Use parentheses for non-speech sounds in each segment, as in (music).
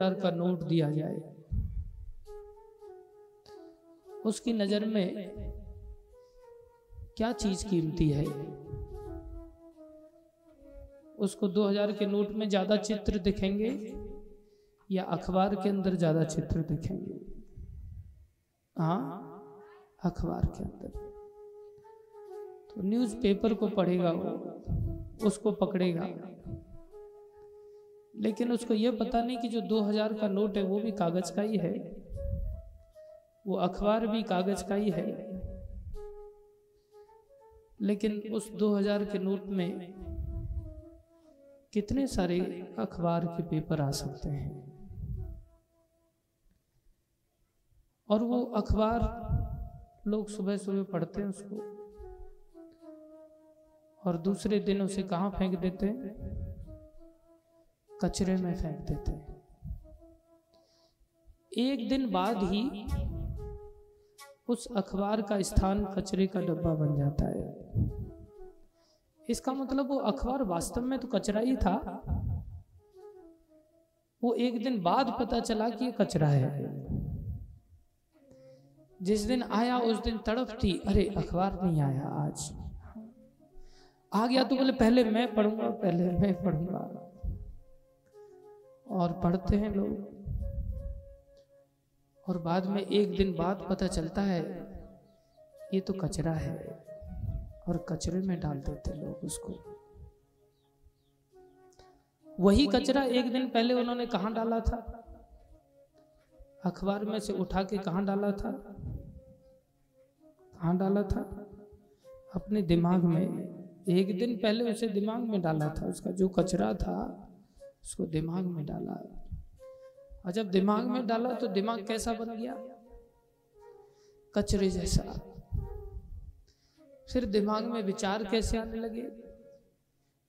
हज़ार का नोट दिया जाए। उसकी नज़र में क्या चीज़ कीमती है? उसको 2000 के नोट में ज़्यादा चित्र दिखेंगे या अखबार के अंदर ज़्यादा चित्र दिखेंगे? हाँ अखबार के अंदर। तो न्यूज़पेपर को पढ़ेगा वो, उसको पकड़ेगा। लेकिन उसको ये पता नहीं कि जो 2000 का नोट है वो भी कागज़ का ही है। वो अखबार भी कागज़ का ही है। लेकिन उस 2000 के नोट में कितने सारे अखबार के पेपर आ सकते हैं? और वो अखबार लोग सुबह सुबह पढ़ते हैं उसको। और दूसरे दिन उसे कहाँ फेंक देते हैं? कचरे में फेंक देते हैं। एक दिन बाद ही उस अखबार का स्थान कचरे का डब्बा बन जाता है। इसका मतलब वो अखबार वास्तव में तो कचरा ही था। वो एक दिन बाद पता चला कि ये कचरा है। जिस दिन आया, उस दिन तड़प थी। अरे, अखबार नहीं आया आज। आ गया तो बोले, पहले मैं पढ़ूँगा, पहले मैं पढ़ूँगा। और पढ़ते हैं लोग। और बाद में एक दिन बाद पता चलता है, ये तो कचरा है। और कचरे में डाल देते लोग उसको। वही कचरा एक दिन पहले उन्होंने कहा डाला था? अखबार में से उठा के कहा डाला था? कहाँ डाला था? अपने दिमाग में। एक दिन पहले उसे दिमाग में डाला था उसका, जो कचरा था। उसको दिमाग में डाला। और जब दिमाग में डाला तो दिमाग कैसा बन गया? कचरे जैसा। फिर दिमाग में विचार कैसे आने लगे?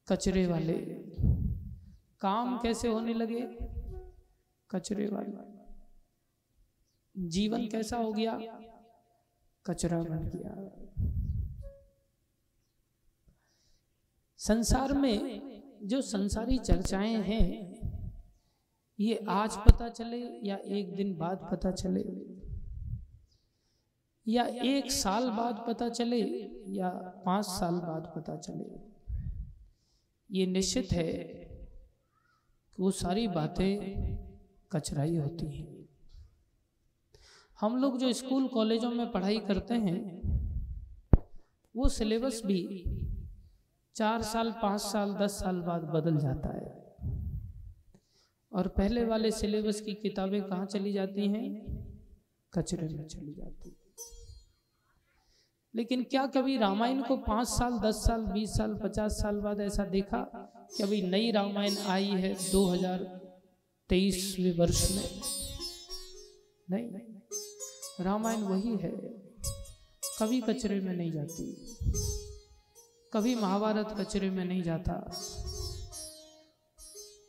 कचरे वाले। काम कैसे होने लगे? कचरे वाले। जीवन कैसा हो गया? कचरा बन गया। संसार में जो संसारी चर्चाएँ हैं, ये आज पता चले या एक दिन बाद पता चले? या एक साल बाद पता चले या पाँच साल बाद पता चले? ये निश्चित है कि वो सारी बातें कचराई होती हैं। हम लोग जो स्कूल कॉलेजों में पढ़ाई करते हैं, वो सिलेबस भी चार साल, पाँच साल, दस साल बाद बदल जाता है। और पहले वाले सिलेबस की किताबें कहाँ चली जाती हैं? कचरे में चली जाती हैं। लेकिन क्या कभी रामायण को पाँच साल, दस साल, बीस साल, पचास साल बाद ऐसा देखा कि अभी नई रामायण आई है दो हज़ार तेईसवें वर्ष में? नहीं। रामायण वही है। कभी कचरे में नहीं जाती। कभी महाभारत कचरे में नहीं जाता।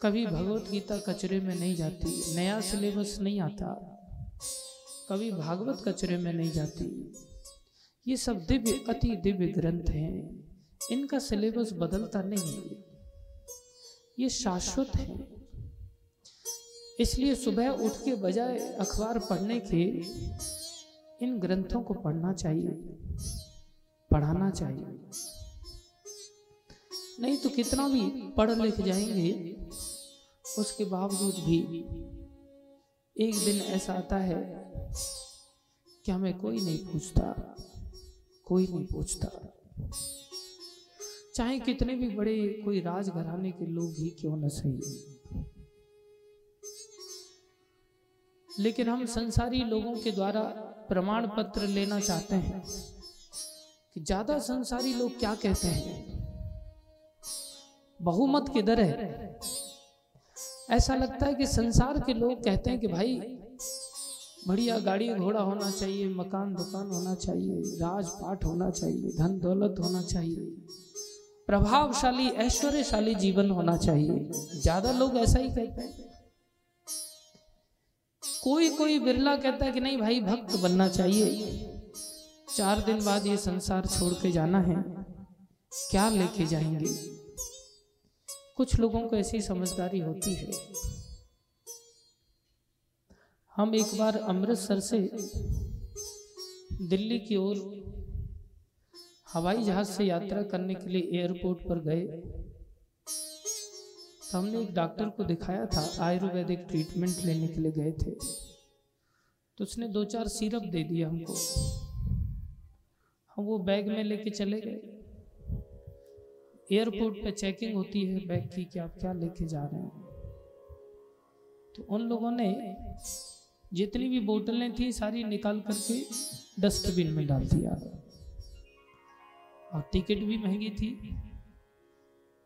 कभी भगवत गीता कचरे में नहीं जाती। नया सिलेबस नहीं आता। कभी भागवत कचरे में नहीं जाती। ये सब दिव्य, अति दिव्य ग्रंथ हैं। इनका सिलेबस बदलता नहीं। है ये शाश्वत है। इसलिए सुबह उठ के बजाय अखबार पढ़ने के इन ग्रंथों को पढ़ना चाहिए। पढ़ाना चाहिए। नहीं तो कितना भी पढ़ लिख जाएँगे, उसके बावजूद भी एक दिन ऐसा आता है कि हमें कोई नहीं पूछता, कोई नहीं पूछता। चाहे कितने भी बड़े कोई राज घराने के लोग ही क्यों न सही। लेकिन हम संसारी लोगों के द्वारा प्रमाण पत्र लेना चाहते हैं कि ज़्यादा संसारी लोग क्या कहते हैं? बहुमत किधर है? ऐसा लगता है कि संसार के लोग कहते हैं कि भाई, बढ़िया गाड़ी घोड़ा होना चाहिए, मकान, दुकान होना चाहिए, राजपाट होना चाहिए, धन दौलत होना चाहिए, प्रभावशाली, ऐश्वर्यशाली जीवन होना चाहिए। ज़्यादा लोग ऐसा ही कहते हैं। कोई कोई बिरला कहता है कि नहीं भाई, भक्त बनना चाहिए। चार दिन बाद ये संसार छोड़ के जाना है। क्या लेके जाएँगे? कुछ लोगों को ऐसी समझदारी होती है। हम एक बार अमृतसर से दिल्ली की ओर हवाई जहाज़ से यात्रा करने के लिए एयरपोर्ट पर गए। तो हमने एक डॉक्टर को दिखाया था, आयुर्वेदिक ट्रीटमेंट लेने के लिए गए थे। तो उसने दो चार सिरप दे दिया हमको। हम वो बैग में लेके चले गए। एयरपोर्ट पे चेकिंग होती है बैग की कि आप क्या लेके जा रहे हैं। तो उन लोगों ने जितनी भी बोतलें थी, सारी निकाल करके डस्टबिन में डाल दिया। और टिकट भी महँगी थी।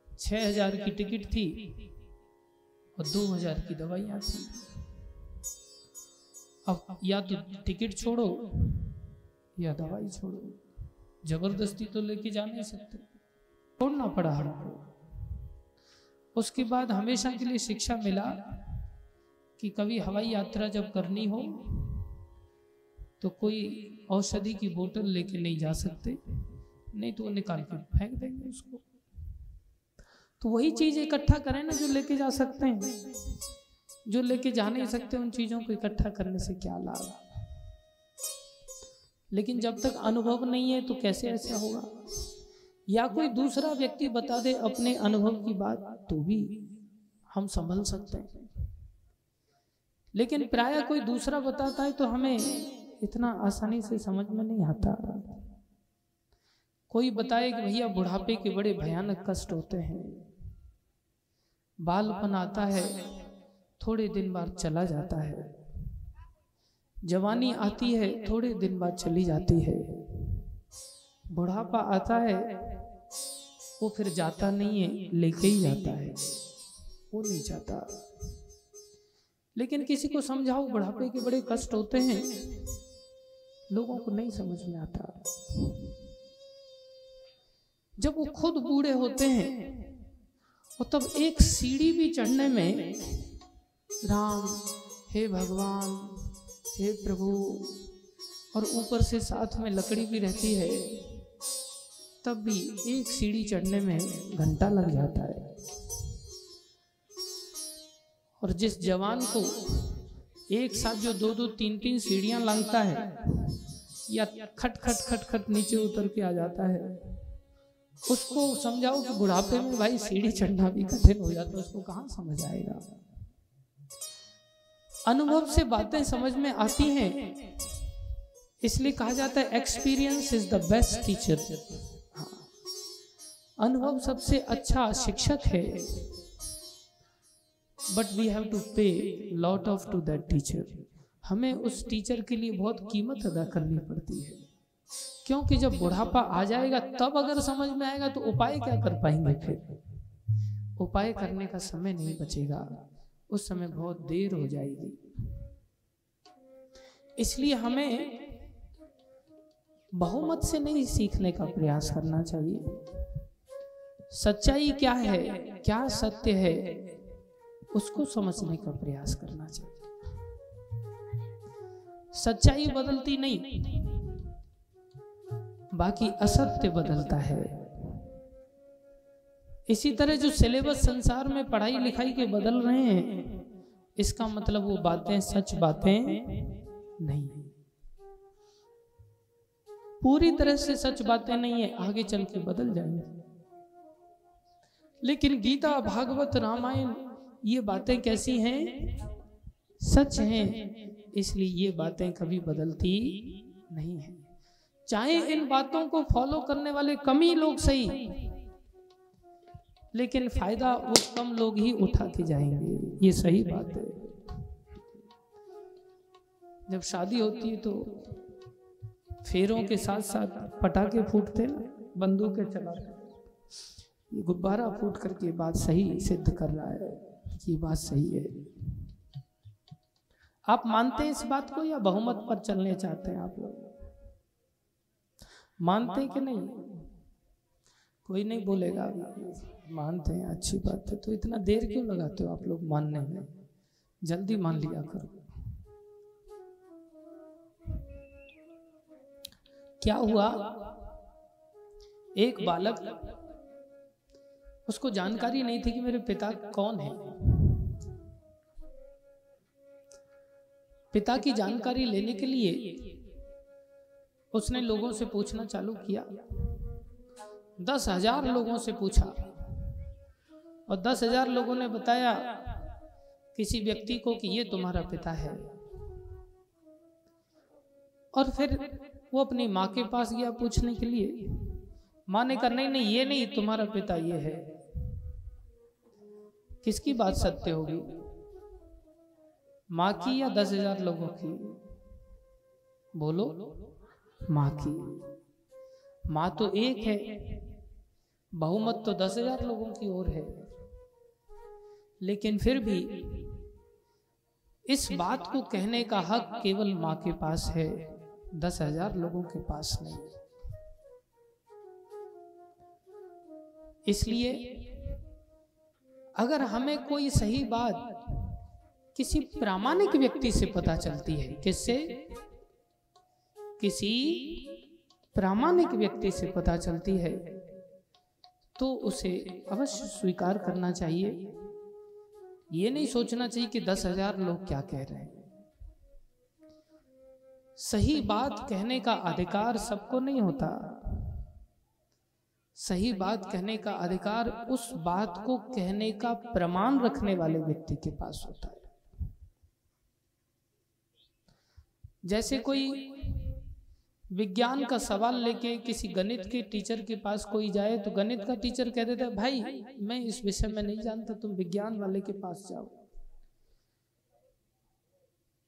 छह हज़ार की टिकट थी और दो हज़ार की दवाइयाँ थी। अब या तो टिकट छोड़ो या दवाई छोड़ो। ज़बरदस्ती तो लेके जा नहीं सकते। छोड़ना पड़ा हमको। उसके बाद हमेशा के लिए शिक्षा मिला कि कभी हवाई यात्रा जब करनी हो तो कोई औषधि की बोतल लेके नहीं जा सकते, नहीं तो वो निकाल कर फेंक देंगे उसको। तो वही चीज़ इकट्ठा करें ना जो लेके जा सकते हैं। जो लेके जा नहीं सकते, उन चीज़ों को इकट्ठा करने से क्या लाभ? लेकिन जब तक अनुभव नहीं है तो कैसे ऐसा होगा? या कोई दूसरा व्यक्ति बता दे अपने अनुभव की बात तो भी हम संभल सकते हैं। लेकिन प्राय कोई दूसरा बताता है तो हमें इतना आसानी से समझ में नहीं आता। कोई बताए कि भैया बुढ़ापे के बड़े भयानक कष्ट होते हैं। बालपन आता है थोड़े दिन बाद चला जाता है। जवानी आती है थोड़े दिन बाद चली जाती है। बुढ़ापा आता है, वो फिर जाता नहीं है, लेके ही जाता है। वो नहीं जाता। लेकिन किसी को समझाओ, बुढ़ापे के बड़े कष्ट होते हैं, लोगों को नहीं समझ में आता। जब वो खुद बूढ़े होते हैं, और तब एक सीढ़ी भी चढ़ने में, राम, हे भगवान, हे प्रभु, और ऊपर से साथ में लकड़ी भी रहती है तब भी एक सीढ़ी चढ़ने में घंटा लग जाता है। और जिस जवान को एक साथ जो दो दो तीन तीन सीढ़ियाँ लांगता है, या खट खट खट खट नीचे उतर के आ जाता है, उसको समझाओ कि बुढ़ापे में भाई सीढ़ी चढ़ना भी कठिन हो जाता है, उसको कहाँ समझ आएगा? अनुभव से बातें समझ में आती हैं। इसलिए कहा जाता है experience is the best teacher अनुभव सबसे अच्छा शिक्षक है। But we have to pay lot of to that teacher हमें उस टीचर के लिए बहुत कीमत अदा करनी पड़ती है। क्योंकि जब बुढ़ापा आ जाएगा, तब अगर समझ में आएगा तो उपाय क्या कर पाएँगे फिर? उपाय करने का समय नहीं बचेगा। उस समय बहुत देर हो जाएगी। इसलिए हमें बहुमत से नहीं सीखने का प्रयास करना चाहिए। सच्चाई क्या है? क्या सत्य है? उसको समझने का प्रयास करना चाहिए। सच्चाई बदलती नहीं, बाकी असत्य बदलता है। इसी तरह जो सिलेबस संसार में पढ़ाई लिखाई के बदल रहे हैं, इसका मतलब वो बातें सच बातें नहीं पूरी तरह से सच बातें नहीं है, आगे चल के बदल जाएँगे। लेकिन गीता, भागवत, रामायण, ये बातें कैसी हैं? सच हैं। इसलिए ये बातें कभी बदलती नहीं है। चाहे इन बातों को फॉलो करने वाले कम ही लोग सही, लेकिन फ़ायदा वो कम लोग ही उठा के जाएँगे। ये सही बात है। जब शादी होती है तो फेरों के साथ साथ पटाखे फूटते बंदूकें चलाते ये गुब्बारा फूट करके बात सही सिद्ध कर रहा है ये बात सही है। आप मानते हैं इस बात को या बहुमत पर चलने चाहते हैं आप लोग? मानते हैं कि नहीं? कोई नहीं बोलेगा। मानते हैं, अच्छी बात है। तो इतना देर क्यों लगाते हो आप लोग मानने में? जल्दी मान लिया करो। क्या हुआ? एक बालक उसको जानकारी नहीं थी कि मेरे पिता कौन है। पिता की जानकारी लेने के लिए उसने लोगों से पूछना चालू किया। दस हज़ार लोगों से पूछा। और दस हज़ार लोगों ने बताया किसी व्यक्ति को कि ये तुम्हारा पिता है। और फिर वो अपनी माँ के पास गया पूछने के लिए। माँ ने कहा नहीं नहीं ये नहीं तुम्हारा पिता ये है। किसकी बात सत्य होगी? माँ की या दस हज़ार लोगों की? बोलो, माँ की। माँ तो एक है, बहुमत तो दस हज़ार लोगों की ओर है। लेकिन फिर भी इस बात को कहने का हक केवल माँ के पास है, दस हज़ार लोगों के पास नहीं। इसलिए अगर हमें कोई सही बात किसी प्रामाणिक व्यक्ति से पता चलती है, किससे? किसी प्रामाणिक व्यक्ति से पता चलती है तो उसे अवश्य स्वीकार करना चाहिए। ये नहीं सोचना चाहिए कि दस हज़ार लोग क्या कह रहे हैं। सही बात कहने का अधिकार सबको नहीं होता। सही बात कहने का अधिकार उस बात को कहने का प्रमाण रखने वाले व्यक्ति के पास होता है। जैसे कोई विज्ञान का सवाल लेके किसी गणित के टीचर के पास कोई जाए तो गणित का टीचर कह देता है भाई मैं इस विषय में नहीं जानता तुम विज्ञान वाले के पास जाओ।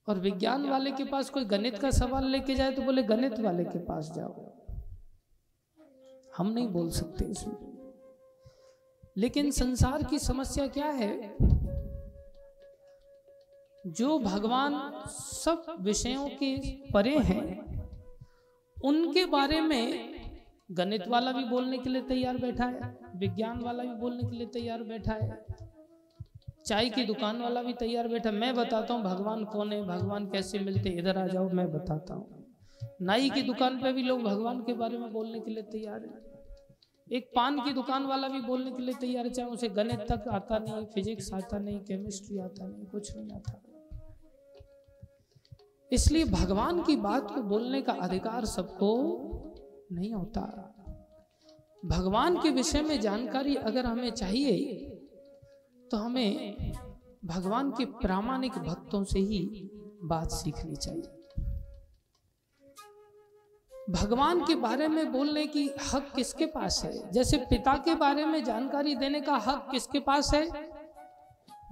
और विज्ञान वाले के पास कोई गणित का सवाल लेके जाए तो बोले गणित वाले के पास जाओ। हम नहीं बोल सकते इसमें लेकिन संसार की समस्या क्या है? जो भगवान सब विषयों के परे हैं उनके बारे में गणित वाला भी बोलने के लिए तैयार बैठा है विज्ञान वाला भी बोलने के लिए तैयार बैठा है चाय की दुकान वाला भी तैयार बैठा मैं बताता हूँ भगवान कौन है भगवान कैसे मिलते इधर आ जाओ मैं बताता हूँ। नाई की दुकान पे भी लोग भगवान के बारे में बोलने के लिए तैयार है। एक पान की दुकान वाला भी बोलने के लिए तैयार है, चाहे उसे गणित तक आता नहीं, फिजिक्स आता नहीं, केमिस्ट्री आता नहीं, कुछ नहीं आता। इसलिए भगवान की बात को बोलने का अधिकार सबको नहीं होता। भगवान के विषय में जानकारी अगर हमें चाहिए तो हमें भगवान के प्रामाणिक भक्तों से ही बात सीखनी चाहिए। भगवान के बारे में बोलने की हक किसके पास है? जैसे पिता के बारे में जानकारी देने का हक किसके पास है?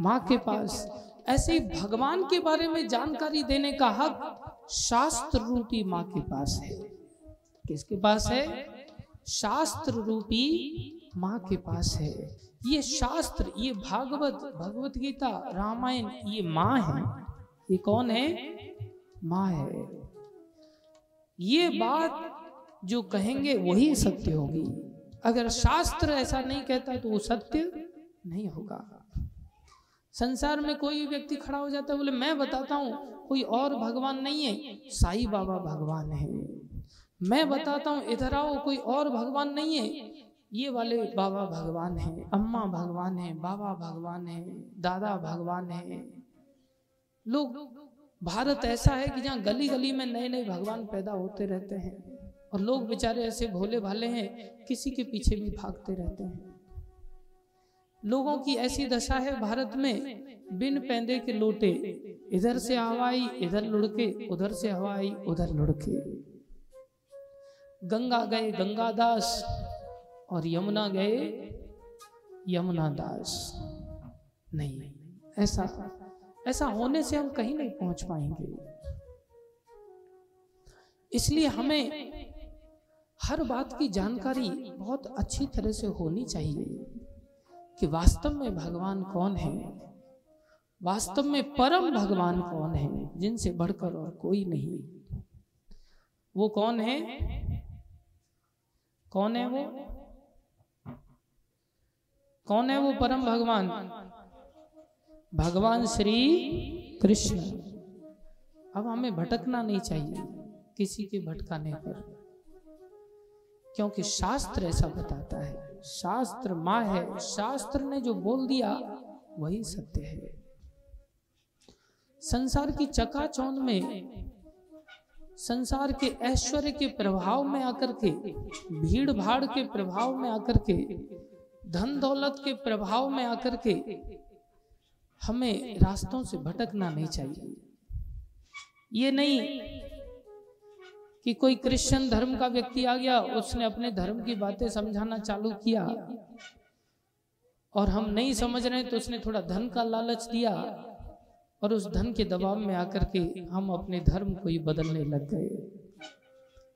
माँ के पास। ऐसे ही भगवान के बारे में जानकारी देने का हक शास्त्र रूपी माँ के पास है। किसके पास है? शास्त्र रूपी माँ के पास है। ये शास्त्र, ये भागवत, भगवत गीता, रामायण, ये माँ है। ये कौन है? माँ है। ये बात जो कहेंगे वही सत्य होगी। अगर शास्त्र ऐसा नहीं कहता तो वो सत्य नहीं होगा। संसार में कोई व्यक्ति खड़ा हो जाता है बोले मैं बताता हूँ कोई और भगवान नहीं है साई बाबा भगवान है। मैं बताता हूँ इधर आओ कोई और भगवान नहीं है ये वाले बाबा भगवान है अम्मा भगवान है बाबा भगवान है दादा भगवान है। लोग भारत ऐसा है कि जहाँ गली गली में नए नए भगवान पैदा होते रहते हैं और लोग बेचारे ऐसे भोले भाले हैं, किसी के पीछे भी भागते रहते हैं। लोगों की ऐसी दशा है भारत में, बिन पैदे के लोटे, इधर से हवाई इधर लुढ़के, उधर से हवाई उधर लुढ़के। गंगा गए गंगा दास और यमुना गए यमुना दास नहीं, ऐसा ऐसा होने से हम कहीं नहीं पहुँच पाएँगे। इसलिए हमें हर बात की जानकारी बहुत अच्छी तरह से होनी चाहिए कि वास्तव में भगवान कौन है? वास्तव में परम भगवान कौन है जिनसे बढ़कर और कोई नहीं। वो कौन है? कौन है? वो? कौन है वो परम भगवान? भगवान श्री कृष्ण। अब हमें भटकना नहीं चाहिए, किसी के भटकाने पर। क्योंकि शास्त्र ऐसा बताता है, शास्त्र माँ है, शास्त्र ने जो बोल दिया, वही सत्य है। संसार की चकाचौंध में, संसार के ऐश्वर्य के प्रभाव में आकर के भीड़ भाड़ के प्रभाव में आकर के धन दौलत के प्रभाव में आकर के हमें रास्तों से भटकना नहीं चाहिए। ये नहीं कि कोई क्रिश्चियन धर्म का व्यक्ति आ गया उसने अपने धर्म की बातें समझाना चालू किया। और हम नहीं समझ रहे तो उसने थोड़ा धन का लालच दिया और उस धन के दबाव में आकर के हम अपने धर्म को ही बदलने लग गए।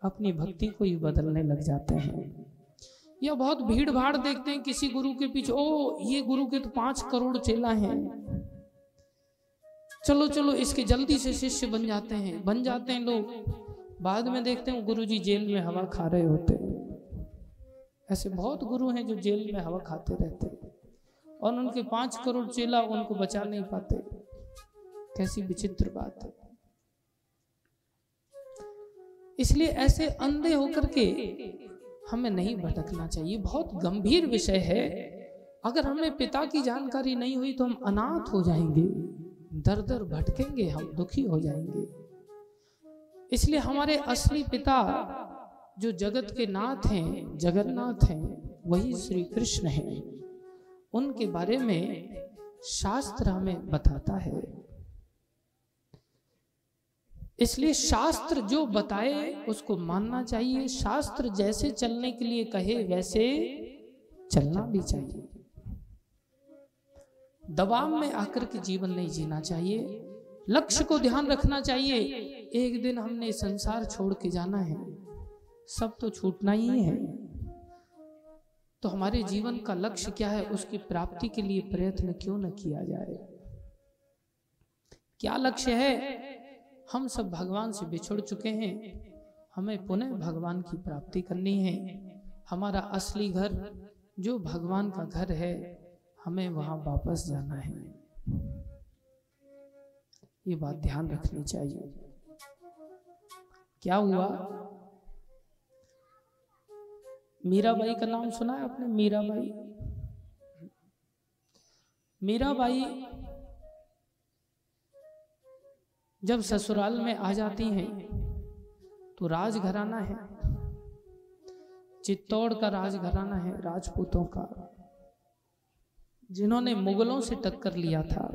अपनी भक्ति को ही बदलने लग जाते हैं। या बहुत भीड़ भाड़ देखते हैं किसी गुरु के पीछे ओ ये गुरु के तो पाँच करोड़ चेला हैं। चलो चलो इसके जल्दी से शिष्य बन जाते हैं। बन जाते हैं लोग। बाद में देखते हैं गुरु जी जेल में हवा खा रहे होते हैं। ऐसे बहुत गुरु हैं जो जेल में हवा खाते रहते हैं। और उनके पाँच करोड़ चेला उनको बचा नहीं पाते। कैसी विचित्र बात है। इसलिए ऐसे अंधे होकर के हमें नहीं भटकना चाहिए। बहुत गंभीर विषय है। अगर हमें पिता की जानकारी नहीं हुई तो हम अनाथ हो जाएँगे। दर दर भटकेंगे हम दुखी हो जाएँगे। इसलिए हमारे असली पिता जो जगत के नाथ हैं जगन्नाथ हैं वही श्री कृष्ण हैं। उनके बारे में शास्त्र हमें बताता है। इसलिए शास्त्र जो बताए, उसको मानना चाहिए। शास्त्र जैसे चलने के लिए कहे, वैसे चलना भी चाहिए। दबाव में आकर के जीवन नहीं जीना चाहिए। लक्ष्य को ध्यान रखना चाहिए। एक दिन हमने संसार छोड़ के जाना है। सब तो छूटना ही है। तो हमारे जीवन का लक्ष्य क्या है? उसकी प्राप्ति के लिए प्रयत्न क्यों न किया जाए? क्या लक्ष्य है? हम सब भगवान से बिछुड़ चुके हैं। हमें पुनः भगवान की प्राप्ति करनी है। हमारा असली घर, जो भगवान का घर है, हमें वहाँ वापस जाना है। ये बात ध्यान रखनी चाहिए। क्या हुआ? मीराबाई का नाम सुना है आपने? मीराबाई। मीराबाई जब ससुराल में आ जाती हैं तो राजघराना है। चित्तौड़ का राजघराना है, राजपूतों का, जिन्होंने मुगलों से टक्कर लिया था।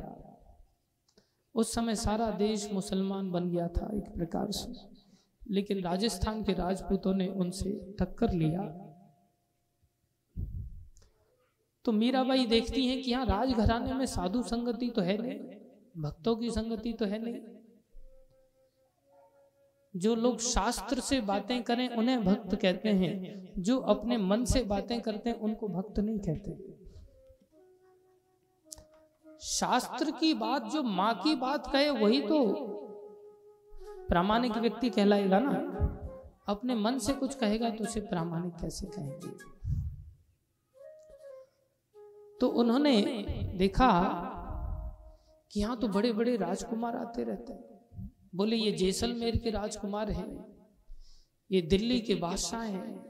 उस समय सारा देश मुसलमान बन गया था एक प्रकार से, लेकिन राजस्थान के राजपूतों ने उनसे टक्कर लिया। तो मीराबाई देखती हैं कि यहाँ राजघराने में साधु संगति तो है नहीं, भक्तों की संगति तो है नहीं। जो लोग शास्त्र से बातें करें, उन्हें भक्त कहते हैं। जो अपने मन से बातें करते हैं, उनको भक्त नहीं कहते। शास्त्र की बात, जो माँ की बात कहे, वही तो प्रामाणिक व्यक्ति कहलाएगा ना। अपने मन से कुछ कहेगा तो उसे प्रामाणिक कैसे कहेंगे? तो उन्होंने देखा कि यहाँ तो बड़े बड़े राजकुमार आते रहते हैं। बोले ये जैसलमेर के राजकुमार हैं। ये दिल्ली के बादशाह हैं।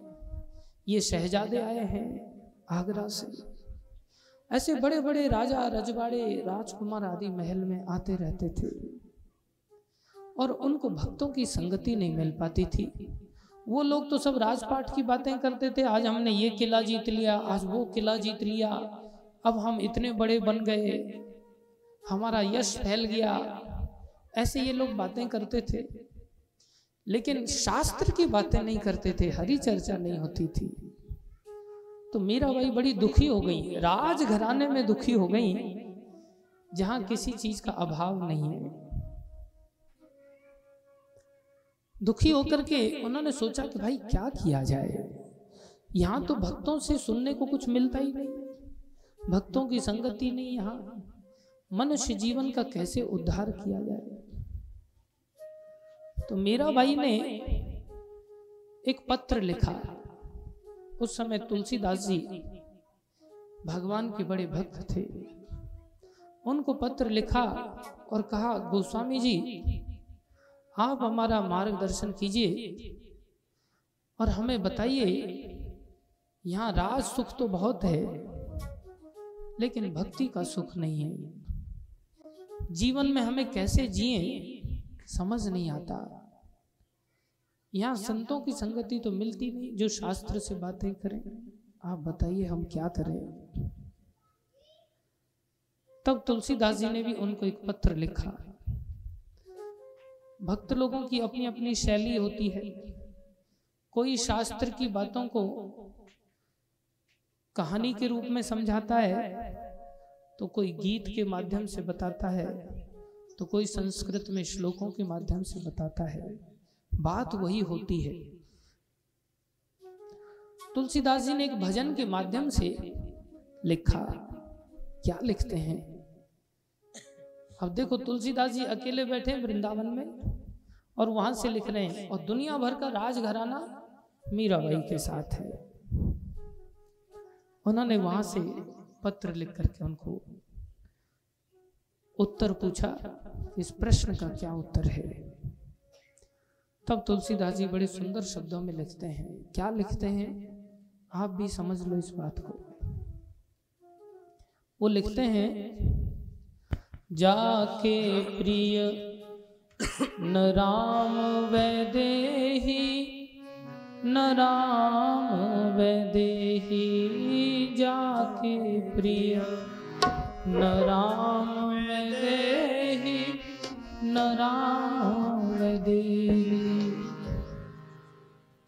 ये शहजादे आए हैं आगरा से। ऐसे बड़े बड़े राजा रजवाड़े राजकुमार आदि महल में आते रहते थे। और उनको भक्तों की संगति नहीं मिल पाती थी। वो लोग तो सब राजपाट की बातें करते थे। आज हमने ये किला जीत लिया आज वो किला जीत लिया। अब हम इतने बड़े बन गए। हमारा यश फैल गया। ऐसे ये लोग बातें करते थे। लेकिन शास्त्र की बातें नहीं करते थे हरी चर्चा नहीं होती थी। तो मीरा भाई बड़ी दुखी हो गई। राज घराने में दुखी हो गई जहाँ किसी चीज़ का अभाव नहीं है। दुखी होकर के उन्होंने सोचा कि भाई क्या किया जाए। यहाँ तो भक्तों से सुनने को कुछ मिलता ही नहीं। भक्तों की संगति नहीं यहाँ। मनुष्य जीवन का कैसे उद्धार किया जाए? तो मीरा भाई ने एक पत्र लिखा। उस समय तुलसीदास जी भगवान के बड़े भक्त थे। उनको पत्र लिखा और कहा गोस्वामी जी आप हमारा मार्गदर्शन कीजिए और हमें बताइए यहाँ राज सुख तो बहुत है लेकिन भक्ति का सुख नहीं है। जीवन में हमें कैसे जिए, समझ नहीं आता। यहाँ संतों की संगति तो मिलती नहीं, जो शास्त्र से बातें करें। आप बताइए, हम क्या करें? तब तुलसीदास जी ने भी उनको एक पत्र लिखा। भक्त लोगों की अपनी अपनी शैली होती है। कोई शास्त्र की बातों को कहानी के रूप में समझाता है तो कोई गीत के माध्यम से बताता है तो कोई संस्कृत में श्लोकों के माध्यम से बताता है। बात वही होती है। तुलसीदास जी ने एक भजन के माध्यम से लिखा क्या लिखते हैं? अब देखो तुलसीदास जी अकेले बैठे वृंदावन में और वहाँ से लिख रहे हैं और दुनिया भर का राजघराना मीराबाई के साथ है। उन्होंने वहाँ से पत्र लिख करके उनको उत्तर पूछा, इस प्रश्न का क्या उत्तर है? तब तुलसीदास जी बड़े सुंदर शब्दों में लिखते हैं। क्या लिखते हैं? आप भी समझ लो इस बात को। वो लिखते हैं, जाके प्रिय, न राम वैदेही, न राम वैदेही। जाके प्रिय। न राम दे न राम दे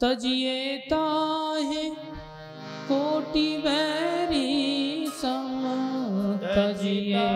तजिए ताहे कोटि बैरी सम तजिए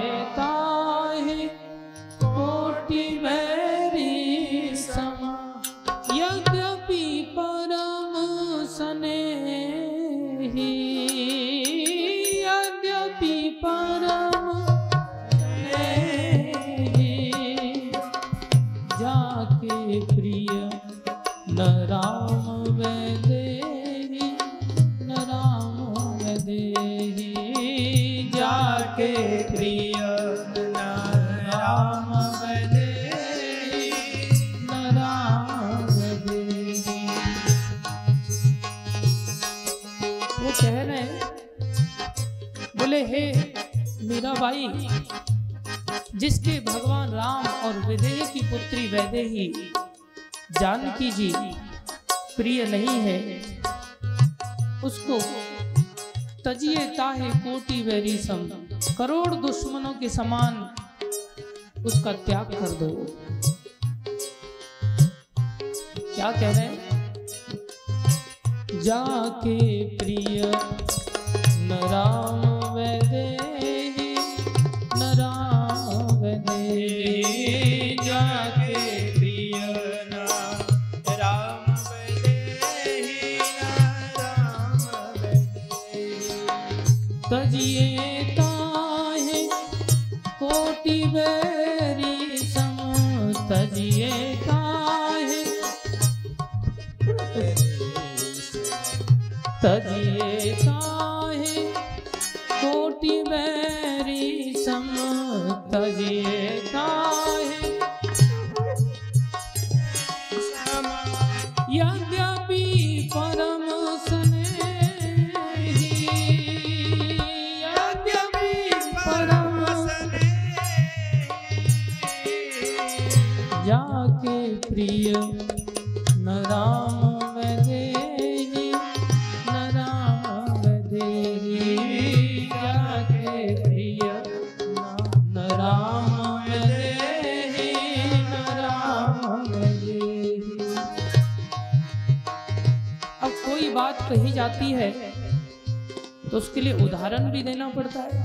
बाई जिसके भगवान राम और विदेह की पुत्री वैदेही जानकी जी प्रिय नहीं है। उसको तजिए ताहे कोटि वैरी सम, करोड़ दुश्मनों के समान उसका त्याग कर दो। क्या कह रहे हैं? जाके प्रिय राम वैदेही उसके लिए उदाहरण भी देना पड़ता है।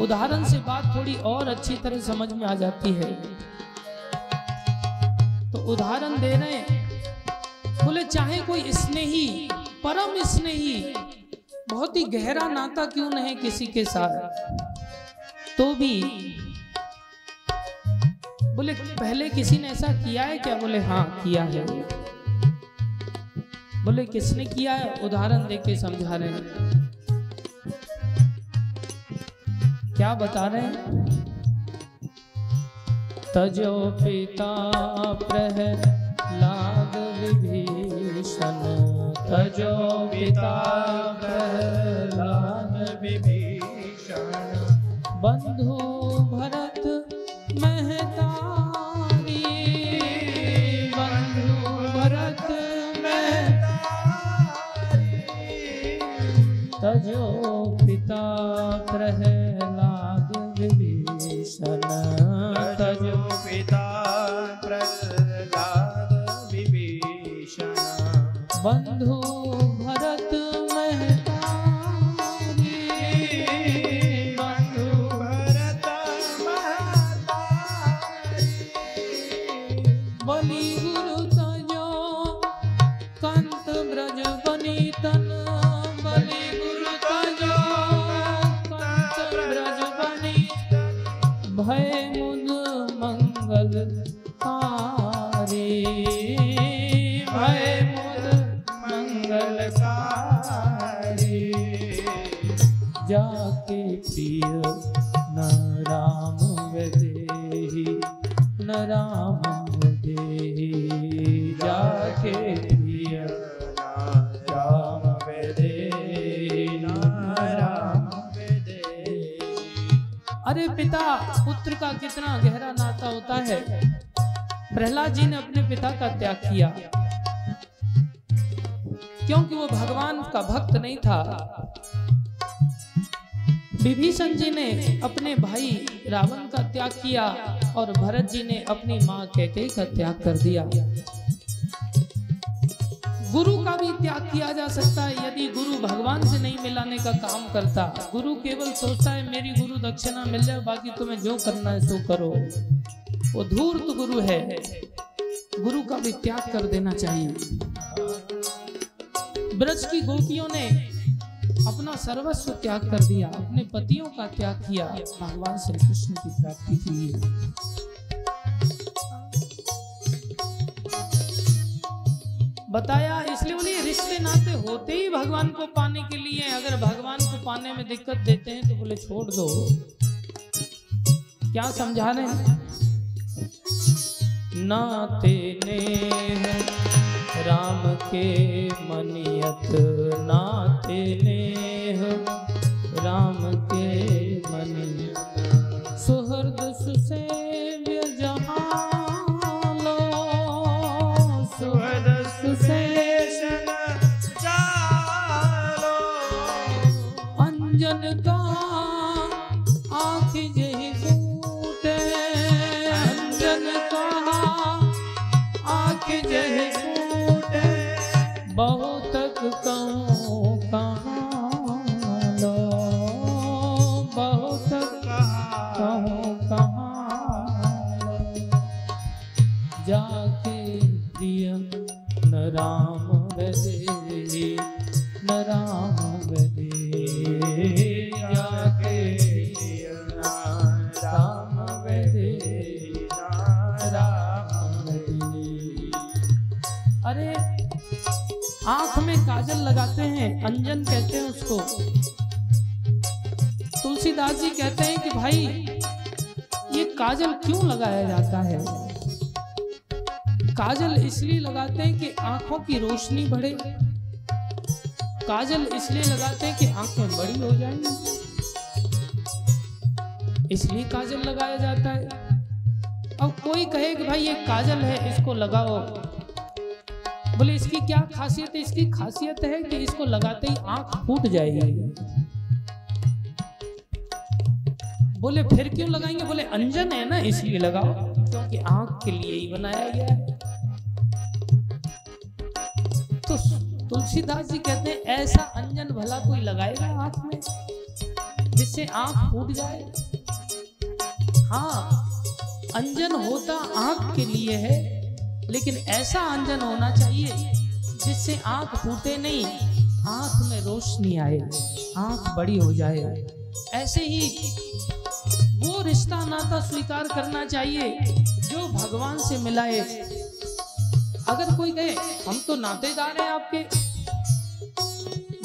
उदाहरण से बात थोड़ी और अच्छी तरह समझ में आ जाती है। तो उदाहरण दे रहे बोले, चाहे कोई स्नेही, परम स्नेही, बहुत ही गहरा नाता क्यों नहीं किसी के साथ? तो भी, बोले, पहले किसी ने ऐसा किया है क्या? बोले हाँ किया है। बोले, किसने किया है? उदाहरण देके समझा रहे हैं। क्या बता रहे हैं? तजो पिता प्रहलाद विभीषण। तजो पिता प्रहलाद विभीषण। बंधु भरत किया। क्योंकि वो भगवान का भक्त नहीं था। विभीषण जी ने अपने भाई रावण का त्याग किया और भरत जी ने अपनी माँ कैकेयी का त्याग कर दिया। गुरु का भी त्याग किया जा सकता है यदि गुरु भगवान से नहीं मिलाने का काम करता। गुरु केवल सोचता है, मेरी गुरु दक्षिणा मिल जाए, बाकी तुम्हें जो करना है सो करो। वो धूर्त गुरु है। गुरु का भी त्याग कर देना चाहिए। ब्रज की गोपियों ने अपना सर्वस्व त्याग कर दिया, अपने पतियों का त्याग किया। भगवान श्री कृष्ण की प्राप्ति के लिए। बताया, इसलिए बोलिए रिश्ते नाते होते ही भगवान को पाने के लिए, अगर भगवान को पाने में दिक्कत देते हैं तो बोले, छोड़ दो। क्या समझा रहे हैं? नाते ने राम के मनियत नाते ने राम के मनियत। सुहृद सुसेव्य अंजन कहते हैं उसको। तुलसीदास जी कहते हैं कि भाई, ये काजल क्यों लगाया जाता है? काजल इसलिए लगाते हैं कि आँखों की रोशनी बढ़े। काजल इसलिए लगाते हैं कि आँखें बड़ी हो जाएँगी इसलिए काजल लगाया जाता है। अब कोई कहे कि भाई ये काजल है, इसको लगाओ। बोले, इसकी क्या खासियत है? इसकी खासियत है कि इसको लगाते ही आँख फूट जाएगी। बोले, फिर क्यों लगाएँगे? बोले, अंजन है ना, इसलिए लगाओ, क्योंकि आँख के लिए ही बनाया गया है। तो तुलसीदास जी कहते हैं, ऐसा अंजन भला कोई लगाएगा आँख में, जिससे आँख फूट जाए? हाँ अंजन होता आँख के लिए है लेकिन ऐसा अंजन होना चाहिए जिससे आँख फूटे नहीं, आँख में रोशनी आए, आँख बड़ी हो जाए। ऐसे ही वो रिश्ता नाता स्वीकार करना चाहिए जो भगवान से मिलाए। अगर कोई कहे, हम तो नातेदार हैं आपके।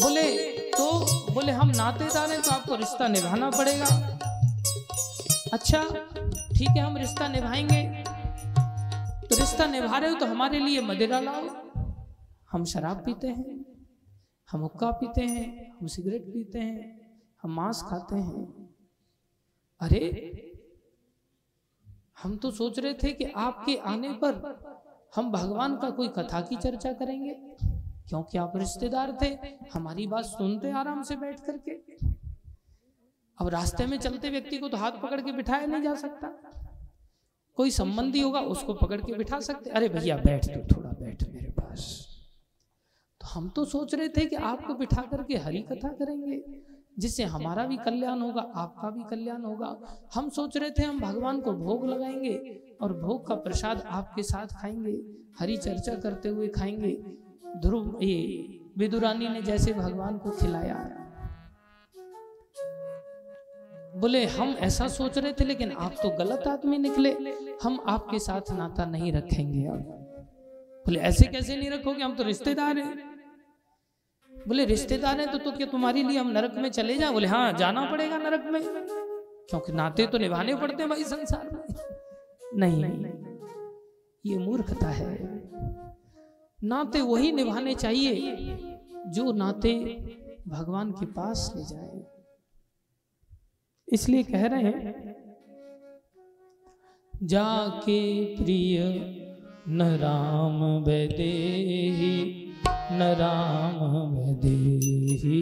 बोले तो? बोले, हम नातेदार हैं तो आपको रिश्ता निभाना पड़ेगा। अच्छा ठीक है, हम रिश्ता निभाएँगे। तो रिश्ता निभा रहे हो तो हमारे लिए मदिरा लाओ। हम शराब पीते हैं, हम हुक्का पीते हैं, हम सिगरेट पीते हैं, हम मांस खाते हैं। अरे, हम तो सोच रहे थे कि आपके आने पर हम भगवान का कोई कथा की चर्चा करेंगे, क्योंकि आप रिश्तेदार थे, हमारी बात सुनते आराम से बैठ करके। अब रास्ते में चलते व्यक्ति को तो हाथ पकड़ के बिठाया नहीं जा सकता। कोई संबंधी होगा, उसको पकड़ के बिठा सकते। अरे भैया, बैठ तो थोड़ा बैठ मेरे पास। तो हम तो सोच रहे थे कि आपको बिठा करके हरी कथा करेंगे, जिससे हमारा भी कल्याण होगा, आपका भी कल्याण होगा। हम सोच रहे थे हम भगवान को भोग लगाएँगे और भोग का प्रसाद आपके साथ खाएँगे, हरी चर्चा करते हुए खाएँगे। ध्रुव, ये विदुरानी ने जैसे भगवान को खिलाया। बोले हम ऐसा सोच रहे थे लेकिन आप तो गलत आदमी निकले। हम आपके साथ नाता नहीं रखेंगे अब। बोले ऐसे कैसे नहीं रखोगे? हम तो रिश्तेदार हैं। बोले रिश्तेदार हैं तो, तो क्या तुम्हारे लिए हम नरक में चले जाए? बोले हाँ जाना पड़ेगा नरक में। क्योंकि नाते तो निभाने पड़ते हैं भाई संसार में। नहीं ये मूर्खता है। नाते वही निभाने चाहिए जो नाते भगवान के पास ले जाए। इसलिए कह रहे हैं, जाके प्रिय, न राम वैदेही, न राम वैदेही।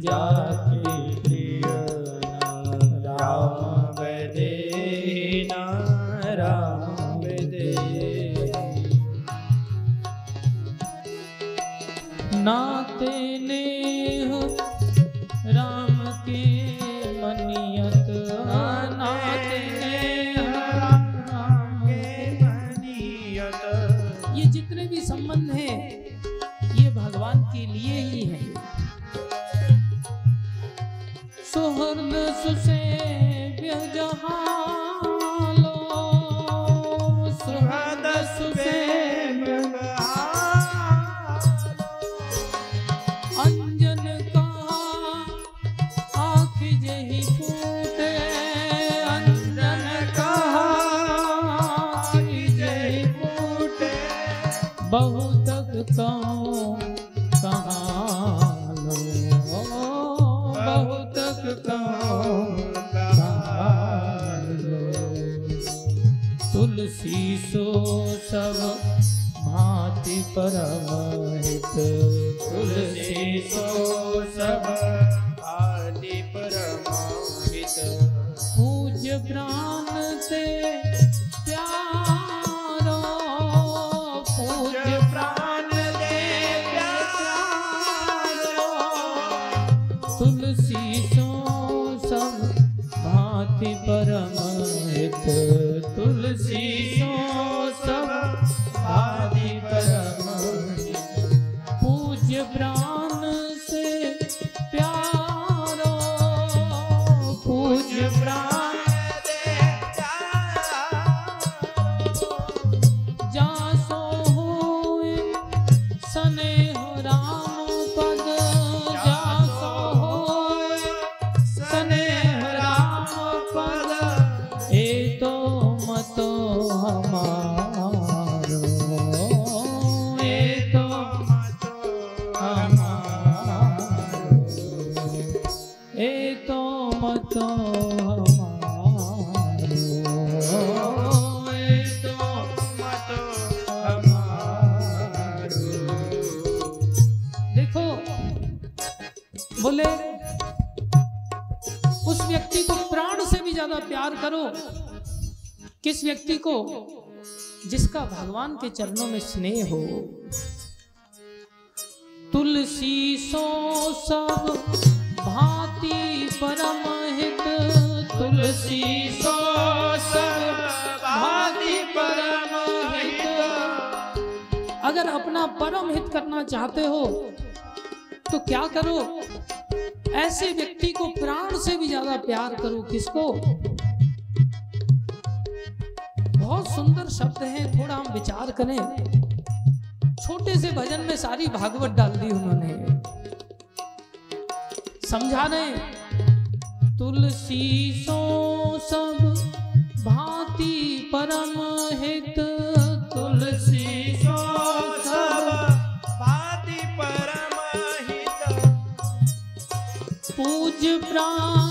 जाके प्रिय, न राम वेदे राम वेदे नाते नेह भांति भगवान के चरणों में स्नेह हो। तुलसी सो सब भांति परम हित तुलसी सो सब भांति परम हित अगर अपना परम हित करना चाहते हो तो क्या करो? ऐसे व्यक्ति को प्राण से भी ज़्यादा प्यार करो। किसको? बहुत सुंदर शब्द है थोड़ा हम विचार करें। छोटे से भजन में सारी भागवत डाल दी उन्होंने। समझा रहे तुलसी सो सब भांति परम हित। तुलसी सो सब भाति परमाहित पूज प्राण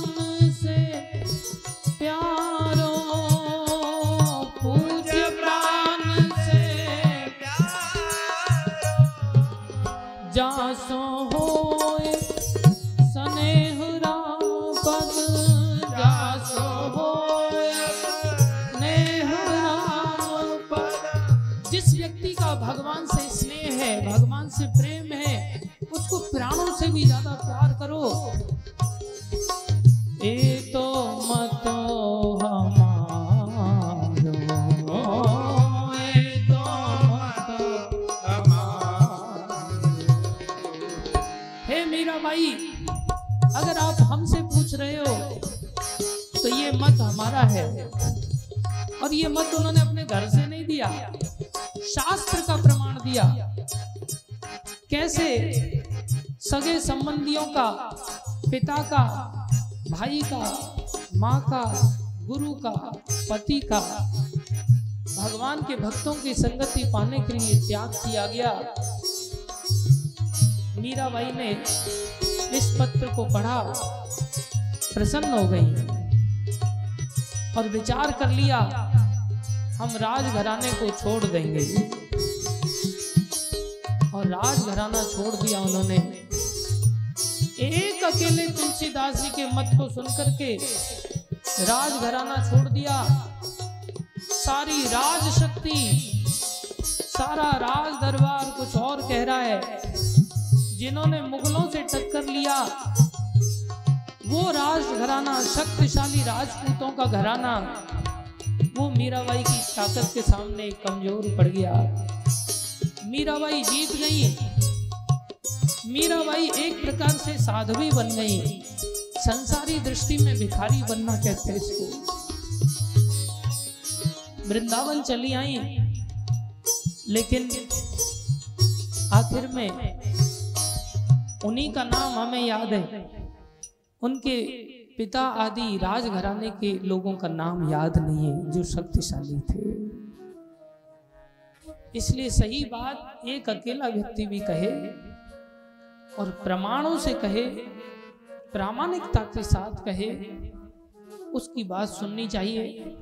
मत है? और ये मत उन्होंने अपने घर से नहीं दिया। शास्त्र का प्रमाण दिया। कैसे? सगे संबंधियों का, पिता का, भाई का, माँ का, गुरु का, पति का। भगवान के भक्तों की संगति पाने के लिए त्याग किया गया। मीराबाई ने इस पत्र को पढ़ा। प्रसन्न हो गई। और विचार कर लिया, हम राजघराने को छोड़ देंगे। और राजघराना छोड़ दिया उन्होंने। एक अकेले तुलसीदास जी के मत को सुनकर के राजघराना छोड़ दिया। सारी राज शक्ति, सारा राज दरबार कुछ और कह रहा है, जिन्होंने मुगलों से टक्कर लिया। वो राज घराना, शक्तिशाली राजपूतों का घराना। वो मीराबाई की ताकत के सामने कमज़ोर पड़ गया। मीराबाई जीत गई। मीराबाई एक प्रकार से साध्वी बन गई। संसारी दृष्टि में भिखारी बनना कहते हैं इसको। वृंदावन चली आई। लेकिन आखिर में उन्हीं का नाम हमें याद है। उनके पिता आदि राजघराने के लोगों का नाम याद नहीं है, जो शक्तिशाली थे। इसलिए सही बात, एक अकेला व्यक्ति भी कहे और प्रमाणों से कहे, प्रामाणिकता के साथ कहे, उसकी बात सुननी चाहिए।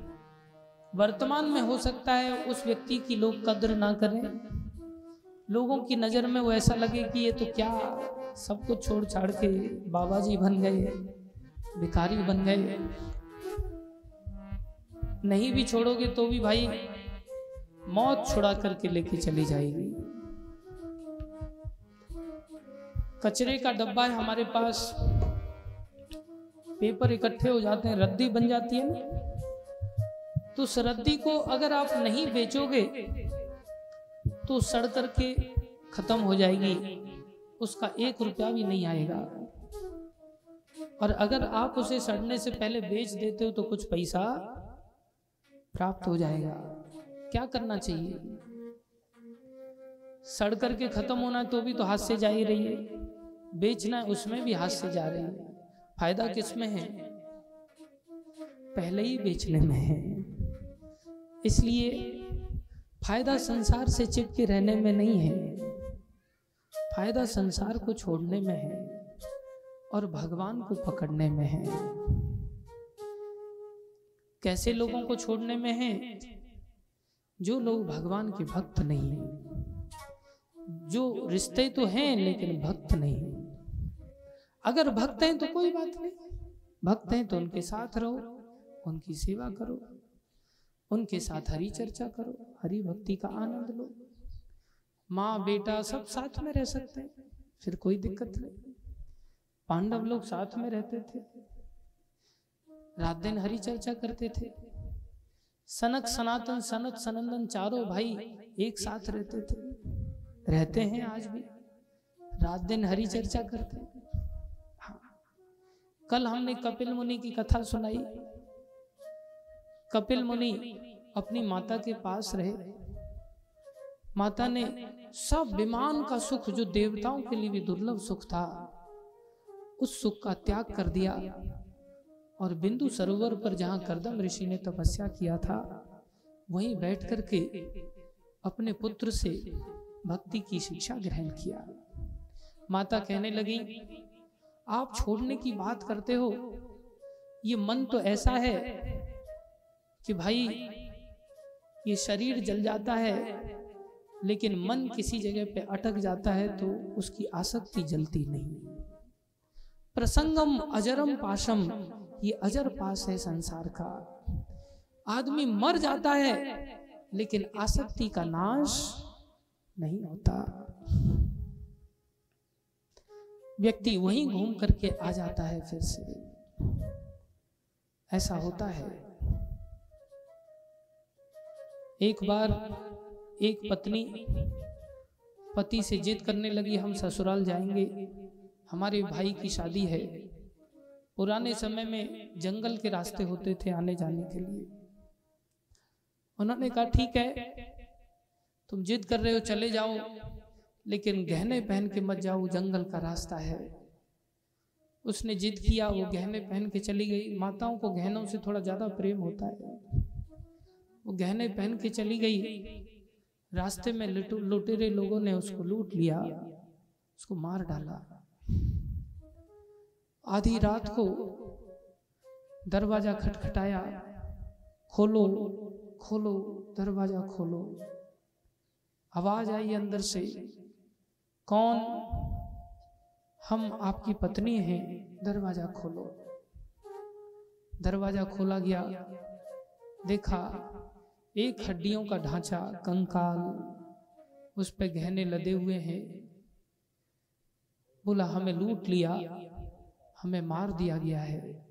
वर्तमान में हो सकता है उस व्यक्ति की लोग कद्र ना करें। लोगों की नज़र में वो ऐसा लगे कि ये तो क्या सब कुछ छोड़ छाड़ के बाबा जी बन गए, भिखारी बन गए। नहीं भी छोड़ोगे तो भी भाई मौत छुड़ा करके लेके चली जाएगी। कचरे का डब्बा है हमारे पास। पेपर इकट्ठे हो जाते हैं, रद्दी बन जाती है तो उस रद्दी को अगर आप नहीं बेचोगे तो सड़ करके खत्म हो जाएगी। उसका एक रुपया भी नहीं आएगा। और अगर आप उसे सड़ने से पहले बेच देते हो तो कुछ पैसा प्राप्त हो जाएगा। क्या करना चाहिए? सड़ करके खत्म होना तो भी तो हाथ से जा ही रही है। बेचना उसमें भी हाथ से जा रही है। फ़ायदा किसमें है? पहले ही बेचने में है। इसलिए फ़ायदा संसार से चिपके रहने में नहीं है। फ़ायदा संसार को छोड़ने में है और भगवान को पकड़ने में है। कैसे लोगों को छोड़ने में है? जो लोग भगवान के भक्त नहीं है जो रिश्ते तो हैं लेकिन भक्त नहीं। अगर भक्त हैं तो कोई बात नहीं। भक्त हैं तो उनके साथ रहो, उनकी सेवा करो, उनके साथ हरी चर्चा करो, हरी भक्ति का आनंद लो। माँ, बेटा सब साथ में रह सकते हैं। फिर कोई दिक्कत नहीं। पांडव लोग साथ में रहते थे। रात दिन हरी चर्चा करते थे। सनक सनातन सनत सनंदन चारों भाई एक साथ रहते थे। रहते हैं आज भी। रात दिन हरी चर्चा करते। हैं हाँ। कल हमने कपिल मुनि की कथा सुनाई। कपिल मुनि अपनी माता के पास रहे। माता ने सब विमान का सुख जो देवताओं के लिए भी दुर्लभ सुख था, उस सुख का त्याग कर दिया। और बिंदु सरोवर पर जहाँ करदम ऋषि ने तपस्या किया था, वहीं बैठ करके अपने पुत्र से भक्ति की शिक्षा ग्रहण किया। माता कहने लगी, आप छोड़ने की बात करते हो? ये मन तो ऐसा है कि भाई, ये शरीर जल जाता है लेकिन मन किसी जगह पे अटक जाता है तो उसकी आसक्ति जलती नहीं। प्रसंगम अजरम पाशम, ये अजर पास है संसार का। आदमी मर जाता है, लेकिन आसक्ति का नाश नहीं होता। व्यक्ति वहीं घूम करके आ जाता है फिर से। ऐसा होता है। एक बार एक पत्नी पति से जिद करने लगी, हम ससुराल जाएँगे। हमारे भाई की शादी है। पुराने समय में जंगल के रास्ते होते थे आने जाने के लिए। उन्होंने कहा, ठीक है, तुम जिद कर रहे हो, चले जाओ, लेकिन गहने पहन के मत जाओ, जंगल का रास्ता है। उसने जिद किया, वो गहने पहन के चली गई। माताओं को गहनों से थोड़ा ज़्यादा प्रेम होता है। वो गहने पहन के चली गई। रास्ते में लुटेरे लोगों ने उसको लूट लिया, उसको मार डाला। आधी रात को दरवाज़ा खटखटाया। खोलो खोलो, दरवाज़ा खोलो। आवाज़ आई अंदर से, कौन? हम आपकी पत्नी हैं। दरवाज़ा खोलो। दरवाज़ा खोला गया। देखा एक हड्डियों का ढांचा कंकाल, उस पर गहने लदे हुए हैं। बोला, हमें लूट लिया, हमें मार दिया गया है।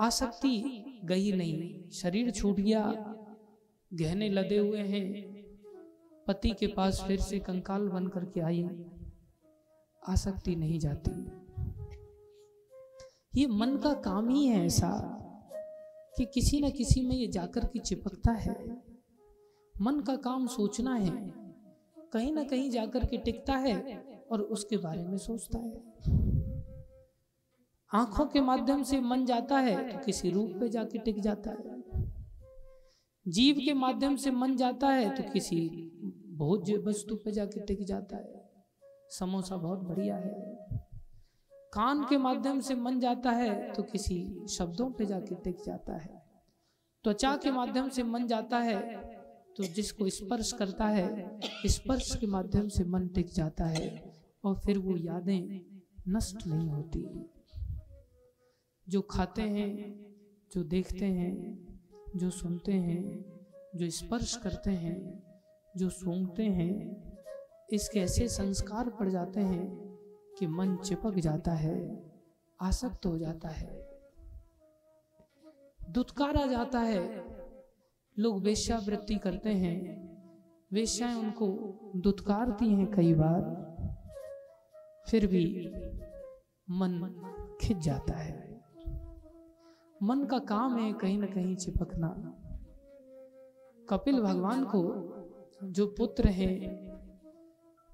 आसक्ति गई नहीं, शरीर छूट गया, गहने लदे हुए हैं। पति के पास फिर से कंकाल बन करके आई। आसक्ति नहीं जाती। ये मन का काम ही है ऐसा। कि किसी न किसी में ये जाकर के चिपकता है। मन का काम सोचना है, कहीं ना कहीं जाकर के टिकता है और उसके बारे में सोचता है। आँखों के माध्यम से मन जाता है तो किसी रूप पे जाके टिक जाता है। जीव के माध्यम से मन जाता है तो किसी भोज्य वस्तु पे जाके टिक जाता है। समोसा बहुत बढ़िया है। कान के माध्यम से मन जाता है तो किसी शब्दों पे जाके टिक जाता है। त्वचा के माध्यम से मन जाता है तो जिसको स्पर्श करता है स्पर्श के माध्यम से मन टिक जाता है और फिर वो यादें नष्ट नहीं होती। जो खाते हैं जो देखते हैं जो सुनते हैं जो स्पर्श करते हैं जो सूंघते हैं इसके ऐसे संस्कार पड़ जाते हैं कि मन चिपक जाता है, आसक्त हो जाता है। दुत्कारा जाता है। लोग वेश्यावृत्ति करते हैं। वेश्याएँ उनको दुत्कारती हैं कई बार। फिर भी मन खिंच जाता है। मन का काम है कहीं ना कहीं चिपकना। कपिल भगवान को जो पुत्र है,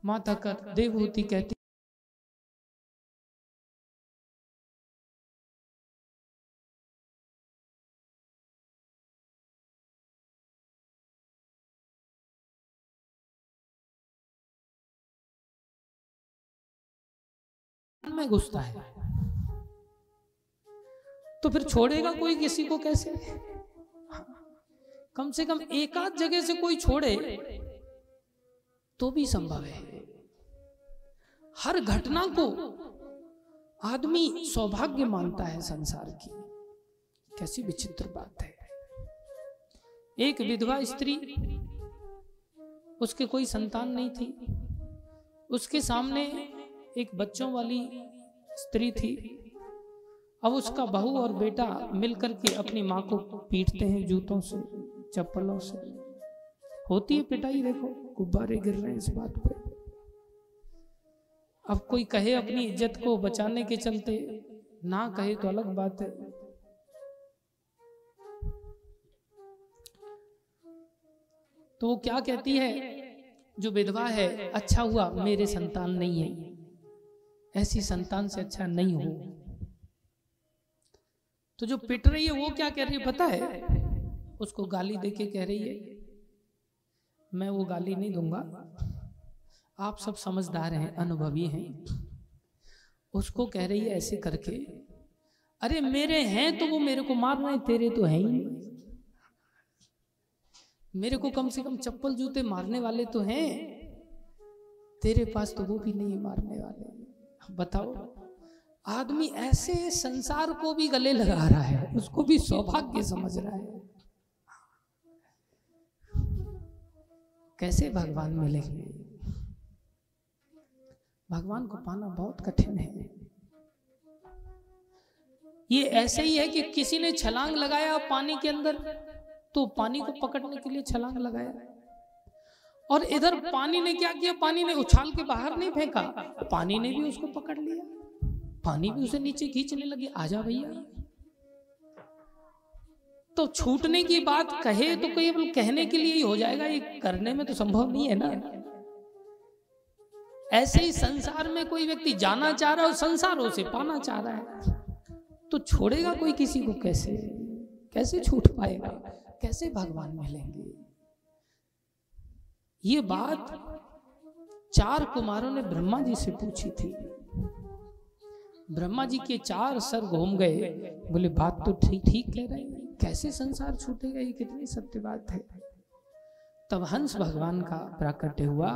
माता का देवहूति कहती में घुसता है। तो फिर छोड़ेगा कोई किसी को कैसे कम से कम एक आध जगह से कोई छोड़े तो भी संभव है। हर घटना को आदमी सौभाग्य मानता है संसार की। कैसी विचित्र बात है। एक विधवा स्त्री उसके कोई संतान नहीं थी। उसके सामने एक बच्चों वाली स्त्री थी। अब उसका बहू और बेटा मिलकर के अपनी माँ को पीटते हैं जूतों से, चप्पलों से। होती है पिटाई, देखो, गुब्बारे गिर रहे हैं इस बात पे। अब कोई कहे अपनी इज़्ज़त को बचाने के चलते, ना कहे तो अलग बात है। तो वो क्या कहती है? जो विधवा है अच्छा हुआ, मेरे संतान नहीं है। ऐसी संतान से अच्छा नहीं हो। तो जो पिट रही है, वो क्या कह रही है? पता है, उसको गाली देके कह रही है, मैं वो गाली नहीं दूँगा। आप सब समझदार हैं, अनुभवी हैं। उसको कह रही है ऐसे करके, अरे मेरे हैं तो वो मेरे को मार रहे तेरे तो है ही। मेरे को कम से कम चप्पल जूते मारने वाले तो हैं, तेरे पास तो वो भी नहीं मारने वाले। बताओ, आदमी ऐसे संसार को भी गले लगा रहा है, उसको भी सौभाग्य समझ रहा है। कैसे भगवान मिलेंगे? भगवान को पाना बहुत कठिन है। ये ऐसे ही है कि किसी ने छलांग लगाया पानी के अंदर तो पानी को पकड़ने के लिए छलांग लगाया। और इधर पानी ने क्या किया? पानी ने उछाल के बाहर नहीं फेंका। पानी ने भी उसको पकड़ लिया। पानी भी उसे नीचे खींचने लगे। आजा भैया। तो छूटने की बात कहे तो केवल कहने के लिए ही हो जाएगा। ये करने में तो संभव नहीं है ना। ऐसे ही संसार में कोई व्यक्ति जाना चाह रहा है और संसार उसे पाना चाह रहा है। तो छोड़ेगा कोई किसी को कैसे कैसे? छूट पाएगा? कैसे भगवान मिलेंगे? ये बात चार कुमारों ने ब्रह्मा जी से पूछी थी। ब्रह्मा जी के चार सर घूम गए। बोले, बात तो ठीक ठीक कह रहे हैं। कैसे संसार छूटेगा? ये कितनी सत्य बात है। तब हंस भगवान का प्राकट्य हुआ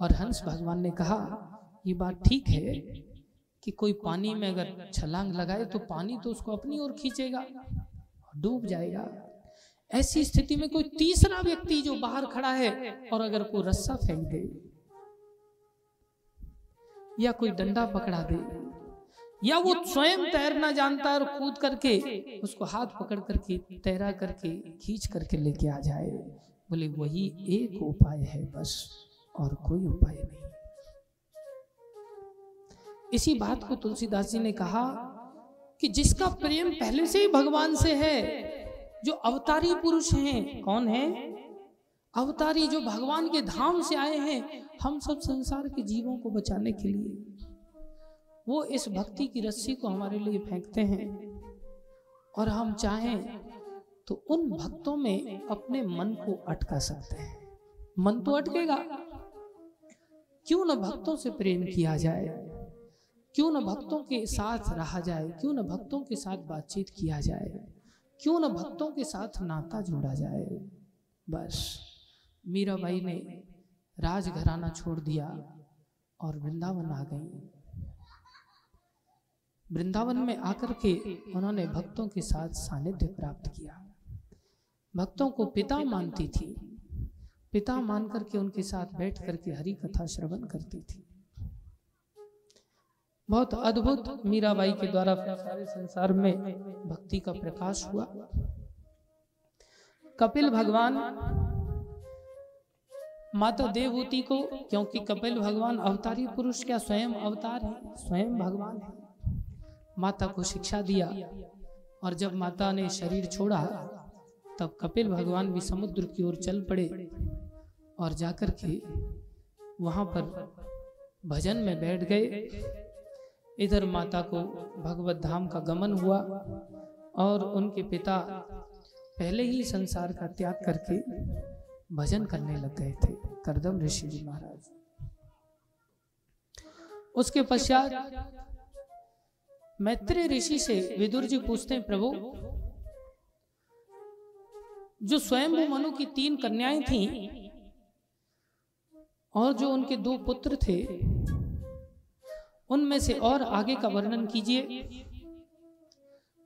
और हंस भगवान ने कहा, ये बात ठीक है कि कोई पानी में अगर छलांग लगाए तो पानी तो उसको अपनी ओर खींचेगा, डूब जाएगा। ऐसी स्थिति में कोई तीसरा व्यक्ति जो बाहर खड़ा है और अगर कोई रस्सा फेंक दे या कोई डंडा पकड़ा दे या वो स्वयं तैरना जानता है और कूद करके उसको हाथ पकड़ करके तैरा करके खींच करके लेके आ जाए, बोले वही एक उपाय है बस और कोई उपाय नहीं। इसी बात को तुलसीदास जी ने कहा कि जिसका प्रेम पहले से ही भगवान से है जो अवतारी पुरुष हैं, कौन है? अवतारी जो भगवान के धाम से आए हैं, हम सब संसार के जीवों को बचाने के लिए। वो इस भक्ति की रस्सी को हमारे लिए फेंकते हैं। और हम चाहें तो उन भक्तों में अपने मन को अटका सकते हैं। मन तो अटकेगा। क्यों न भक्तों से प्रेम किया जाए? क्यों न भक्तों के साथ रहा जाए? क्यों न भक्तों के साथ बातचीत किया जाए? क्यों ना भक्तों के साथ नाता जोड़ा जाए? बस, मीराबाई ने राजघराना छोड़ दिया और वृंदावन आ गई। वृंदावन में आकर के उन्होंने भक्तों के साथ सानिध्य प्राप्त किया। भक्तों को पिता मानती थी। पिता मान करके उनके साथ बैठ करके हरि कथा श्रवण करती थी। बहुत अद्भुत मीराबाई के द्वारा सारे संसार में भक्ति का प्रकाश हुआ। कपिल भगवान माता देवभूति को, क्योंकि कपिल भगवान अवतारी पुरुष क्या स्वयं अवतार है? स्वयं भगवान है। माता को शिक्षा दिया और जब माता ने शरीर छोड़ा, तब कपिल भगवान भी समुद्र की ओर चल पड़े और जाकर के वहाँ पर भजन में बैठ गए। इधर माता को भगवत धाम का गमन हुआ और उनके पिता पहले ही संसार का त्याग करके भजन करने लग गए थे, करदम ऋषि जी महाराज। उसके पश्चात मैत्री ऋषि से विदुर जी पूछते हैं, प्रभु, जो स्वयं मनु की तीन कन्याएँ थीं और जो उनके दो पुत्र थे उनमें से और आगे का वर्णन कीजिए।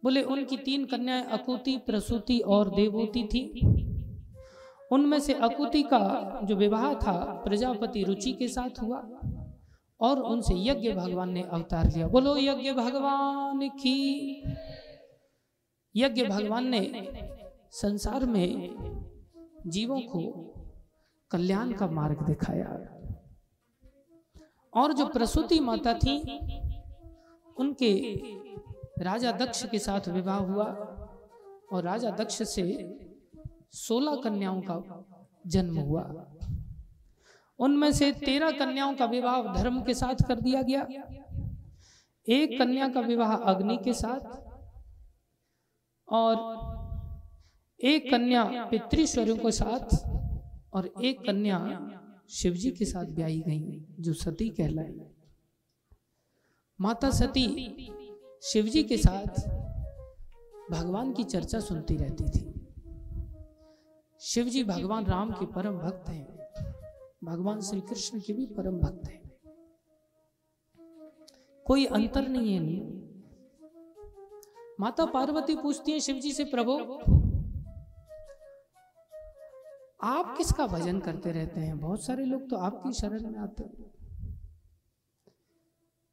बोले, उनकी तीन कन्याएँ अकुति, प्रसूति और देवोती थी। उनमें से अकुति का जो विवाह था, प्रजापति रुचि के साथ हुआ और उनसे यज्ञ भगवान ने अवतार लिया। बोलो, यज्ञ भगवान की, यज्ञ भगवान ने संसार में जीवों को कल्याण का मार्ग दिखाया। और जो प्रसूति माता थी उनके राजा दक्ष के साथ विवाह हुआ और राजा दक्ष से सोलह कन्याओं का जन्म हुआ। उनमें से तेरह कन्याओं का विवाह धर्म के साथ कर दिया गया। एक कन्या का विवाह अग्नि के साथ और एक कन्या पितृश्वरों के साथ और एक कन्या शिवजी के साथ ब्याई गई, जो सती कहलाई माता सती शिवजी के साथ भगवान की चर्चा सुनती रहती थी। शिव जी भगवान राम के परम भक्त हैं। भगवान श्री कृष्ण के भी परम भक्त हैं। कोई अंतर नहीं है। इनमें माता पार्वती पूछती है शिव जी से प्रभु आप किसका भजन करते रहते हैं? बहुत सारे लोग तो आपकी शरण में आते हैं।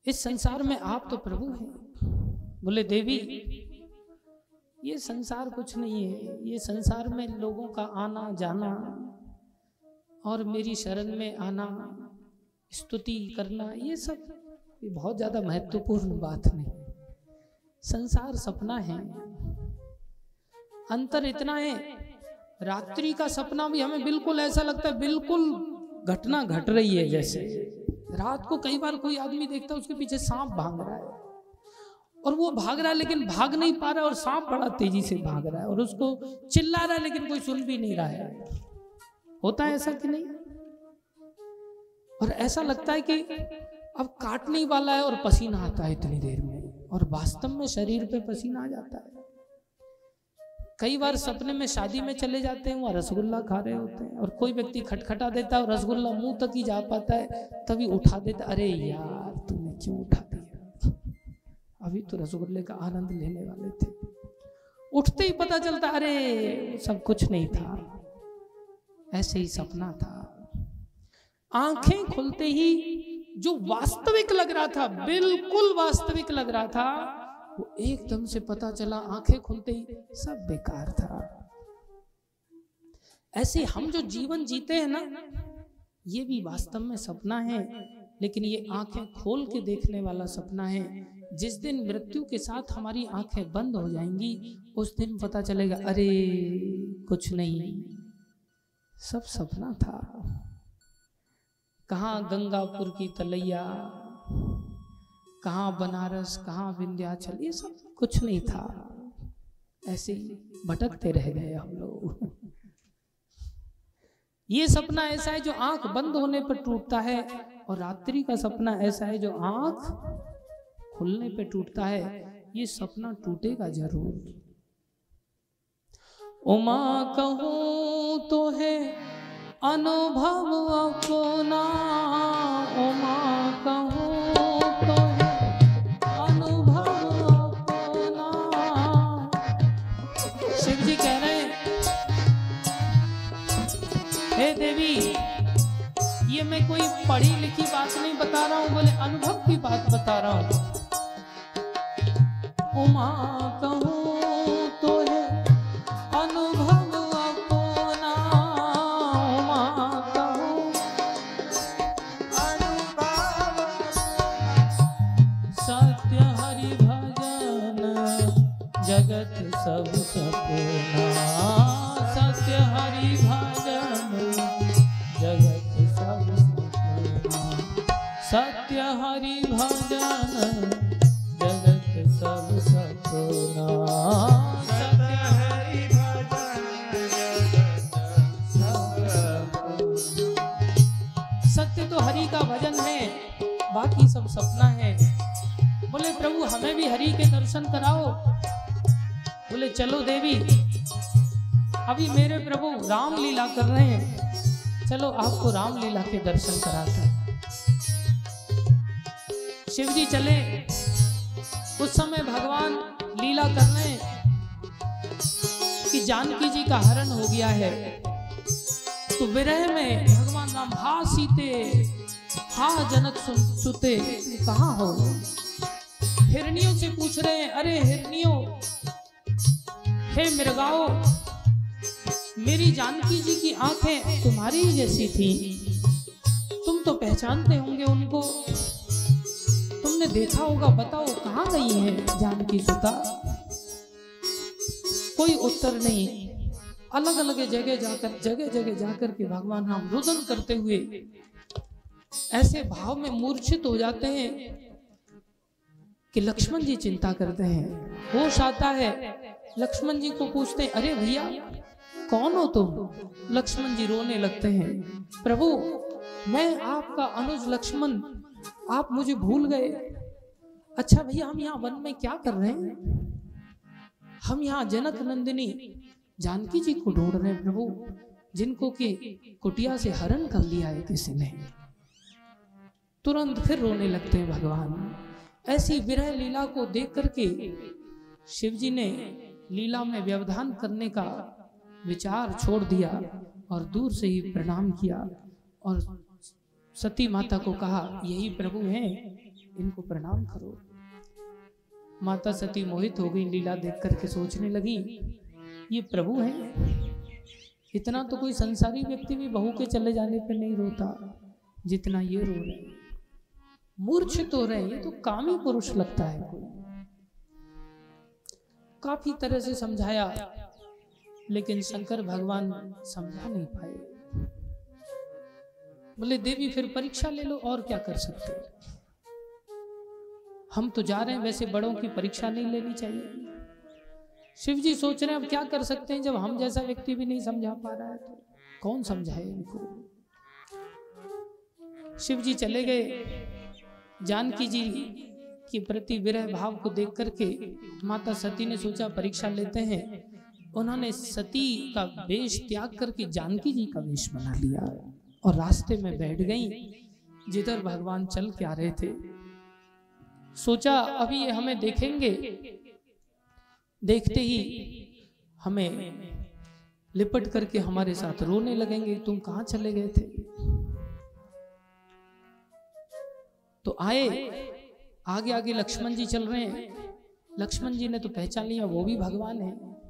इस संसार में आप तो प्रभु हैं। बोले, देवी, ये संसार कुछ नहीं है। ये संसार में लोगों का आना, जाना और मेरी शरण में आना, स्तुति करना, ये सब ये बहुत ज़्यादा महत्वपूर्ण बात नहीं संसार सपना है। अंतर इतना है रात्रि का सपना भी हमें बिल्कुल ऐसा लगता है, बिल्कुल घटना घट रही है जैसे। रात को कई बार कोई आदमी देखता है, उसके पीछे सांप भाग रहा है। और वो भाग रहा है, लेकिन भाग नहीं पा रहा और सांप बड़ा तेज़ी से भाग रहा है और उसको चिल्ला रहा है, लेकिन कोई सुन भी नहीं रहा है। होता है ऐसा कि नहीं? और ऐसा लगता है कि अब काटने वाला है और पसीना आता है इतनी देर में, और वास्तव में शरीर पे पसीना आ जाता है। कई बार सपने में शादी में चले जाते हैं, वहाँ रसगुल्ला खा रहे होते हैं और कोई व्यक्ति खटखटा देता है और रसगुल्ला मुँह तक ही जा पाता है, तभी उठा देता अरे यार तुमने क्यों उठा दिया? (laughs) अभी तो रसगुल्ले का आनंद लेने वाले थे। उठते ही पता चलता, अरे, सब कुछ नहीं था, ऐसे ही सपना था। आँखें खुलते ही जो वास्तविक लग रहा था, बिल्कुल वास्तविक लग रहा था वो एकदम से पता चला, आँखें खुलते ही सब बेकार था। ऐसे हम जो जीवन जीते हैं ना, ये भी वास्तव में सपना है, लेकिन ये आँखें खोल के देखने वाला सपना है। जिस दिन मृत्यु के साथ हमारी आँखें बंद हो जाएँगी, उस दिन पता चलेगा, अरे, कुछ नहीं। सब सपना था। कहाँ गंगापुर की तलैया कहाँ बनारस, कहाँ विंध्याचल, ये सब कुछ नहीं था। ऐसे ही भटकते रह गए हम लोग। ये सपना ऐसा है जो आँख बंद होने पर टूटता है और रात्रि का सपना ऐसा है जो आँख खुलने पर टूटता है। ये सपना टूटेगा ज़रूर। उमा कहूँ तो है अनुभव अपना, उमा कहूँ कोई पढ़ी लिखी बात नहीं बता रहा हूँ, बोले अनुभव की बात बता रहा हूँ। उमा कहूँ हरि भजन जगत सब सपना तो हरि का भजन है, बाकी सब सपना है। बोले, प्रभु, हमें भी हरि के दर्शन कराओ। बोले, चलो देवी, अभी मेरे प्रभु राम लीला कर रहे हैं। चलो, आपको राम लीला के दर्शन कराते हैं। शिव जी चले। उस समय भगवान लीला कर रहे कि जानकी जी का हरण हो गया है। तो विरह में भगवान राम हा सीते हा जनक सुते, कहाँ हो? हिरणियों से पूछ रहे हैं, अरे हिरनियों हे मृगाओ, मेरी जानकी जी की आँखें तुम्हारी जैसी थी। तुम तो पहचानते होंगे उनको। तुमने देखा होगा, बताओ, कहाँ गई है जानकी सुता? कोई उत्तर नहीं। अलग अलग जगह जाकर जगह जगह जाकर के भगवान राम रुदन करते हुए ऐसे भाव में मूर्छित हो जाते हैं कि लक्ष्मण जी चिंता करते हैं। होश आता है। लक्ष्मण जी को पूछते हैं, अरे भैया, कौन हो तुम? लक्ष्मण जी रोने लगते हैं, प्रभु, मैं आपका अनुज लक्ष्मण आप मुझे भूल गए। अच्छा भैया, हम यहाँ वन में क्या कर रहे हैं? हम यहाँ जनक नंदिनी, जानकी जी को ढूंढ रहे हैं, प्रभु, जिनको कि कुटिया से हरण कर लिया है किसी ने। तुरंत फिर रोने लगते हैं भगवान। ऐसी विरह लीला को देख करके शिव जी ने लीला में व्यवधान करने का विचार छोड़ दिया और दूर से ही प्रणाम किया और सती माता को कहा यही प्रभु हैं इनको प्रणाम करो। माता सती मोहित हो गई लीला देख करके सोचने लगी ये प्रभु हैं? इतना तो कोई संसारी व्यक्ति भी बहू के चले जाने पर नहीं रोता जितना ये रो रहे मूर्छित हो रहे ये तो कामी पुरुष लगता है कोई। काफ़ी तरह से समझाया लेकिन शंकर भगवान समझा नहीं पाए। बोले, देवी, फिर परीक्षा ले लो, और क्या कर सकते हो? हम तो जा रहे हैं, वैसे बड़ों की परीक्षा नहीं लेनी चाहिए। शिव जी सोच रहे हैं, अब क्या कर सकते हैं, जब हम जैसा व्यक्ति भी नहीं समझा पा रहा है तो कौन समझाए इनको? शिव जी चले गए। जानकी जी के प्रति विरह भाव को देख करके माता सती ने सोचा, परीक्षा लेते हैं। उन्होंने सती का वेश त्याग करके जानकी जी का वेश बना लिया। और रास्ते में बैठ गई। जिधर भगवान चल के आ रहे थे। सोचा, अभी ये हमें देखेंगे। देखते ही हमें लिपट करके हमारे साथ रोने लगेंगे, तुम कहाँ चले गए थे? तो आए। आगे आगे लक्ष्मण जी चल रहे हैं। लक्ष्मण जी ने तो पहचान लिया, वो भी भगवान है।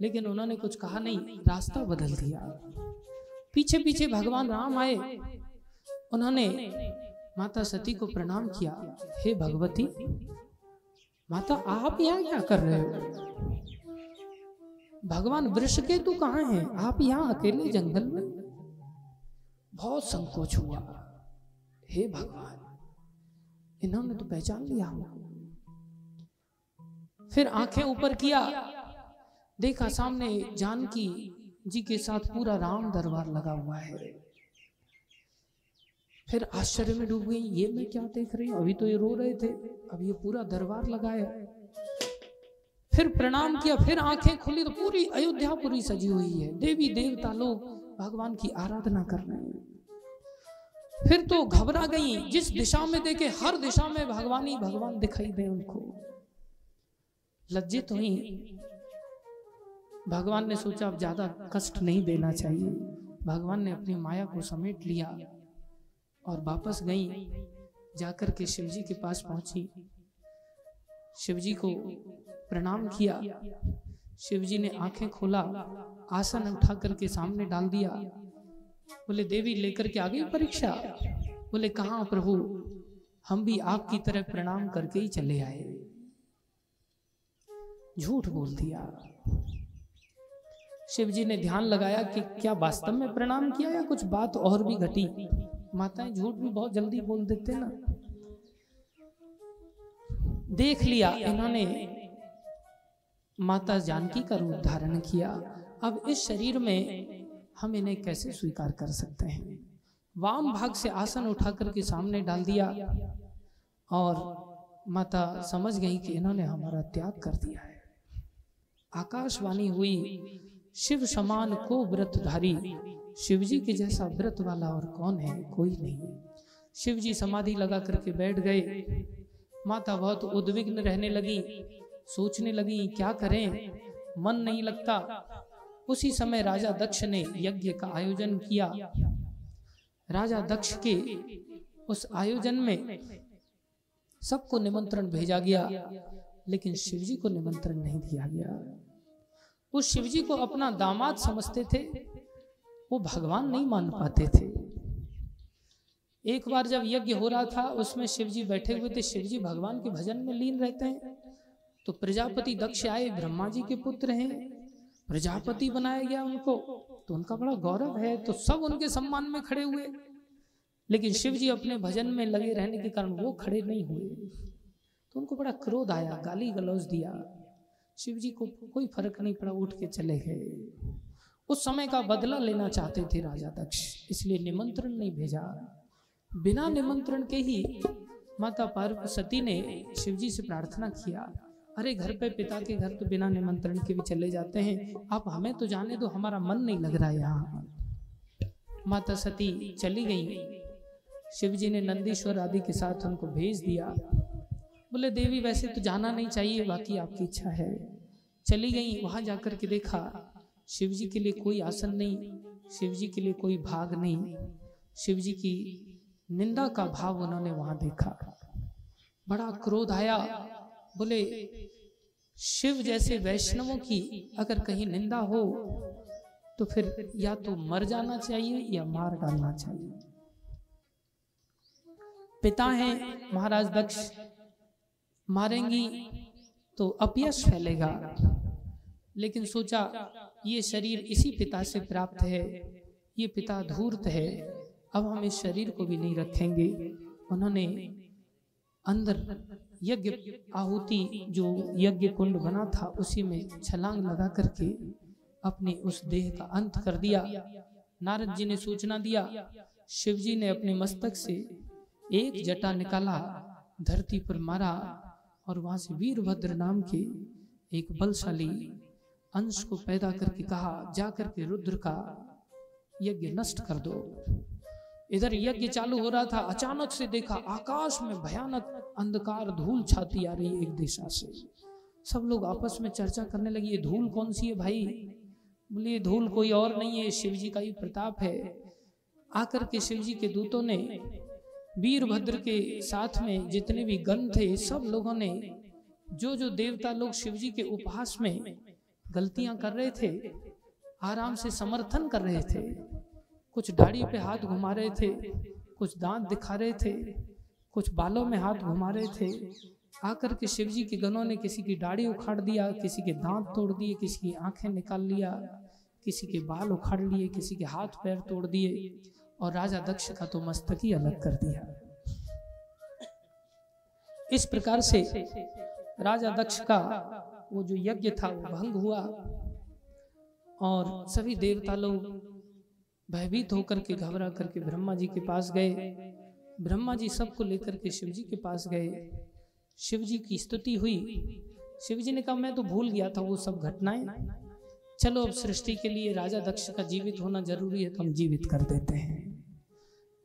लेकिन उन्होंने कुछ कहा नहीं, रास्ता बदल दिया पीछे पीछे भगवान राम आए। उन्होंने माता सती को प्रणाम किया। हे भगवती माता आप यहाँ क्या कर रहे हो? भगवान वृक्ष के तू कहाँ हैं? आप यहाँ अकेले जंगल में? बहुत संकोच हुआ। हे भगवान इन्होंने तो पहचान लिया फिर आँखें ऊपर किया। देखा सामने जानकी जी के साथ पूरा राम दरबार लगा हुआ है। फिर आश्चर्य में डूब गई, ये मैं क्या देख रही हूँ? अभी तो ये रो रहे थे, अब ये पूरा दरबार लगाया। फिर प्रणाम किया, फिर आँखें खुली तो पूरी अयोध्या पूरी सजी हुई है। देवी, देवता, लोग भगवान की आराधना कर रहे हैं। फिर तो घबरा गई, जिस दिशा में देखे, हर दिशा में भगवान ही भगवान दिखाई दे उनको। लज्जित हुई भगवान ने सोचा, अब ज़्यादा कष्ट नहीं देना चाहिए। भगवान ने अपनी माया को समेट लिया और वापस गई, जाकर के शिवजी के पास पहुँची। शिवजी को प्रणाम किया। शिवजी ने आँखें खोला, आसन उठा करके सामने डाल दिया। बोले, देवी, लेकर के आ गई परीक्षा? बोले, कहा प्रभु? हम भी आपकी तरह प्रणाम करके ही चले आए। झूठ बोल दिया। शिव जी ने ध्यान लगाया कि क्या वास्तव में प्रणाम किया या कुछ बात और भी घटी? माताएँ झूठ भी बहुत जल्दी बोल देते ना। देख लिया, इन्होंने माता जानकी का रूप धारण किया। अब इस शरीर में हम इन्हें कैसे स्वीकार कर सकते हैं? वाम भाग से आसन उठा करके सामने डाल दिया और माता समझ गई कि इन्होंने हमारा त्याग कर दिया है। आकाशवाणी हुई शिव समान को व्रतधारी शिव जी के जैसा व्रत वाला और कौन है? कोई नहीं। शिव जी समाधि लगा करके बैठ गए। माता बहुत उद्विग्न रहने लगी। सोचने लगी, क्या करें? मन नहीं लगता। उसी समय राजा दक्ष ने यज्ञ का आयोजन किया। राजा दक्ष के उस आयोजन में सबको निमंत्रण भेजा गया, लेकिन शिवजी को निमंत्रण नहीं दिया गया। उस शिवजी को अपना दामाद समझते थे। वो भगवान नहीं मान पाते थे। एक बार जब यज्ञ हो रहा था, उसमें शिवजी बैठे हुए थे। शिवजी भगवान के भजन में लीन रहते हैं। तो प्रजापति दक्ष आए, ब्रह्मा जी के पुत्र हैं। प्रजापति बनाया गया उनको। तो उनका बड़ा गौरव है। तो सब उनके सम्मान में खड़े हुए। लेकिन शिव जी अपने भजन में लगे रहने के कारण वो खड़े नहीं हुए। तो उनको बड़ा क्रोध आया गाली गलौज दिया। शिव जी को कोई फ़र्क नहीं पड़ा, उठ के चले गए। उस समय का बदला लेना चाहते थे राजा दक्ष, इसलिए निमंत्रण नहीं भेजा। बिना निमंत्रण के ही माता पार्वती ने शिव जी से प्रार्थना किया, अरे, घर पे पिता के घर तो बिना निमंत्रण के भी चले जाते हैं, आप हमें तो जाने दो, हमारा मन नहीं लग रहा यहाँ। माता सती चली गई। शिव जी ने नंदीश्वर आदि के साथ उनको भेज दिया। बोले, देवी, वैसे तो जाना नहीं चाहिए, बाकी आपकी इच्छा है। चली गई, वहाँ जाकर के देखा शिव जी के लिए कोई आसन नहीं शिव जी के लिए कोई भाग नहीं। शिव जी की निंदा का भाव उन्होंने वहाँ देखा। बड़ा क्रोध आया। बोले, शिव जैसे वैष्णवों की अगर कहीं निंदा हो तो फिर या तो मर जाना चाहिए या मार डालना चाहिए। पिता हैं, महाराज दक्ष मारेंगी तो अपयश फैलेगा। लेकिन सोचा, ये शरीर इसी पिता से प्राप्त है, ये पिता धूर्त है, अब हम इस शरीर को भी नहीं रखेंगे। उन्होंने अंदर यज्ञ आहुति, जो यज्ञ कुंड बना था, उसी में छलांग लगा करके अपने उस देह का अंत कर दिया। नारद जी ने सूचना दिया, शिव जी ने अपने मस्तक से एक जटा निकाला, धरती पर मारा और वहाँ से वीरभद्र नाम के एक बलशाली अंश को पैदा करके कहा जाकर के रुद्र का यज्ञ नष्ट कर दो। इधर यज्ञ चालू हो रहा था अचानक से देखा आकाश में भयानक अंधकार धूल छाती आ रही एक दिशा से। सब लोग आपस में चर्चा करने लगी ये धूल कौन सी है भाई? बोले धूल कोई और नहीं है शिव जी का ही प्रताप है। आकर के शिव जी के दूतों ने वीरभद्र के साथ में जितने भी गण थे, सब लोगों ने जो जो देवता लोग शिव जी के उपहास में गलतियाँ कर रहे थे, आराम से समर्थन कर रहे थे, कुछ दाढ़ी पे हाथ घुमा रहे थे, कुछ दांत दिखा रहे थे, कुछ बालों में हाथ घुमा रहे थे, आकर के शिव जी के गणों ने किसी की दाढ़ी उखाड़ दिया, किसी के दांत तोड़ दिए, किसी की आँखें निकाल लिया, किसी के बाल उखाड़ लिए, किसी के हाथ पैर तोड़ दिए। और राजा दक्ष का तो मस्तक ही अलग कर दिया। इस प्रकार से राजा दक्ष का वो जो यज्ञ था, वो भंग हुआ और सभी देवता लोग भयभीत होकर के घबरा करके ब्रह्मा जी के पास गए। ब्रह्मा जी सबको लेकर के शिव जी के पास गए। शिव जी की स्तुति हुई। शिव जी ने कहा, मैं तो भूल गया था वो सब घटनाएँ। चलो अब सृष्टि के लिए राजा दक्ष का जीवित होना ज़रूरी है तो हम जीवित कर देते हैं।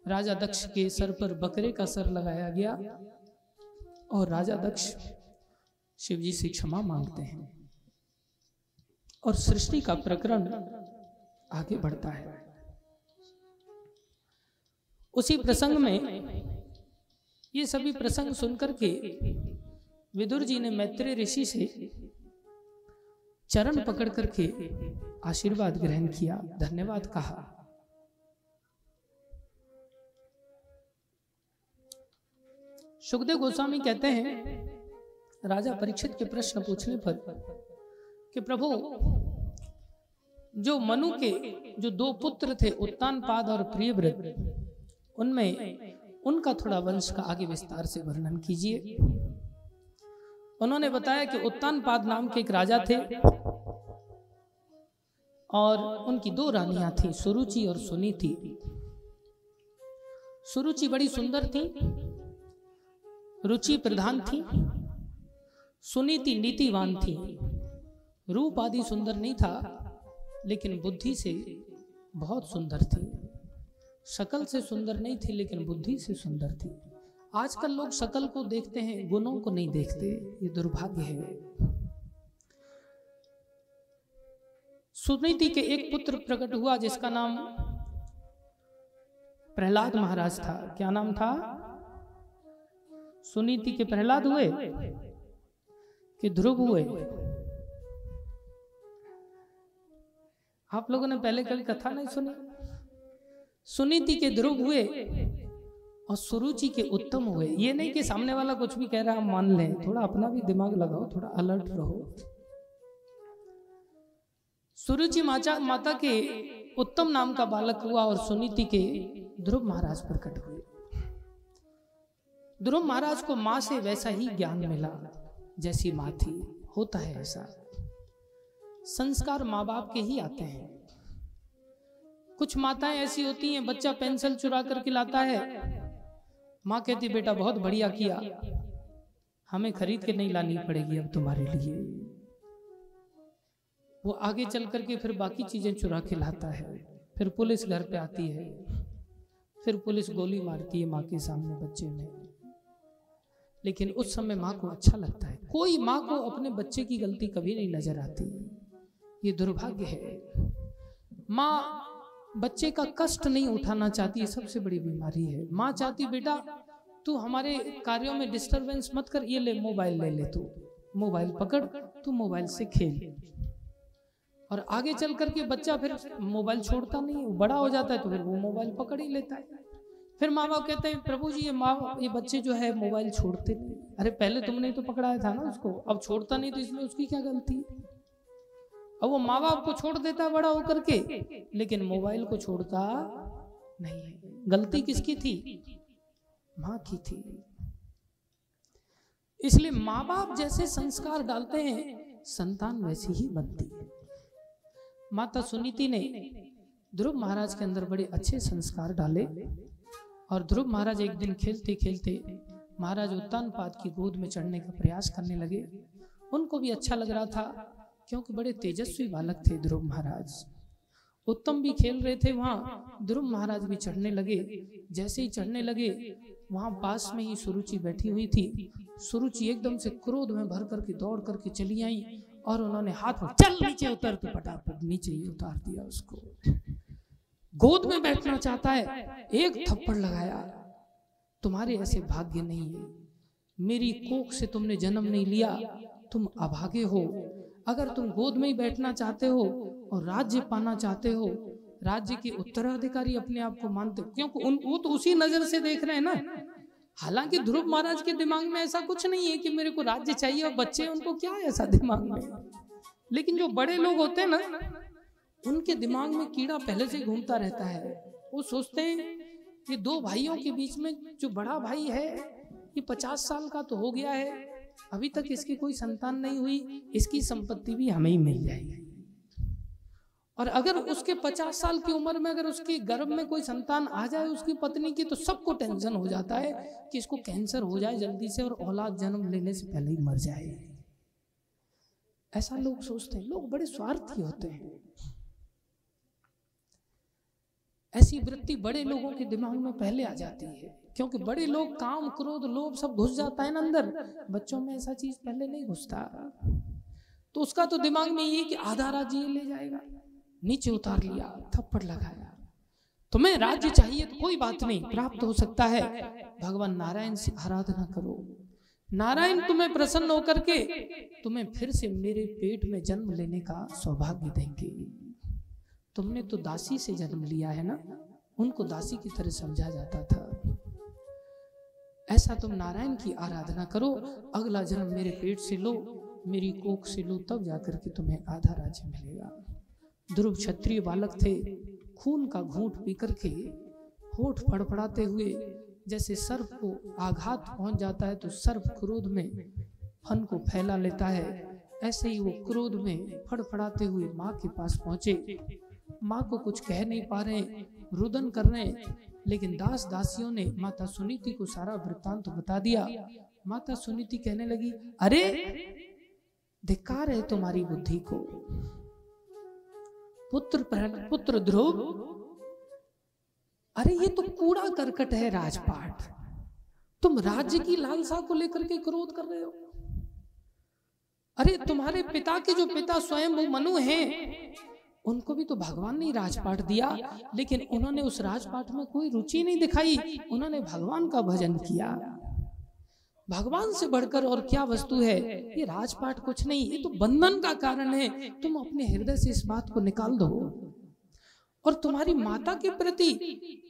राजा दक्ष के सर पर बकरे का सर लगाया गया और राजा दक्ष शिव जी से क्षमा मांगते हैं और सृष्टि का प्रकरण आगे बढ़ता है। उसी प्रसंग में ये सभी प्रसंग सुनकर के विदुर जी ने मैत्री ऋषि से चरण पकड़ करके आशीर्वाद ग्रहण किया, धन्यवाद कहा। सुखदेव गोस्वामी कहते हैं राजा परीक्षित के प्रश्न पूछने पर कि प्रभु जो मनु के जो दो पुत्र थे उत्तानपाद और प्रियव्रत उनमें उनका थोड़ा वंश का आगे विस्तार से वर्णन कीजिए। उन्होंने बताया कि उत्तानपाद नाम के एक राजा थे और उनकी दो रानियाँ थी सुरुचि और सुनीति। सुरुचि बड़ी सुंदर थी। रुचि प्रधान थी, सुनीति नीतिवान थी। रूप आदि सुंदर नहीं था, लेकिन बुद्धि से बहुत सुंदर थी। शकल से सुंदर नहीं थी, लेकिन बुद्धि से सुंदर थी। आजकल लोग शकल को देखते हैं, गुणों को नहीं देखते। ये दुर्भाग्य है। सुनीति के एक पुत्र प्रकट हुआ, जिसका नाम प्रहलाद महाराज था। क्या नाम था? सुनीति के प्रहलाद हुए कि ध्रुव हुए। आप लोगों ने पहले कभी कथा नहीं सुनी? सुनीति के ध्रुव हुए और सुरुचि के उत्तम हुए। ये नहीं कि सामने वाला कुछ भी कह रहा है हम मान लें। थोड़ा अपना भी दिमाग लगाओ थोड़ा अलर्ट रहो। सुरुचि माता माता के उत्तम नाम का बालक हुआ और सुनीति के ध्रुव महाराज प्रकट हुए। ध्रुव महाराज को माँ से वैसा ही ज्ञान मिला, जैसी माँ थी। होता है ऐसा। संस्कार माँ बाप के ही आते हैं। कुछ माताएँ ऐसी होती हैं, बच्चा पेंसिल चुरा करके लाता है। माँ कहती, बेटा, बहुत बढ़िया किया। हमें खरीद के नहीं लानी पड़ेगी अब तुम्हारे लिए। वो आगे चल करके फिर बाकी चीज़ें चुरा के लाता है। फिर पुलिस घर पे आती है। फिर पुलिस गोली मारती है माँ के सामने बच्चे में। लेकिन उस समय माँ को अच्छा लगता है। कोई माँ को अपने बच्चे की गलती कभी नहीं नज़र आती। ये दुर्भाग्य है। माँ बच्चे का कष्ट नहीं उठाना चाहती ये सबसे बड़ी बीमारी है। माँ चाहती बेटा तू हमारे कार्यों में डिस्टरबेंस मत कर ये ले मोबाइल ले ले तू। मोबाइल पकड़ तू मोबाइल से खेल। और आगे चल करके बच्चा फिर मोबाइल छोड़ता नहीं बड़ा हो जाता है तो फिर वो मोबाइल पकड़ ही लेता है। फिर माँ बाप कहते हैं, प्रभु जी, ये माँ ये बच्चे जो है, मोबाइल छोड़ते नहीं अरे, पहले तुमने तो पकड़ाया था ना उसको, अब छोड़ता नहीं तो इसमें उसकी क्या गलती? अब वो माँ बाप को छोड़ देता बड़ा होकर के, लेकिन मोबाइल को छोड़ता नहीं है। गलती किसकी थी? माँ की थी। इसलिए माँ बाप जैसे संस्कार डालते हैं, संतान वैसी ही बनती है। माता सुनीति ने ध्रुव महाराज के अंदर बड़े अच्छे संस्कार डाले। और ध्रुव महाराज एक दिन खेलते खेलते महाराज उत्तान पाद की गोद में चढ़ने का प्रयास करने लगे। उनको भी अच्छा लग रहा था, क्योंकि बड़े तेजस्वी बालक थे ध्रुव महाराज। उत्तम भी खेल रहे थे वहाँ, ध्रुव महाराज भी चढ़ने लगे। जैसे ही चढ़ने लगे, वहाँ पास में ही सुरुचि बैठी हुई थी। सुरुचि एकदम से क्रोध में भर करके दौड़ करके चली आई और उन्होंने हाथ में चल नीचे उतर तो फटाफट, नीचे ही उतार दिया उसको। गोद में बैठना चाहता है, एक थप्पड़ लगाया। तुम्हारे ऐसे भाग्य नहीं है। मेरी कोख से तुमने जन्म नहीं लिया। तुम अभागे हो। अगर तुम गोद में ही बैठना चाहते हो और राज्य पाना चाहते हो, राज्य के उत्तराधिकारी अपने आप को मानते क्योंकि उन, वो तो उसी नज़र से देख रहे हैं ना। हालाँकि ध्रुव महाराज के दिमाग में ऐसा कुछ नहीं है कि मेरे को राज्य चाहिए और बच्चे उनको क्या है ऐसा दिमाग में? लेकिन जो बड़े लोग होते हैं ना उनके दिमाग में कीड़ा पहले से घूमता रहता है। वो सोचते हैं ये दो भाइयों के बीच में जो बड़ा भाई है, ये पचास साल का तो हो गया है। अभी तक इसकी कोई संतान नहीं हुई, इसकी संपत्ति भी हमें ही मिल जाएगी। और अगर उसके पचास साल की उम्र में अगर उसके गर्भ में कोई संतान आ जाए उसकी पत्नी की तो सबको टेंशन हो जाता है कि इसको कैंसर हो जाए जल्दी से और औलाद जन्म लेने से पहले ही मर जाए। ऐसा लोग सोचते हैं, लोग बड़े स्वार्थी होते हैं। ऐसी वृत्ति बड़े लोगों के दिमाग में पहले आ जाती है, क्योंकि बड़े लोग काम, क्रोध, लोभ सब घुस जाता है ना अंदर। बच्चों में ऐसा चीज़ पहले नहीं घुसता। तो उसका तो दिमाग में ये कि आधा राज्य ले जाएगा, नीचे उतार लिया, थप्पड़ लगाया। तुम्हें राज्य चाहिए तो कोई बात नहीं, प्राप्त हो सकता है। भगवान नारायण से आराधना करो। नारायण, तुम्हें प्रसन्न होकर के तुम्हें फिर से मेरे पेट में जन्म लेने का सौभाग्य देंगे। तुमने तो दासी से जन्म लिया है ना? उनको दासी की तरह समझा जाता था। ऐसा तुम नारायण की आराधना करो, अगला जन्म मेरे पेट से लो, मेरी कोख से लो, तब जाकर के तुम्हें आधा राज्य मिलेगा। ध्रुव क्षत्रिय बालक थे, खून का घूंट पी करके होठ फड़फड़ाते हुए जैसे सर्प को आघात पहुँच जाता है तो सर्प क्रोध में फन को फैला लेता है। ऐसे ही वो क्रोध में फड़फड़ाते हुए माँ के पास पहुँचे। माँ को कुछ कह नहीं पा रहे, रुदन कर रहे। लेकिन दास दासियों ने माता सुनीति को सारा वृत्तांत तो बता दिया। माता सुनीति कहने लगी, अरे, धिक्कार है तुम्हारी बुद्धि को। पुत्र पुत्र ध्रुव, अरे, ये तो कूड़ा करकट है राजपाट। तुम राज्य की लालसा को लेकर के क्रोध कर रहे हो। अरे, तुम्हारे पिता के जो पिता स्वयं मनु हैं उनको भी तो भगवान ने राजपाट दिया, लेकिन उन्होंने उस राजपाट में कोई रुचि नहीं दिखाई। उन्होंने भगवान का भजन किया। भगवान से बढ़कर और क्या वस्तु है? ये राजपाट कुछ नहीं, ये तो बंधन का कारण है। तुम अपने हृदय से इस बात को निकाल दो। और तुम्हारी माता के प्रति,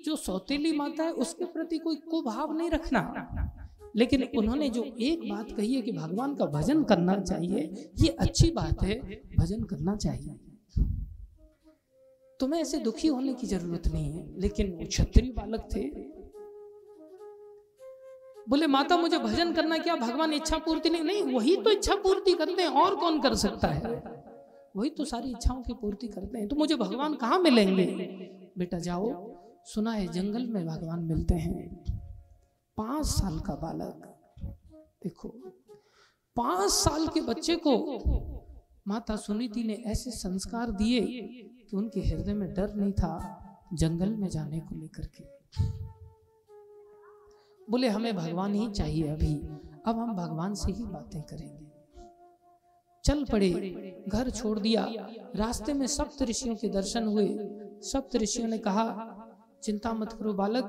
जो सौतेली माता है, उसके प्रति कोई कुभाव नहीं रखना। लेकिन उन्होंने जो एक बात कही है कि भगवान का भजन करना चाहिए, ये अच्छी बात है, भजन करना चाहिए। तुम्हें ऐसे दुखी होने की ज़रूरत नहीं है। लेकिन वो क्षत्रिय बालक थे। बोले, माता, मुझे भजन करना क्या? भगवान इच्छा पूर्ति नहीं नहीं, वही तो इच्छा पूर्ति करते हैं। और कौन कर सकता है? वही तो सारी इच्छाओं की पूर्ति करते हैं। तो मुझे भगवान कहाँ मिलेंगे? बेटा, जाओ। सुना है, जंगल में भगवान मिलते हैं। पाँच साल का बालक। देखो, पाँच साल के बच्चे को माता सुनीति ने ऐसे संस्कार दिए कि उनके हृदय में डर नहीं था जंगल में जाने को लेकर के। बोले, हमें भगवान ही चाहिए अभी। अब हम भगवान से ही बातें करेंगे। चल पड़े, घर छोड़ दिया। रास्ते में सप्त ऋषियों के दर्शन हुए। सप्त ऋषियों ने कहा, चिंता मत करो बालक,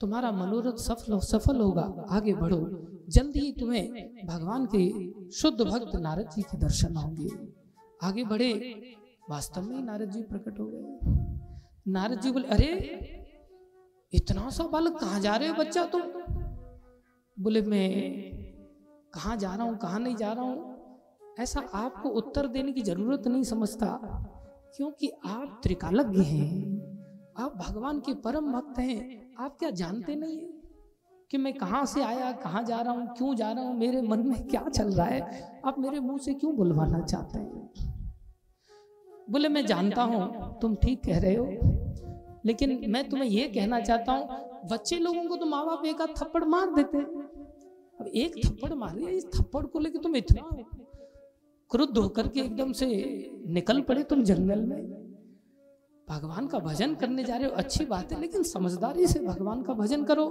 तुम्हारा मनोरथ सफल सफल होगा। आगे बढ़ो। जल्दी ही तुम्हें भगवान के शुद्ध भक्त नारद जी के दर्शन होंगे। आगे बढ़े। वास्तव में नारद जी प्रकट हो गए। नारद जी बोले, अरे, इतना सा बालक कहाँ जा रहे हो बच्चा तुम? बोले, मैं कहाँ जा रहा हूँ, कहाँ नहीं जा रहा हूँ? ऐसा आपको उत्तर देने की ज़रूरत नहीं समझता, क्योंकि आप त्रिकालज्ञ हैं। आप भगवान के परम भक्त हैं। आप क्या जानते नहीं है कि मैं कहाँ से आया, कहाँ जा रहा हूँ, क्यों जा रहा हूँ? मेरे मन में क्या चल रहा है? आप मेरे मुँह से क्यों बुलवाना चाहते हैं? बोले मैं जानता हूँ तुम ठीक कह रहे हो। लेकिन मैं तुम्हें यह कहना चाहता हूँ बच्चे लोगों को तो माँ बाप एक आध थप्पड़ मार देते। अब एक थप्पड़ मारे इस थप्पड़ को लेकर तुम इतना क्रुद्ध होकर के एकदम से निकल पड़े तुम जंगल में। भगवान का भजन करने जा रहे हो अच्छी बात है लेकिन समझदारी से भगवान का भजन करो।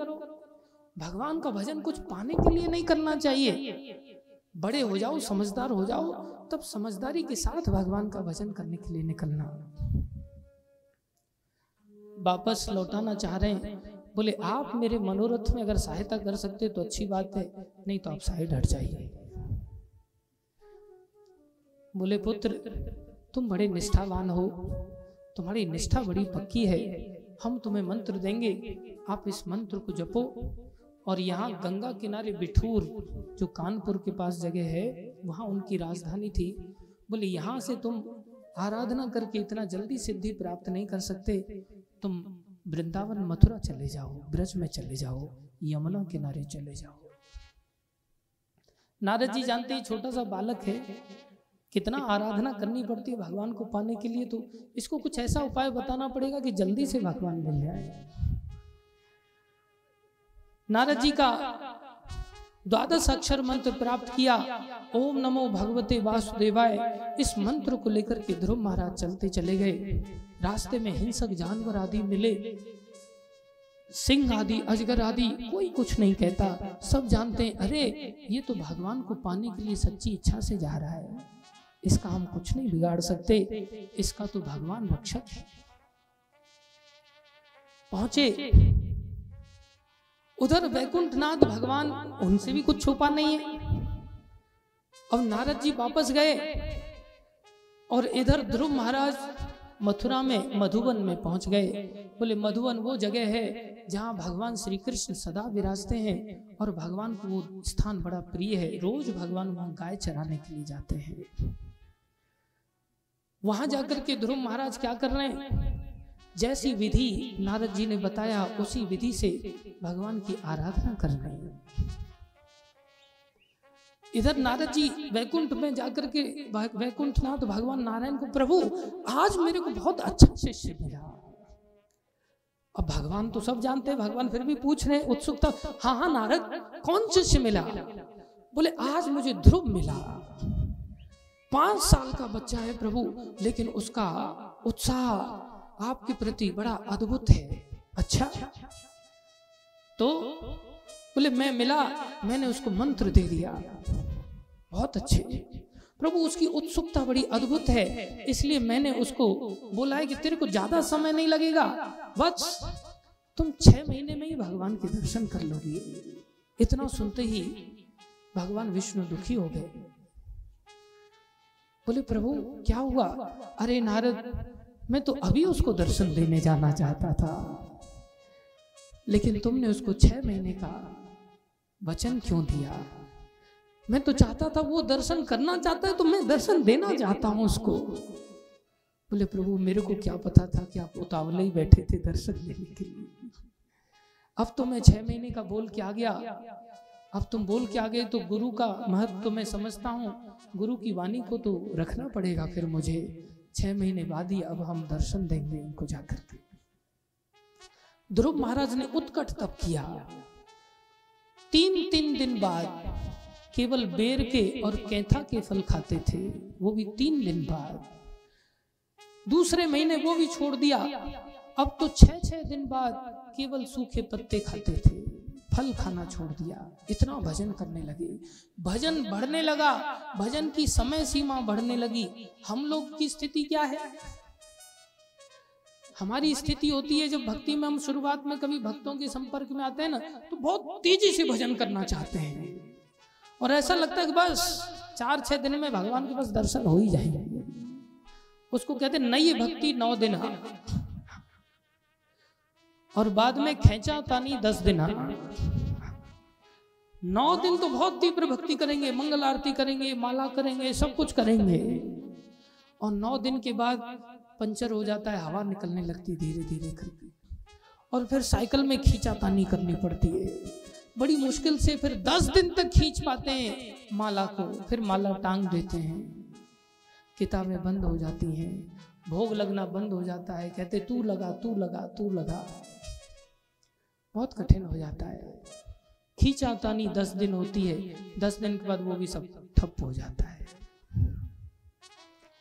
भगवान का भजन कुछ पाने के लिए नहीं करना चाहिए। बड़े हो जाओ समझदार हो जाओ तब समझदारी के साथ भगवान का भजन करने के लिए निकलना। वापस लौटाना चाह रहे हैं। बोले, आप मेरे मनोरथ में अगर सहायता कर सकते तो अच्छी बात है, नहीं तो आप साइड हट जाइए। बोले, पुत्र, तुम बड़े निष्ठावान हो। तुम्हारी निष्ठा बड़ी पक्की है। हम तुम्हें मंत्र देंगे। आप इस मंत्र को जपो। और यहाँ गंगा किनारे बिठूर जो कानपुर के पास जगह है वहाँ उनकी राजधानी थी। बोले यहाँ से तुम आराधना करके इतना जल्दी सिद्धि प्राप्त नहीं कर सकते। तुम वृंदावन मथुरा चले जाओ ब्रज में चले जाओ यमुना किनारे चले जाओ। नारद जी जानते ही छोटा सा बालक है। कितना आराधना करनी पड़ती है भगवान को पाने के लिए तो इसको कुछ ऐसा उपाय बताना पड़ेगा कि जल्दी से भगवान मिल जाए। नारद जी का द्वादश अक्षर मंत्र प्राप्त किया। ओम नमो भगवते वासुदेवाय। इस मंत्र को लेकर के ध्रुव महाराज चलते चले गए। रास्ते में हिंसक जानवर आदि मिले। सिंह आदि, अजगर आदि, कोई कुछ नहीं कहता। सब जानते हैं, अरे, ये तो भगवान को पाने के लिए सच्ची इच्छा से जा रहा है। इसका हम कुछ नहीं बिगाड़ सकते। इसका तो भगवान रक्षक है। पहुँचे। उधर वैकुंठनाथ भगवान उनसे भी कुछ छुपा नहीं है। अब नारद जी वापस गए और इधर ध्रुव महाराज मथुरा में मधुबन में पहुँच गए। बोले, मधुबन वो जगह है जहाँ भगवान श्री कृष्ण सदा विराजते हैं और भगवान को वो स्थान बड़ा प्रिय है। रोज भगवान वहाँ गाय चराने के लिए जाते हैं। वहाँ जाकर के ध्रुव महाराज क्या कर रहे हैं? जैसी विधि नारद जी ने बताया, उसी विधि से भगवान की आराधना कर रहे हैं। इधर नारद जी वैकुंठ में जाकर के वैकुंठनाथ भगवान नारायण को, प्रभु, आज मेरे को बहुत अच्छा शिष्य मिला। अब भगवान तो सब जानते हैं, भगवान फिर भी पूछ रहे उत्सुकता हाँ हाँ नारद, कौन शिष्य मिला? बोले, आज मुझे ध्रुव मिला। पाँच साल का बच्चा है प्रभु, लेकिन उसका उत्साह आपके प्रति बड़ा अद्भुत है। अच्छा। तो बोले मैं मिला मैंने उसको मंत्र दे दिया। बहुत अच्छे। प्रभु उसकी उत्सुकता बड़ी अद्भुत है। इसलिए मैंने उसको बोला है कि तेरे को ज़्यादा समय नहीं लगेगा। बस तुम छह महीने में ही भगवान के दर्शन कर लोगे। इतना सुनते ही भगवान विष्णु दुखी हो गए। बोले प्रभु क्या हुआ? अरे नारद मैं तो अभी उसको दर्शन देने जाना चाहता था। लेकिन तुमने उसको छह महीने का वचन क्यों दिया? मैं तो चाहता था वो दर्शन करना चाहता है तो मैं दर्शन देना चाहता हूँ उसको। बोले प्रभु मेरे को क्या पता था कि आप उतावले ही बैठे थे दर्शन देने के लिए। अब तो मैं छह महीने का बोल के आ गया। अब तुम बोल के आ गए तो गुरु का महत्व तो मैं समझता हूँ। गुरु की वाणी को तो रखना पड़ेगा फिर मुझे। छह महीने बाद ही अब हम दर्शन देंगे उनको जाकर के। ध्रुव महाराज ने उत्कट तप किया। तीन तीन दिन बाद केवल बेर के और कैथा के फल खाते थे, वो भी तीन दिन बाद। दूसरे महीने वो भी छोड़ दिया। अब तो छह छह दिन बाद केवल सूखे पत्ते खाते थे। फल खाना छोड़ दिया। इतना भजन करने लगे। भजन बढ़ने लगा। भजन की समय सीमा बढ़ने लगी। हम लोग की स्थिति क्या है? हमारी स्थिति होती है, जब भक्ति में हम शुरुआत में कभी भक्तों के संपर्क में आते हैं ना तो बहुत तेज़ी से भजन करना चाहते हैं। और ऐसा लगता है कि बस चार, छह दिन में भगवान के पास दर्शन हो ही जाएँगे। उसको कहते हैं, नई भक्ति नौ दिन और बाद में खेचा तानी दस दिन नौ दिन तो बहुत तीव्र भक्ति करेंगे, मंगल आरती करेंगे, माला करेंगे, सब कुछ करेंगे। और नौ दिन के बाद पंचर हो जाता है, हवा निकलने लगती धीरे धीरे करके। और फिर साइकिल में खींचा तानी करनी पड़ती है। बड़ी मुश्किल से फिर दस दिन तक खींच पाते हैं माला को, फिर माला टांग देते हैं। किताबें बंद हो जाती हैं, भोग लगना बंद हो जाता है, कहते तू लगा तू लगा तू लगा। बहुत कठिन हो जाता है। खींचा तानी दस दिन होती है, दस दिन के बाद वो भी सब ठप हो जाता है।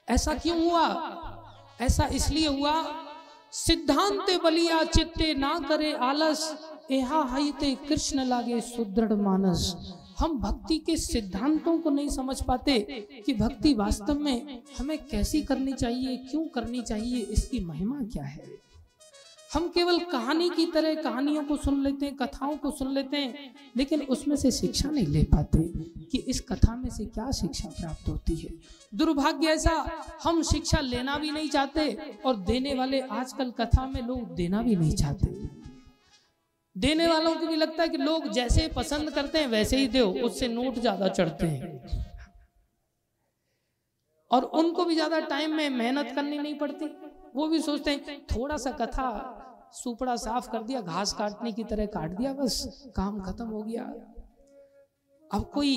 ऐसा क्यों हुआ? ऐसा इसलिए हुआ, सिद्धांत बलिया चित्ते ना करे आलस, एहा हईते कृष्ण लागे सुदृढ़ मानस। हम भक्ति के सिद्धांतों को नहीं समझ पाते कि भक्ति वास्तव में हमें कैसी करनी चाहिए, क्यों करनी चाहिए, इसकी महिमा क्या है? हम केवल कहानी की तरह कहानियों को सुन लेते हैं, कथाओं को सुन लेते हैं, लेकिन उसमें से शिक्षा नहीं ले पाते कि इस कथा में से क्या शिक्षा प्राप्त होती है। दुर्भाग्य ऐसा, हम शिक्षा लेना भी नहीं चाहते और देने वाले आजकल कथा में लोग देना भी नहीं चाहते। देने वालों को भी लगता है कि लोग जैसे पसंद करते हैं, वैसे ही दो उससे नोट ज़्यादा चढ़ते हैं। और उनको भी ज़्यादा टाइम में मेहनत करनी नहीं पड़ती। वो भी सोचते हैं, थोड़ा सा कथा सुपड़ा साफ़ कर दिया, घास काटने की तरह काट दिया, बस, काम खत्म हो गया। अब कोई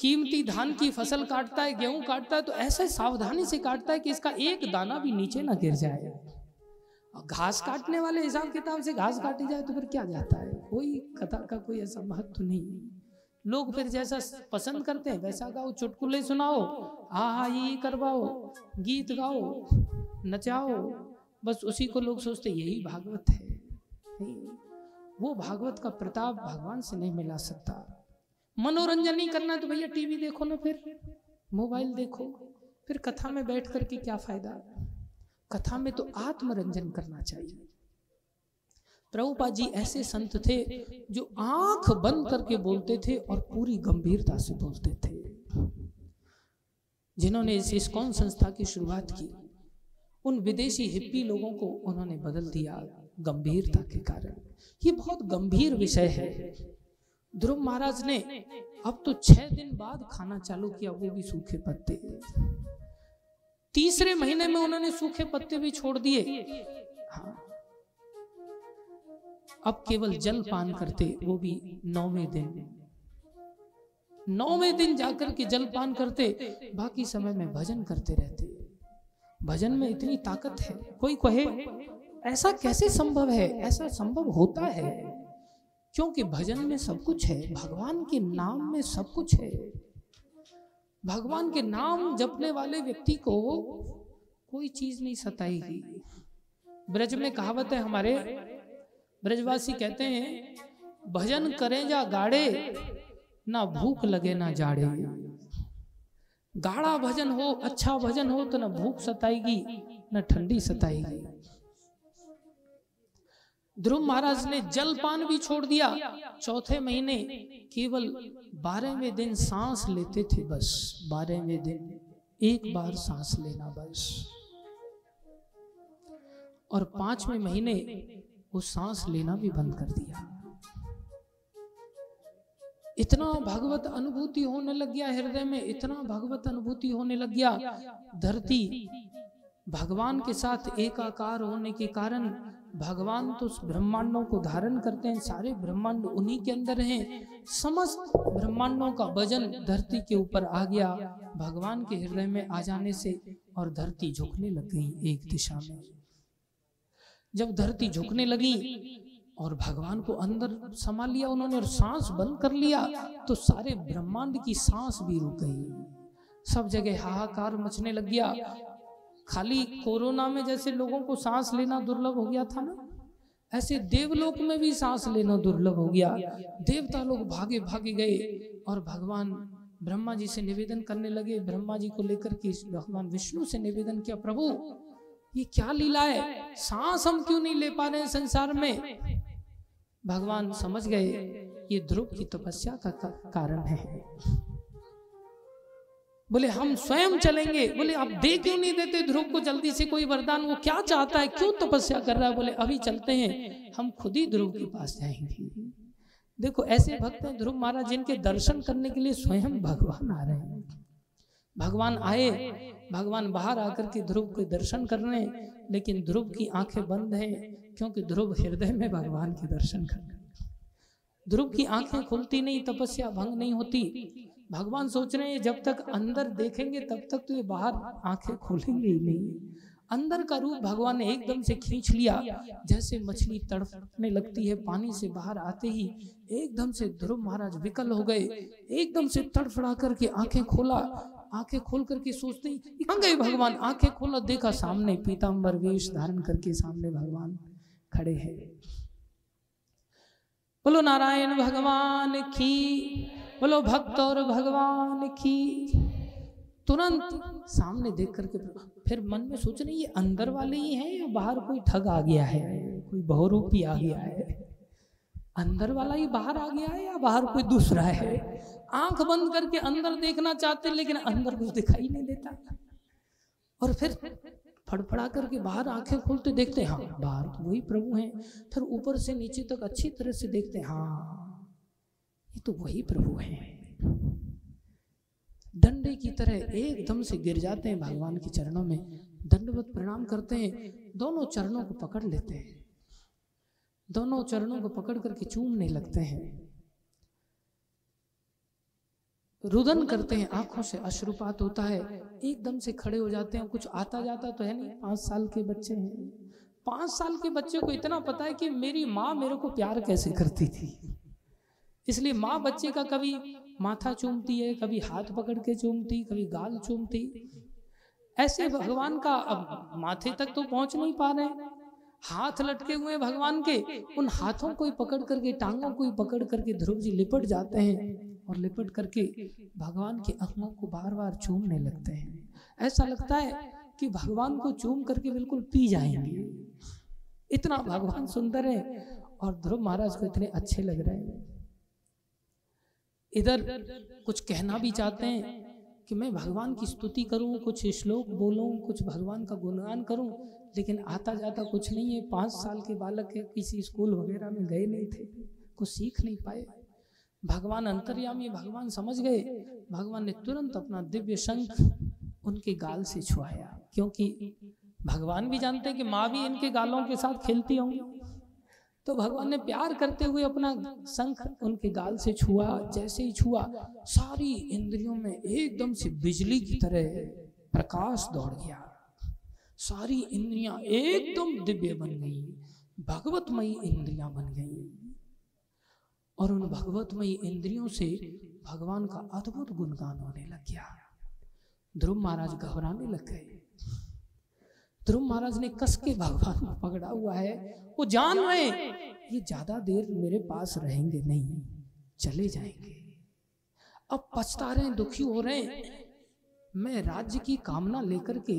कीमती धान की फ़सल काटता है, गेहूँ काटता है तो ऐसे सावधानी से काटता है कि इसका एक दाना भी नीचे ना गिर जाए। घास काटने वाले हिसाब किताब से घास काटी जाए तो फिर क्या जाता है? कोई कथा का कोई ऐसा महत्व नहीं। लोग फिर जैसा पसंद करते हैं, वैसा गाओ, चुटकुले सुनाओ हाँ हाँ ये करवाओ, गीत गाओ, नचाओ बस उसी को लोग सोचते यही भागवत है। नहीं, वो भागवत का प्रताप भगवान से नहीं मिला सकता। मनोरंजन नहीं करना तो भैया टीवी देखो ना फिर, मोबाइल देखो। फिर कथा में बैठ करके क्या फ़ायदा? कथा में तो आत्मरंजन करना चाहिए। प्रभुपा जी ऐसे संत थे जो आँख बंद करके बोलते थे और पूरी गंभीरता से बोलते थे। जिन्होंने इस इस्कॉन संस्था की शुरुआत की? उन विदेशी हिप्पी लोगों को उन्होंने बदल दिया गंभीरता के कारण। ये बहुत गंभीर विषय है। ध्रुव महाराज ने अब तो छह दिन बाद खाना चालू किया, वो भी सूखे पत्ते। तीसरे महीने में उन्होंने सूखे पत्ते भी छोड़ दिए। हाँ। अब केवल जल पान करते, वो भी नौवे दिन। नौवे दिन जाकर के जल पान करते, बाकी समय में भजन करते रहते। भजन में इतनी ताकत है। कोई कहे, ऐसा कैसे संभव है? ऐसा संभव होता है? क्योंकि भजन में सब कुछ है। भगवान के नाम में सब कुछ है। भगवान के नाम जपने वाले व्यक्ति को कोई चीज़ नहीं सताएगी। ब्रज में कहावत है हमारे, ब्रजवासी कहते हैं, भजन करें जा गाड़े, ना भूख लगे ना जाड़े। गाढ़ा भजन हो अच्छा भजन हो तो ना भूख सताएगी, न ठंडी सताएगी। ध्रुव महाराज ने जलपान भी छोड़ दिया। चौथे महीने केवल बारहवें दिन सांस लेते थे बस। बारहवें दिन एक बार सांस लेना बस। और पाँचवें महीने वो सांस लेना भी बंद कर दिया। इतना भगवत अनुभूति होने लग गया, हृदय में इतना भगवत अनुभूति होने लग गया। धरती भगवान के साथ एकाकार होने के कारण भगवान तो उस ब्रह्मांडों को धारण करते हैं, सारे ब्रह्मांड उन्हीं के अंदर हैं। समस्त ब्रह्मांडों का वज़न धरती के ऊपर आ गया। भगवान के हृदय में आ जाने से और धरती झुकने लग गई एक दिशा में। जब धरती झुकने लगी और भगवान को अंदर समा लिया उन्होंने और सांस बंद कर लिया तो सारे ब्रह्मांड की सांस भी रुक गई। सब जगह हाहाकार मचने लग गया। खाली कोरोना में जैसे लोगों को सांस लेना दुर्लभ हो गया था ना, ऐसे देवलोक में भी सांस लेना दुर्लभ हो गया। देवता लोग भागे भागे गए और भगवान ब्रह्मा जी से निवेदन करने लगे। ब्रह्मा जी को लेकर के भगवान विष्णु से निवेदन किया, प्रभु, ये क्या लीला है? सांस हम क्यों नहीं ले पा रहे हैं संसार में? भगवान समझ गए, ये ध्रुव की तपस्या का कारण है। बोले, हम स्वयं चलेंगे। बोले, आप दे क्यों नहीं देते? ध्रुव को जल्दी से कोई वरदान, वो क्या चाहता है? क्यों तपस्या कर रहा है? बोले, अभी चलते हैं, हम खुद ही ध्रुव के पास जाएँगे। देखो, ऐसे भक्त ध्रुव महाराज, जिनके दर्शन करने के लिए स्वयं भगवान आ रहे हैं। भगवान आए, भगवान बाहर आकर के ध्रुव के दर्शन कर रहे हैं लेकिन ध्रुव की आँखें बंद हैं, क्योंकि ध्रुव हृदय में भगवान के दर्शन कर ध्रुव की आँखें खुलती नहीं, तपस्या भंग नहीं होती। भगवान सोच रहे हैं, जब तक अंदर देखेंगे, तब तक तो ये बाहर आँखें खोलेंगे ही नहीं। अंदर का रूप भगवान ने एकदम से खींच लिया। जैसे मछली तड़पने लगती है, पानी से बाहर आते ही एकदम से ध्रुव महाराज विकल हो गए। एकदम से तड़फड़ा करके आँखें खोला। आँखें खोल करके सोचते ही कहाँ गए भगवान आँखें खोला देखा सामने पीताम्बर वेश धारण करके सामने भगवान खड़े हैं। बोलो नारायण भगवान की बोलो भक्त और भगवान की। तुरंत सामने देख करके फिर मन में सोच रहे ये अंदर वाले ही हैं या बाहर कोई ठग आ गया है कोई बहुरूपी आ गया है? अंदर वाला ही बाहर आ गया है या बाहर कोई दूसरा है? आँख बंद करके अंदर देखना चाहते, लेकिन अंदर कुछ दिखाई नहीं देता। और फिर फड़फड़ा करके बाहर आँखें खोलते देखते हाँ बाहर तो वही प्रभु हैं। फिर ऊपर से नीचे तक अच्छी तरह से देखते हाँ ये तो वही प्रभु हैं। डंडे की तरह एकदम से गिर जाते हैं भगवान के चरणों में। दंडवत प्रणाम करते हैं, दोनों चरणों को पकड़ लेते हैं। दोनों चरणों को पकड़ करके चूमने लगते हैं। रुदन करते हैं, आँखों से अश्रुपात होता है, एकदम से खड़े हो जाते हैं, कुछ आता जाता तो है नहीं, पाँच साल के बच्चे हैं। पाँच साल के बच्चे को इतना पता है कि मेरी माँ मेरे को प्यार कैसे करती थी। इसलिए माँ बच्चे का कभी माथा चूमती है, कभी हाथ पकड़ के चूमती, कभी गाल चूमती। ऐसे भगवान का अब माथे तक तो पहुँच नहीं पा रहे हाथ लटके हुए भगवान के, उन हाथों को ही पकड़ करके, टांगों को ही पकड़ करके ध्रुव जी लिपट जाते हैं। और लिपट करके भगवान के अंगों को बार बार चूमने लगते हैं। ऐसा लगता है कि भगवान को चूम करके बिल्कुल पी जाएँगे। इतना भगवान सुंदर है और ध्रुव महाराज को इतने अच्छे लग रहे हैं। इधर कुछ कहना भी चाहते हैं कि मैं भगवान की स्तुति करूँ कुछ श्लोक बोलूँ कुछ भगवान का गुणगान करूँ। लेकिन आता जाता कुछ नहीं है। पाँच साल के बालक है किसी स्कूल वगैरह में गए नहीं थे। कुछ सीख नहीं पाए। भगवान अंतर्यामी, भगवान समझ गए। भगवान ने तुरंत अपना दिव्य शंख उनके गाल से छुआया, क्योंकि भगवान भी जानते कि माँ भी इनके गालों के साथ खेलती होंगी। तो भगवान ने प्यार करते हुए अपना शंख उनके गाल से छुआ, जैसे ही छुआ, सारी इंद्रियों में एकदम से बिजली की तरह प्रकाश दौड़ गया। सारी इंद्रियाँ एकदम दिव्य बन गई, भगवतमयी इंद्रियाँ बन गई। और उन भगवतमयी इंद्रियों से भगवान का अद्भुत गुणगान होने लग गया। ध्रुव महाराज घबराने लग गए। ध्रुव महाराज ने कस के भगवान को पकड़ा हुआ है। वो जान रहे ये ज़्यादा देर मेरे पास रहेंगे नहीं, चले जाएँगे। अब पछता रहे दुखी हो रहे हैं। मैं राज्य की कामना लेकर के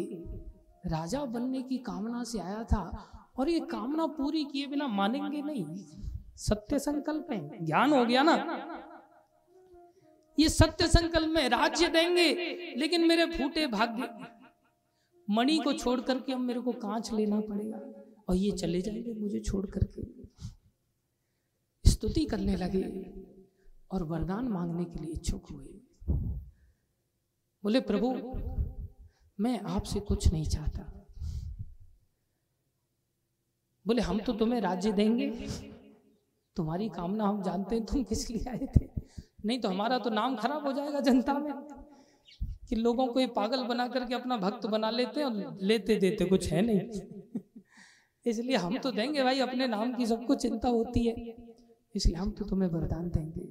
राजा बनने की कामना से आया था और ये कामना पूरी किए बिना मानेंगे नहीं। सत्य संकल्प है। ज्ञान हो गया ना। ये सत्य संकल्प में राज्य देंगे लेकिन मेरे फूटे भाग्य। मणि को छोड़ करके अब मेरे को कांच लेना पड़ेगा। और ये चले जाएँगे मुझे छोड़ करके। स्तुति करने लगे और वरदान मांगने के लिए इच्छुक हुए। बोले प्रभु मैं आपसे कुछ नहीं चाहता। बोले हम तो तुम्हें राज्य देंगे। तुम्हारी कामना हम जानते हैं तुम किस लिए आए थे? नहीं तो हमारा तो नाम खराब हो जाएगा जनता में। कि लोगों को ये पागल बना करके अपना भक्त बना लेते हैं और लेते देते कुछ है नहीं। (laughs) इसलिए हम तो देंगे भाई अपने नाम की सबको चिंता होती है। इसलिए हम तो तुम्हें वरदान देंगे।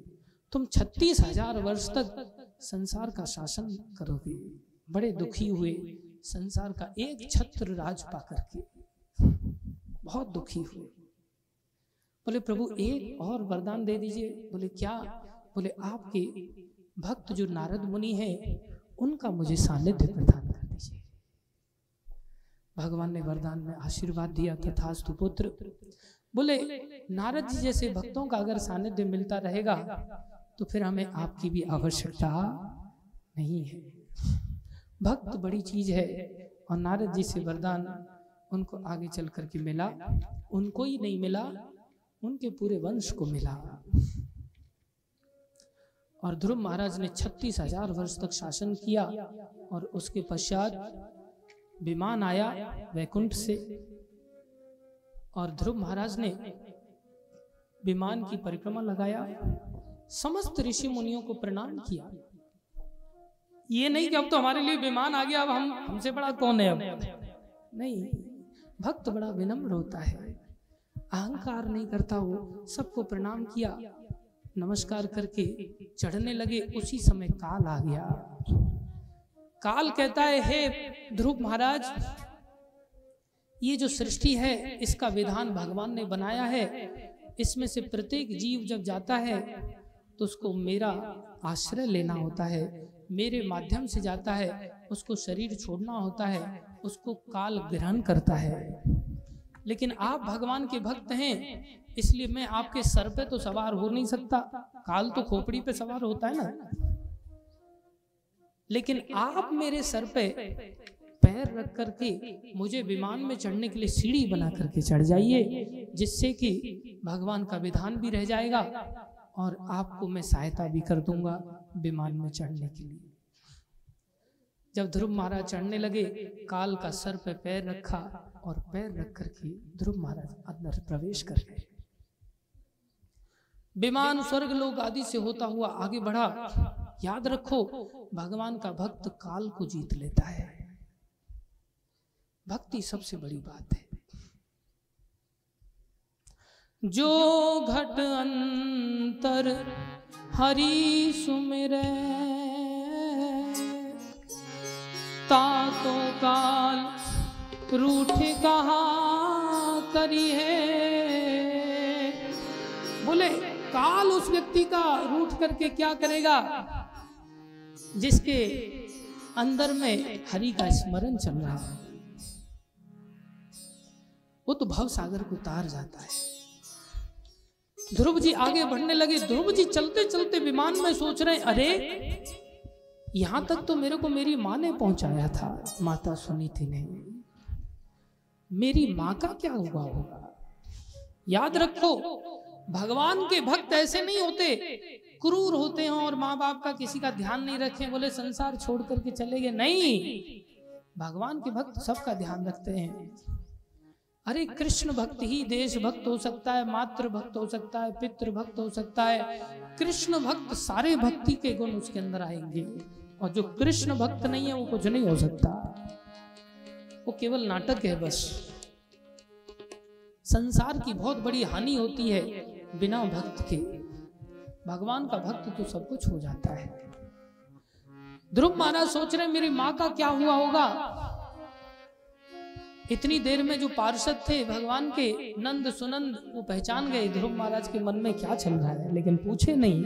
तुम छत्तीस हज़ार वर्ष तक संसार का शासन करोगे। बड़े दुखी हुए संसार का एक छत्र राज पा करके। बहुत दुखी हुए बोले प्रभु एक और वरदान दे दीजिए। बोले क्या? बोले आपके भक्त जो नारद मुनि है उनका मुझे सानिध्य प्रदान कर दीजिए। भगवान ने वरदान में आशीर्वाद दिया तथास्तु पुत्र। बोले नारद जी जैसे भक्तों का अगर सानिध्य मिलता रहेगा तो फिर हमें आपकी भी आवश्यकता नहीं है। भक्त बड़ी चीज़ है और नारद जी से वरदान उनको आगे चल करके मिला। उनको ही नहीं मिला उनके पूरे वंश को मिला। और ध्रुव महाराज ने छत्तीस हज़ार वर्ष तक शासन किया और उसके पश्चात विमान आया वैकुंठ से। और ध्रुव महाराज ने विमान की परिक्रमा लगाया। समस्त ऋषि मुनियों को प्रणाम किया। ये नहीं कि अब तो हमारे लिए विमान आ गया, अब हम, हमसे बड़ा कौन है अब? नहीं, भक्त बड़ा विनम्र होता है। अहंकार नहीं करता वो, सबको प्रणाम किया। नमस्कार करके चढ़ने लगे। उसी समय काल आ गया। काल कहता है, हे ध्रुव महाराज, ये जो सृष्टि है, इसका विधान भगवान ने बनाया है। इसमें से प्रत्येक जीव जब जाता है तो उसको मेरा आश्रय लेना होता है। मेरे माध्यम से जाता है। उसको शरीर छोड़ना होता है। उसको काल ग्रहण करता है। लेकिन आप भगवान के भक्त हैं इसलिए मैं आपके सर पे तो सवार हो नहीं सकता। काल तो खोपड़ी पे सवार होता है ना। लेकिन आप मेरे सर पे पैर रख करके मुझे विमान में चढ़ने के लिए सीढ़ी बना करके चढ़ जाइए जिससे कि भगवान का विधान भी रह जाएगा और आपको मैं सहायता भी कर दूँगा विमान में चढ़ने के लिए। जब ध्रुव महाराज चढ़ने लगे काल का सर पे पैर रखा और पैर रख करके ध्रुव महाराज अंदर प्रवेश कर गए विमान स्वर्ग लोग आदि से होता हुआ आगे बढ़ा। याद रखो भगवान का भक्त काल को जीत लेता है। भक्ति सबसे बड़ी बात है। जो घट अंतर हरि सुमिर ताको काल रूठ कहा करी है बोले, काल उस व्यक्ति का रूठ करके क्या करेगा? जिसके अंदर में हरि का स्मरण चल रहा है। वो तो भव सागर को तार जाता है। ध्रुव जी आगे बढ़ने लगे। ध्रुव जी चलते चलते विमान में सोच रहे, अरे, यहाँ तक तो मेरे को मेरी माँ ने पहुँचाया था, माता सुनीति ने। मेरी माँ का क्या हुआ होगा याद रखो, भगवान के भक्त ऐसे नहीं होते, क्रूर होते हैं और माँ बाप का किसी का ध्यान नहीं रखे, बोले संसार छोड़ करके चले गए। नहीं, भगवान के भक्त सबका ध्यान रखते हैं। अरे कृष्ण भक्त ही देश भक्त हो सकता है, मातृ भक्त हो सकता है, पितृ भक्त हो सकता है। कृष्ण भक्त सारे भक्ति के गुण उसके अंदर आएँगे। और जो कृष्ण भक्त नहीं है, वो कुछ नहीं हो सकता। वो केवल नाटक है बस। संसार की बहुत बड़ी हानि होती है बिना भक्त के। भगवान का भक्त तो सब कुछ हो जाता है। ध्रुव महाराज सोच रहे मेरी माँ का क्या हुआ होगा? इतनी देर में जो पार्षद थे भगवान के, नंद सुनंद, वो पहचान गए ध्रुव महाराज के मन में क्या चल रहा है। लेकिन पूछे नहीं।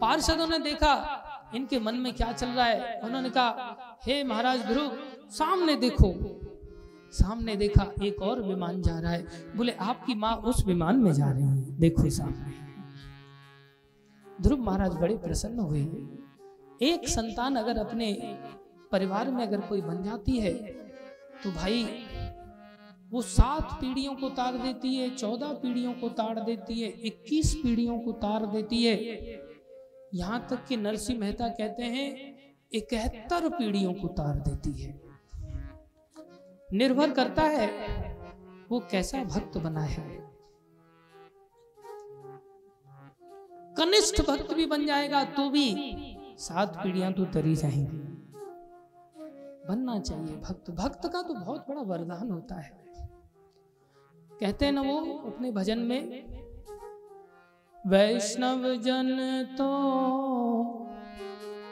पार्षदों ने देखा, इनके मन में क्या चल रहा है? उन्होंने कहा, हे महाराज ध्रुव सामने देखो। सामने देखा, एक और विमान जा रहा है। बोले, आपकी माँ उस विमान में जा रही है। देखो सामने। ध्रुव महाराज बड़े प्रसन्न हुए। एक संतान अगर अपने परिवार में अगर कोई बन जाती है तो भाई, वो सात पीढ़ियों को तार देती है, चौदह पीढ़ियों को तार देती है, इक्कीस पीढ़ियों को तार देती है। यहाँ तक कि नरसिंह मेहता कहते हैं, इकहत्तर पीढ़ियों को तार देती है। निर्भर करता है, वो कैसा भक्त बना है। कनिष्ठ भक्त भी बन जाएगा तो भी सात पीढ़ियाँ तो तरी जाएँगी। बनना चाहिए भक्त। भक्त का तो बहुत बड़ा वरदान होता है। कहते हैं ना वो अपने भजन में, वैष्णव जन तो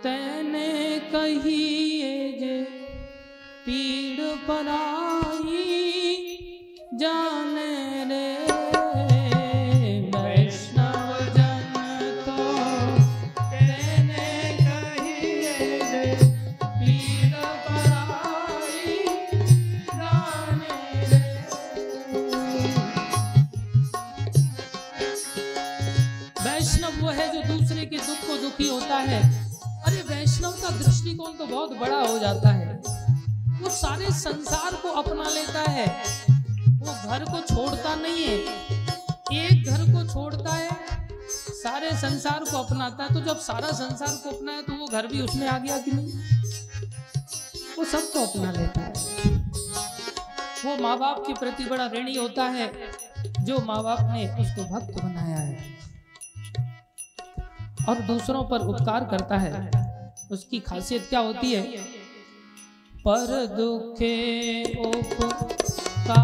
तैने कहिए जे पीड़ पराई जाने रे। दुखी होता है। अरे वैष्णव का दृष्टिकोण तो बहुत बड़ा हो जाता है। वो सारे संसार को अपना लेता है। वो घर को छोड़ता नहीं है। एक घर को छोड़ता है, सारे संसार को अपनाता है। तो जब सारा संसार को अपनाए तो वो घर भी उसमें आ गया कि नहीं? वो सबको अपना लेता है। वो माँ बाप के प्रति बड़ा ऋणी होता है, जो माँ बाप ने उसको भक्त बनाया है। और दूसरों पर उपकार करता है। उसकी खासियत क्या होती है? पर दुखे उपकार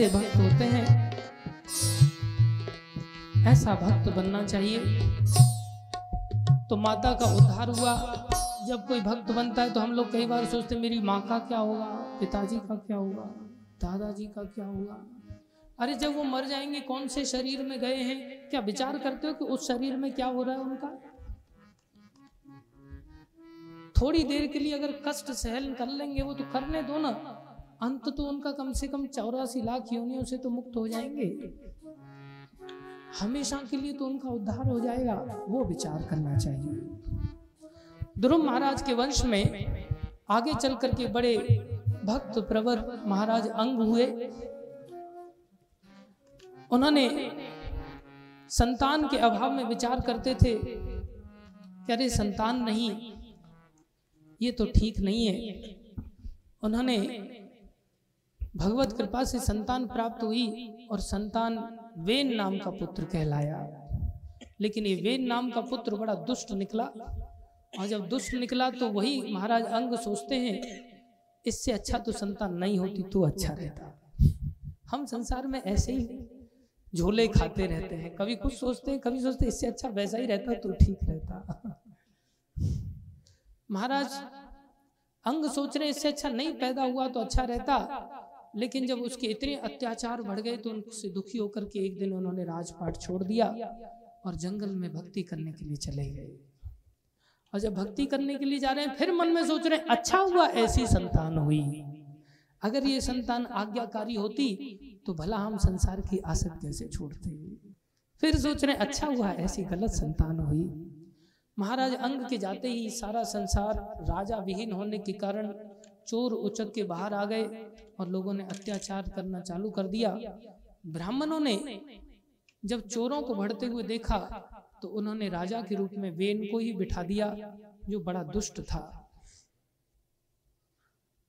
ऐसे भक्त होते हैं। ऐसा भक्त बनना चाहिए। तो माता का उद्धार हुआ। जब कोई भक्त बनता है तो हम लोग कई बार सोचते मेरी माँ का क्या होगा? पिताजी का क्या होगा? दादाजी का क्या होगा? अरे, जब वो मर जाएँगे, कौन से शरीर में गए हैं? क्या विचार करते हो कि उस शरीर में क्या हो रहा है उनका? थोड़ी देर के लिए अगर कष्ट सहन कर लेंगे वो तो करने दो ना। अंत तो उनका कम से कम चौरासी लाख योनियों से तो मुक्त हो जाएँगे। हमेशा के लिए तो उनका उद्धार हो जाएगा, वो विचार करना चाहिए। ध्रुव महाराज के वंश में आगे चल करके बड़े भक्त प्रवर महाराज अंग हुए। उन्होंने संतान के अभाव में विचार करते थे, कि अरे संतान नहीं, ये तो ठीक नहीं है। उन्होंने भगवत कृपा से संतान प्राप्त हुई और संतान वेन नाम का पुत्र कहलाया। लेकिन ये वेन नाम का पुत्र बड़ा दुष्ट निकला। और जब दुष्ट निकला तो वही महाराज अंग सोचते हैं, इससे अच्छा तो संतान नहीं होती तो अच्छा रहता। हम संसार में ऐसे ही झोले खाते रहते हैं। कभी कुछ सोचते हैं, कभी सोचते हैं, इससे अच्छा वैसा ही रहता तो ठीक रहता। महाराज, अंग सोच रहे इससे अच्छा नहीं पैदा हुआ तो अच्छा रहता। लेकिन जब उसके इतने अत्याचार बढ़ गए तो उनसे दुखी होकर के एक दिन उन्होंने राजपाट छोड़ दिया और जंगल में भक्ति करने के लिए चले गए। और जब भक्ति करने के लिए जा रहे हैं फिर मन में सोच रहे हैं अच्छा हुआ ऐसी संतान हुई। अगर ये संतान आज्ञाकारी होती तो भला हम संसार की आसक्त कैसे छोड़ते? फिर सोच रहे अच्छा हुआ ऐसी गलत संतान हुई। महाराज अंग के जाते ही सारा संसार राजा विहीन होने के कारण चोर उचक के बाहर आ गए और लोगों ने अत्याचार करना चालू कर दिया। ब्राह्मणों ने जब चोरों को बढ़ते हुए देखा तो उन्होंने राजा के रूप में वेन को ही बिठा दिया, जो बड़ा दुष्ट था।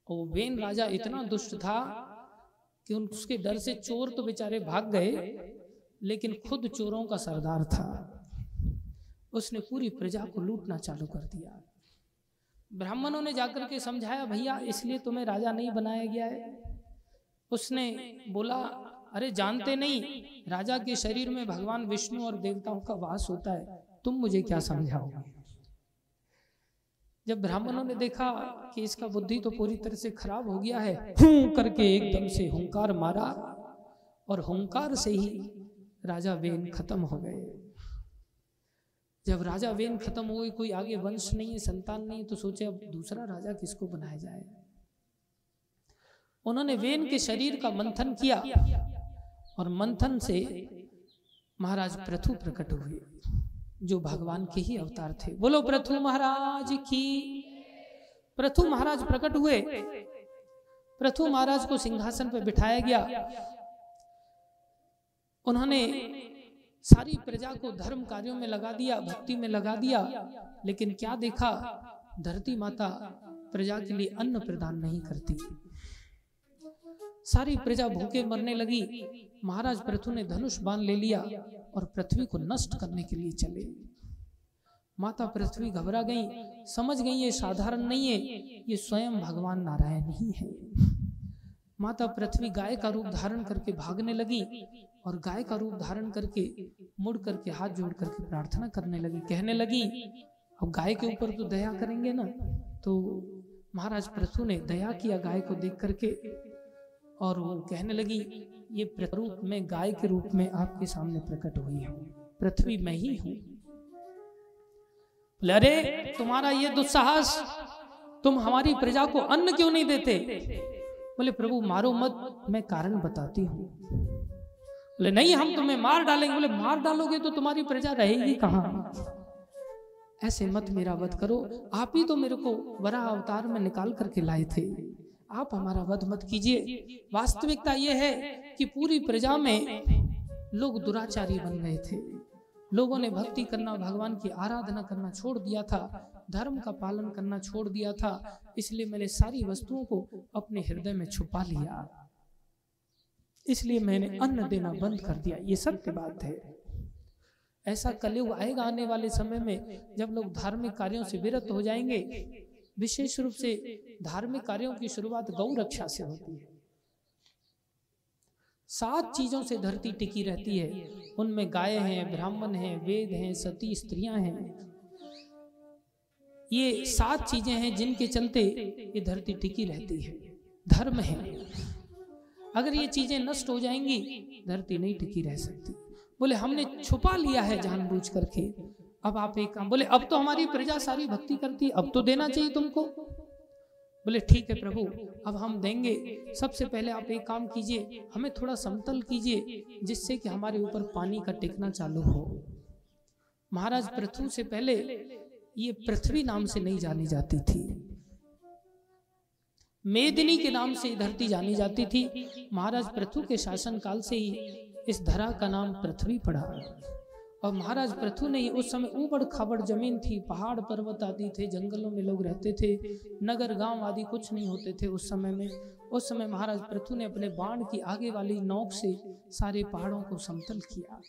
और वेन राजा इतना दुष्ट था कि उसके डर से चोर तो बेचारे भाग गए, लेकिन खुद चोरों का सरदार था। उसने पूरी प्रजा को लूटना चालू कर दिया। ब्राह्मणों ने जाकर के समझाया, भैया, इसलिए तुम्हें राजा नहीं बनाया गया है। उसने बोला, अरे, जानते नहीं, राजा के शरीर में भगवान विष्णु और देवताओं का वास होता है। तुम मुझे क्या समझाओगे? जब ब्राह्मणों ने देखा कि इसका बुद्धि तो पूरी तरह से खराब हो गया है, हूँ करके एकदम से हुंकार मारा और हुंकार से ही राजा वेन खत्म हो गए। जब राजा वेन खत्म हो गई, कोई आगे वंश नहीं है संतान नहीं तो सोचे अब दूसरा राजा किसको बनाया जाए? उन्होंने वेन के शरीर का मंथन किया और मंथन से महाराज प्रथु प्रकट हुए, जो भगवान के ही अवतार थे। बोलो प्रथु महाराज की। प्रथु महाराज प्रकट हुए। प्रथु महाराज को सिंहासन पर बिठाया गया। उन्होंने सारी प्रजा को धर्म कार्यों में लगा दिया, भक्ति में लगा दिया। लेकिन क्या देखा? धरती माता प्रजा के लिए अन्न प्रदान नहीं करती। सारी प्रजा भूखे मरने लगी। महाराज पृथु ने धनुष बाण ले लिया और पृथ्वी को नष्ट करने के लिए चले। माता पृथ्वी घबरा गई। समझ गई, ये साधारण नहीं है। ये स्वयं भगवान नारायण ही है। माता पृथ्वी गाय का रूप धारण करके भागने लगी और गाय का रूप धारण करके मुड़ करके हाथ जोड़ करके प्रार्थना करने लगी, कहने लगी, अब गाय के ऊपर तो दया करेंगे ना? तो महाराज पृथु ने दया किया गाय को देख करके और वो कहने लगी, ये रूप में गाय के रूप में आपके सामने प्रकट हुई हूँ, पृथ्वी में ही हूँ। अरे, तुम्हारा ये दुस्साहस, तुम हमारी प्रजा को अन्न क्यों नहीं देते? बोले प्रभु मारो मत मैं कारण बताती हूँ। बोले नहीं हम तुम्हें मार डालेंगे। बोले मार डालोगे तो तुम्हारी प्रजा रहेगी कहाँ? ऐसे मत मेरा वध करो। आप ही तो मेरे को बड़ा अवतार में निकाल करके लाए थे। आप हमारा वध मत कीजिए। वास्तविकता यह है कि पूरी प्रजा में लोग दुराचारी बन गए थे। लोगों ने भक्ति करना भगवान की आराधना करना छोड़ दिया था। धर्म का पालन करना छोड़ दिया था इसलिए मैंने सारी वस्तुओं को अपने हृदय में छुपा लिया। इसलिए मैंने अन्न देना बंद कर दिया। ये सत्य बात है। ऐसा कलयुग आएगा आने वाले समय में जब लोग धार्मिक कार्यों से विरत हो जाएँगे विशेष रूप से धार्मिक कार्यों की शुरुआत गौ रक्षा से होती है। सात चीज़ों से धरती टिकी रहती है। उनमें गाय हैं ब्राह्मण हैं वेद हैं सती स्त्रियाँ हैं। ये सात चीज़ें हैं जिनके चलते ये धरती टिकी रहती है। धर्म है। अगर ये चीज़ें नष्ट हो जाएँगी, धरती नहीं टिकी रह सकती। बोले, हमने छुपा लिया है जानबूझ करके अब आप एक काम, बोले, अब तो हमारी प्रजा सारी भक्ति करती अब तो देना चाहिए तुमको। बोले, ठीक है प्रभु, अब हम देंगे। सबसे पहले आप एक काम कीजिए, हमें थोड़ा समतल कीजिए, जिससे कि हमारे ऊपर पानी का टिकना चालू हो। महाराज पृथ्वी से पहले ये पृथ्वी नाम से नहीं जानी जाती थी। मेदिनी के नाम से धरती जानी जाती थी। महाराज पृथु के शासन काल से ही इस धरा का नाम पृथ्वी पड़ा। और महाराज पृथु ने ही उस समय ऊबड़ खाबड़ ज़मीन थी पहाड़ पर्वत आदि थे जंगलों में लोग रहते थे नगर गाँव आदि कुछ नहीं होते थे उस समय में। उस समय महाराज पृथु ने अपने बाण की आगे वाली नोक से सारे पहाड़ों को समतल किया।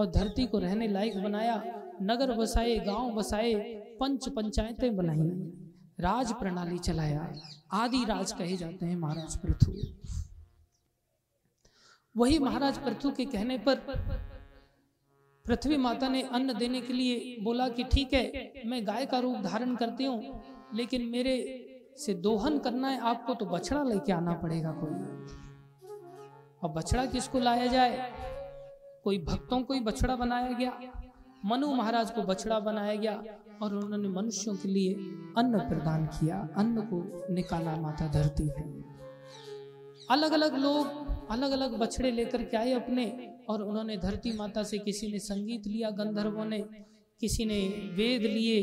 और धरती को रहने लायक बनाया, नगर बसाए, गाँव बसाए, पंच पंचायतें बनाई, राज प्रणाली चलाया, आदि राज कहे जाते हैं महाराज पृथु। वही महाराज पृथु के कहने पर पृथ्वी माता ने अन्न देने के लिए बोला कि ठीक है, मैं गाय का रूप धारण करती हूँ, लेकिन मेरे से दोहन करना है, आपको तो बछड़ा लेके आना पड़ेगा कोई। और बछड़ा किसको लाया जाए? कोई भक्तों को ही बछड़ा बनाया गया, मनु महाराज को बछड़ा बनाया गया और उन्होंने मनुष्यों के लिए अन्न प्रदान किया, अन्न को निकाला माता धरती पे। अलग अलग लोग अलग अलग बछड़े लेकर के आए अपने और उन्होंने धरती माता से किसी ने संगीत लिया गंधर्वों ने, किसी ने वेद लिए,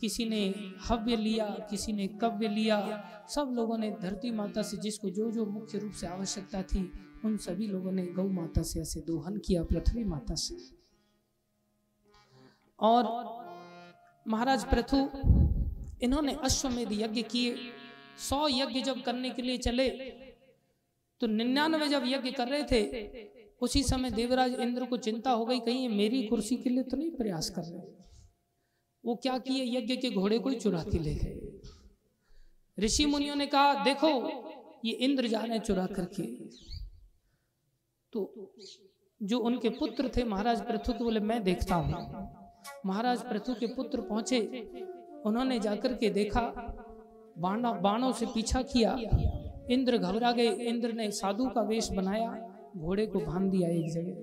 किसी ने हव्य लिया, किसी ने कव्य लिया, सब लोगों ने धरती माता से जिसको जो जो मुख्य रूप से आवश्यकता थी उन सभी लोगों ने गौ माता से ऐसे दोहन किया, पृथ्वी माता से। और महाराज प्रथु इन्होंने अश्वमेध यज्ञ किए। सौ यज्ञ जब करने के लिए चले तो निन्यानवे जब यज्ञ कर रहे थे, उसी समय देवराज इंद्र को चिंता हो गई, कहीं मेरी कुर्सी के लिए तो नहीं प्रयास कर रहे। वो क्या किए? यज्ञ के घोड़े को चुरा के ले गए। ऋषि मुनियों ने कहा, देखो, ये इंद्र जा रहे चुरा करके। तो जो उनके पुत्र थे महाराज पृथु के बोले मैं देखता हूँ। महाराज पृथु के पुत्र पहुँचे। उन्होंने जाकर के देखा बाणा बाणों से पीछा किया। इंद्र घबरा गए। इंद्र ने साधु का वेश बनाया घोड़े को बाँध दिया एक जगह।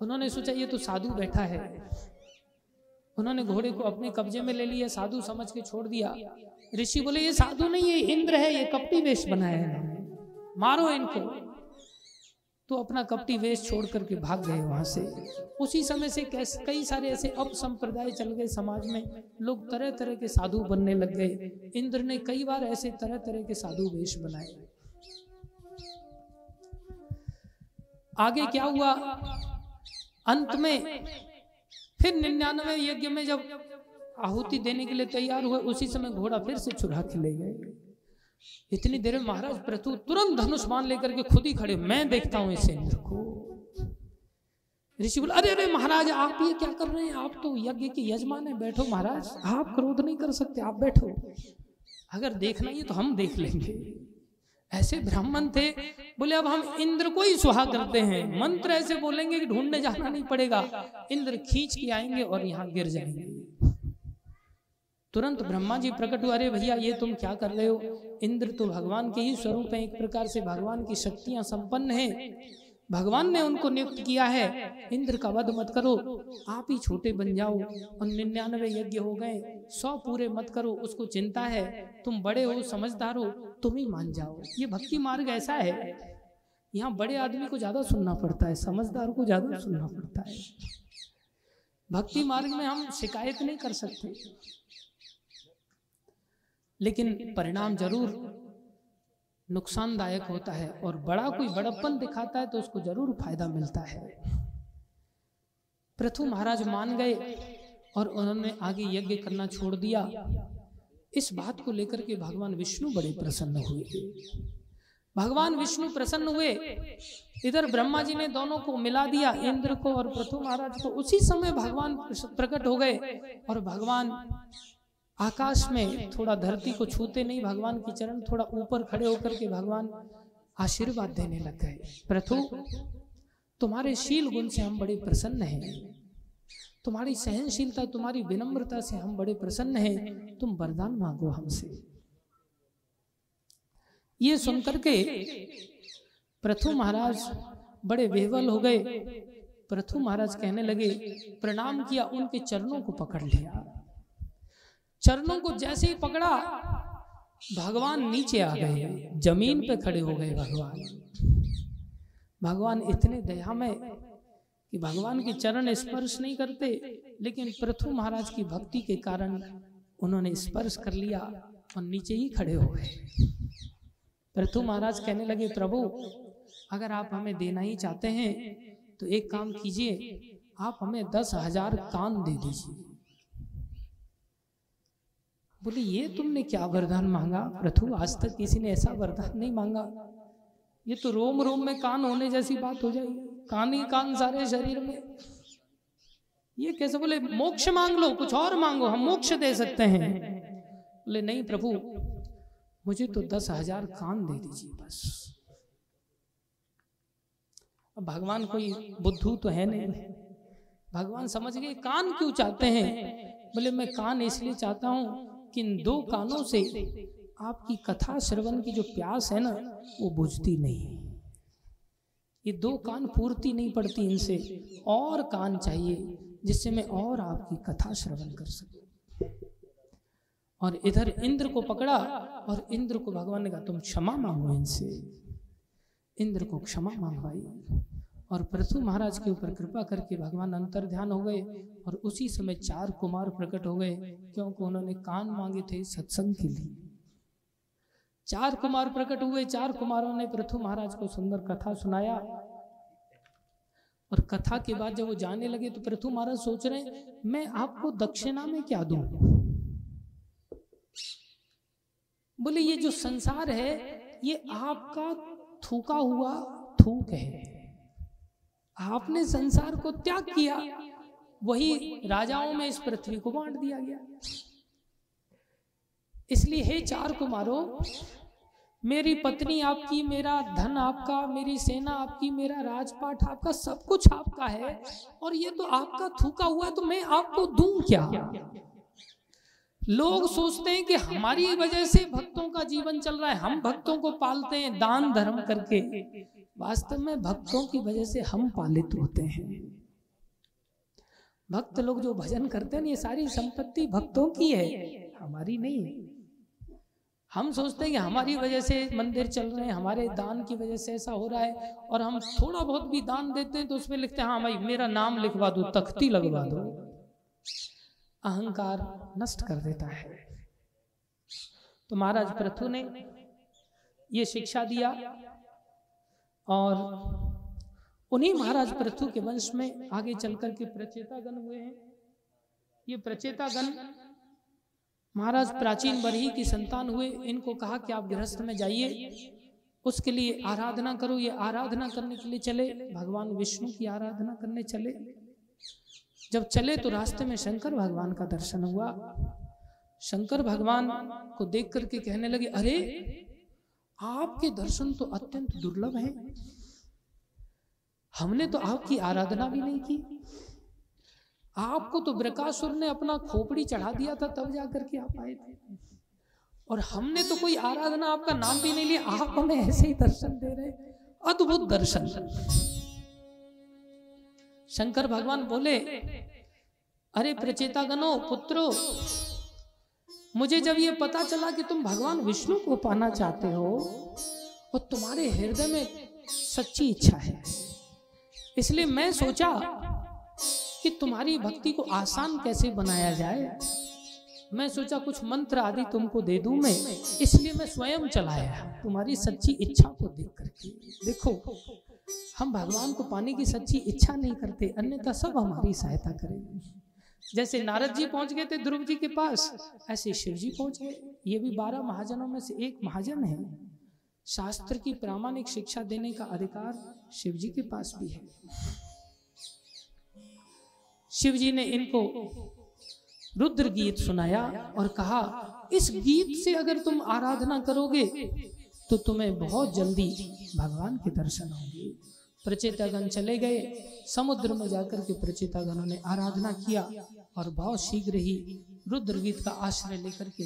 उन्होंने सोचा ये तो साधु बैठा है। उन्होंने घोड़े को अपने कब्जे में ले लिया साधु समझ के छोड़ दिया। ऋषि बोले ये साधु नहीं ये इंद्र है ये कपटी वेश बनाया है मारो इनको। तो अपना कपटी वेश छोड़ करके भाग गए वहाँ से। उसी समय से कई सारे ऐसे अप संप्रदाय चल गए समाज में। लोग तरह तरह के साधु बनने लग गए। इंद्र ने कई बार ऐसे तरह तरह के साधु वेश बनाए। आगे क्या हुआ? अंत में फिर निन्यानवे यज्ञ में जब आहुति देने के लिए तैयार हुए उसी समय घोड़ा फिर से चुरा के ले गए। इतनी देर में महाराज प्रथु तुरंत धनुष मान लेकर के खुद ही खड़े मैं देखता हूँ इस। इंद्र को ऋषि बोले अरे अरे महाराज आप ये क्या कर रहे हैं? आप तो यज्ञ के यजमान है। बैठो महाराज आप क्रोध नहीं कर सकते आप बैठो। अगर देखना ही तो हम देख लेंगे। ऐसे ब्राह्मण थे। बोले अब हम इंद्र को ही सुहा करते हैं। मंत्र ऐसे बोलेंगे कि ढूँढने जाना नहीं पड़ेगा। इंद्र खींच के आएँगे और यहाँ गिर जाएँगे। तुरंत ब्रह्मा जी प्रकट हुआ, अरे भैया, ये तुम क्या कर रहे हो? इंद्र तो भगवान के ही स्वरूप है, एक प्रकार से भगवान की शक्तियाँ संपन्न है। भगवान ने उनको नियुक्त किया है। इंद्र का वध मत करो, आप ही छोटे बन जाओ। और निन्यानवे यज्ञ हो गए, सौ पूरे मत करो, उसको चिंता है। तुम बड़े हो, समझदार हो, तुम ही मान जाओ। ये भक्ति मार्ग ऐसा है। यहाँ बड़े आदमी को ज़्यादा सुनना पड़ता है, समझदार को ज़्यादा सुनना पड़ता है। भक्ति मार्ग में हम शिकायत नहीं कर सकते। लेकिन परिणाम ज़रूर नुकसानदायक होता है और बड़ा कोई बड़प्पन दिखाता है तो उसको ज़रूर फ़ायदा मिलता है। पृथु महाराज मान गए और उन्होंने आगे यज्ञ करना छोड़ दिया। इस बात को लेकर के भगवान विष्णु बड़े प्रसन्न हुए। भगवान विष्णु प्रसन्न हुए। इधर ब्रह्मा जी ने दोनों को मिला दिया इंद्र को और पृथु महाराज को। उसी समय भगवान प्रकट हो गए और भगवान आकाश में थोड़ा धरती को छूते नहीं, भगवान की चरण थोड़ा ऊपर खड़े होकर के भगवान आशीर्वाद देने लग गए। प्रथु, तुम्हारे शील गुण से हम बड़े प्रसन्न हैं। तुम्हारी सहनशीलता, तुम्हारी विनम्रता से हम बड़े प्रसन्न हैं। तुम वरदान मांगो हमसे। ये सुनकर के प्रथु महाराज बड़े बेहवल हो गए। प्रथु महाराज कहने लगे, प्रणाम किया, उनके चरणों को पकड़ लिया। चरणों को जैसे ही पकड़ा, भगवान नीचे आ गए। ज़मीन पे खड़े हो गए भगवान। भगवान इतने दयामय कि भगवान के चरण स्पर्श नहीं करते, लेकिन प्रथु महाराज की भक्ति के कारण उन्होंने स्पर्श कर लिया और नीचे ही खड़े हो गए। प्रथु महाराज कहने लगे, प्रभु, अगर आप हमें देना ही चाहते हैं तो एक काम कीजिए, आप हमें दस हज़ार कान दे दीजिए। बोले, ये तुमने क्या वरदान मांगा? प्रथु आज तक किसी ने ऐसा वरदान नहीं मांगा। ये तो रोम रोम में कान होने जैसी बात हो जाएगी। कान ही कान सारे शरीर में। ये कैसे बोले, मोक्ष मांग लो, कुछ और मांगो, हम मोक्ष दे सकते हैं। बोले, नहीं प्रभु, मुझे तो दस हज़ार कान दे दीजिए बस। अब भगवान कोई बुद्धू तो है नहीं। भगवान समझ गए, कान क्यों चाहते हैं? बोले, मैं कान इसलिए चाहता हूँ कि इन दो कानों से आपकी कथा श्रवण की जो प्यास है ना, वो बुझती नहीं। ये दो कान पूर्ति नहीं पड़ती इनसे। और कान चाहिए जिससे मैं और आपकी कथा श्रवण कर सकूँ। और इधर इंद्र को पकड़ा और इंद्र को भगवान ने कहा, तुम क्षमा मांगो इनसे। इंद्र को क्षमा मांगवाई। और पृथु महाराज के ऊपर कृपा करके भगवान अंतर ध्यान हो गए और उसी समय चार कुमार प्रकट हो गए, क्योंकि उन्होंने कान मांगे थे, सत्संग के लिए। चार कुमार प्रकट हुए, चार कुमारों ने पृथु महाराज को सुंदर कथा सुनाया। और कथा के बाद जब वो जाने लगे तो पृथु महाराज सोच रहे हैं, मैं आपको दक्षिणा में क्या दूँ? बोले, ये जो संसार है, ये आपका थूका हुआ थूक है। आपने संसार को त्याग किया, वही राजाओं में इस पृथ्वी को बांट दिया गया। इसलिए हे चार कुमारों, मेरी पत्नी आपकी, मेरा धन आपका, मेरी सेना आपकी, मेरा राजपाट आपका, सब कुछ आपका है, और ये तो आपका थूका हुआ तो मैं आपको दूँ क्या? लोग सोचते हैं कि हमारी वजह से भक्तों का जीवन चल रहा है, हम भक्तों को पालते हैं, दान धर्म करके। वास्तव में भक्तों की वजह से हम पालित होते हैं। भक्त लोग जो भजन करते हैं ये सारी संपत्ति भक्तों की है, हमारी नहीं। हम सोचते हैं कि हमारी वजह से मंदिर चल रहे हैं, हमारे दान की वजह से ऐसा हो रहा है, और हम थोड़ा बहुत भी दान देते हैं तो उसमें लिखते हैं हाँ भाई, मेरा नाम लिखवा दो, तख्ती लगवा दो। अहंकार नष्ट कर देता है। तो महाराज प्रथु ने ये शिक्षा दिया और उन्हीं महाराज पृथु के वंश में आगे चलकर के प्रचेतागण हुए हैं। ये प्रचेतागण महाराज प्राचीन बरही की संतान हुए। इनको कहा कि आप गृहस्थ में जाइए। उसके लिए आराधना करो। ये आराधना करने के लिए चले। भगवान विष्णु की आराधना करने चले। जब चले तो रास्ते में शंकर भगवान का दर्शन हुआ। शंकर भगवान को देख करके कहने लगे अरे आपके दर्शन तो अत्यंत दुर्लभ है। हमने तो आपकी आराधना भी नहीं की। आपको तो ब्रकासुर ने अपना खोपड़ी चढ़ा दिया था, तब जाकर के आप आए थे। और हमने तो कोई आराधना आपका नाम भी नहीं लिया, आप हमें ऐसे ही दर्शन दे रहे अद्भुत दर्शन। शंकर भगवान बोले, अरे प्रचेता गनो पुत्रो मुझे जब ये पता चला कि तुम भगवान विष्णु को पाना चाहते हो, और तुम्हारे हृदय में सच्ची इच्छा है। इसलिए मैं सोचा कि तुम्हारी भक्ति को आसान कैसे बनाया जाए। मैं सोचा कुछ मंत्र आदि तुमको दे दूँ मैं। इसलिए मैं स्वयं चलाया, तुम्हारी सच्ची इच्छा को देख करके। देखो, हम भगवान को पाने की सच्ची इच्छा नहीं करते, अन्यथा सब हमारी सहायता करेंगे। जैसे नारद जी पहुँच गए थे ध्रुव जी के पास। ऐसे शिव जी पहुँच। गए ये भी बारह महाजनों में से एक महाजन है। शास्त्र की प्रामाणिक शिक्षा देने का अधिकार शिव जी के पास भी है। शिव जी ने इनको रुद्र गीत सुनाया और कहा इस गीत से अगर तुम आराधना करोगे तो तुम्हें बहुत जल्दी भगवान के दर्शन होंगे। प्रचेतागण चले गए। समुद्र में जाकर के प्रचेतागणों ने आराधना किया। और बहुत शीघ्र ही रुद्र गीत का आश्रय लेकर के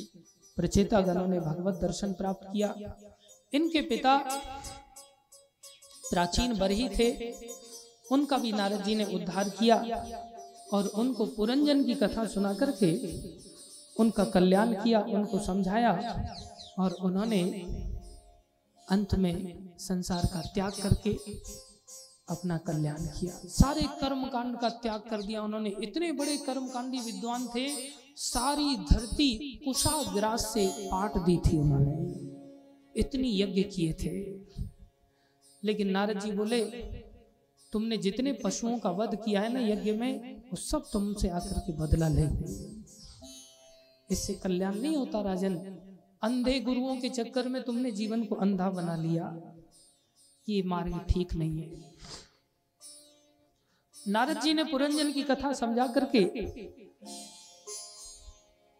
प्रचेतागणों ने भगवत दर्शन प्राप्त किया। इनके पिता प्राचीन बरही थे। उनका भी नारद जी ने उद्धार किया और उनको पुरंजन की कथा सुना करके उनका कल्याण किया, उनको समझाया और उन्होंने अंत में संसार का त्याग करके अपना कल्याण किया। सारे कर्म कांड का त्याग कर दिया उन्होंने। इतने बड़े कर्म कांडी विद्वान थे, सारी धरती कुशाग्रास से पाट दी थी उन्होंने। इतनी यज्ञ किए थे। लेकिन नारद जी बोले, तुमने जितने पशुओं का वध किया है ना यज्ञ में, वो सब तुमसे आकर के बदला ले। इससे कल्याण नहीं होता राजन। अंधे गुरुओं के चक्कर में तुमने जीवन को अंधा बना लिया। ये मार्ग ठीक नहीं है। नारद जी ने पुरंजन की कथा समझा करके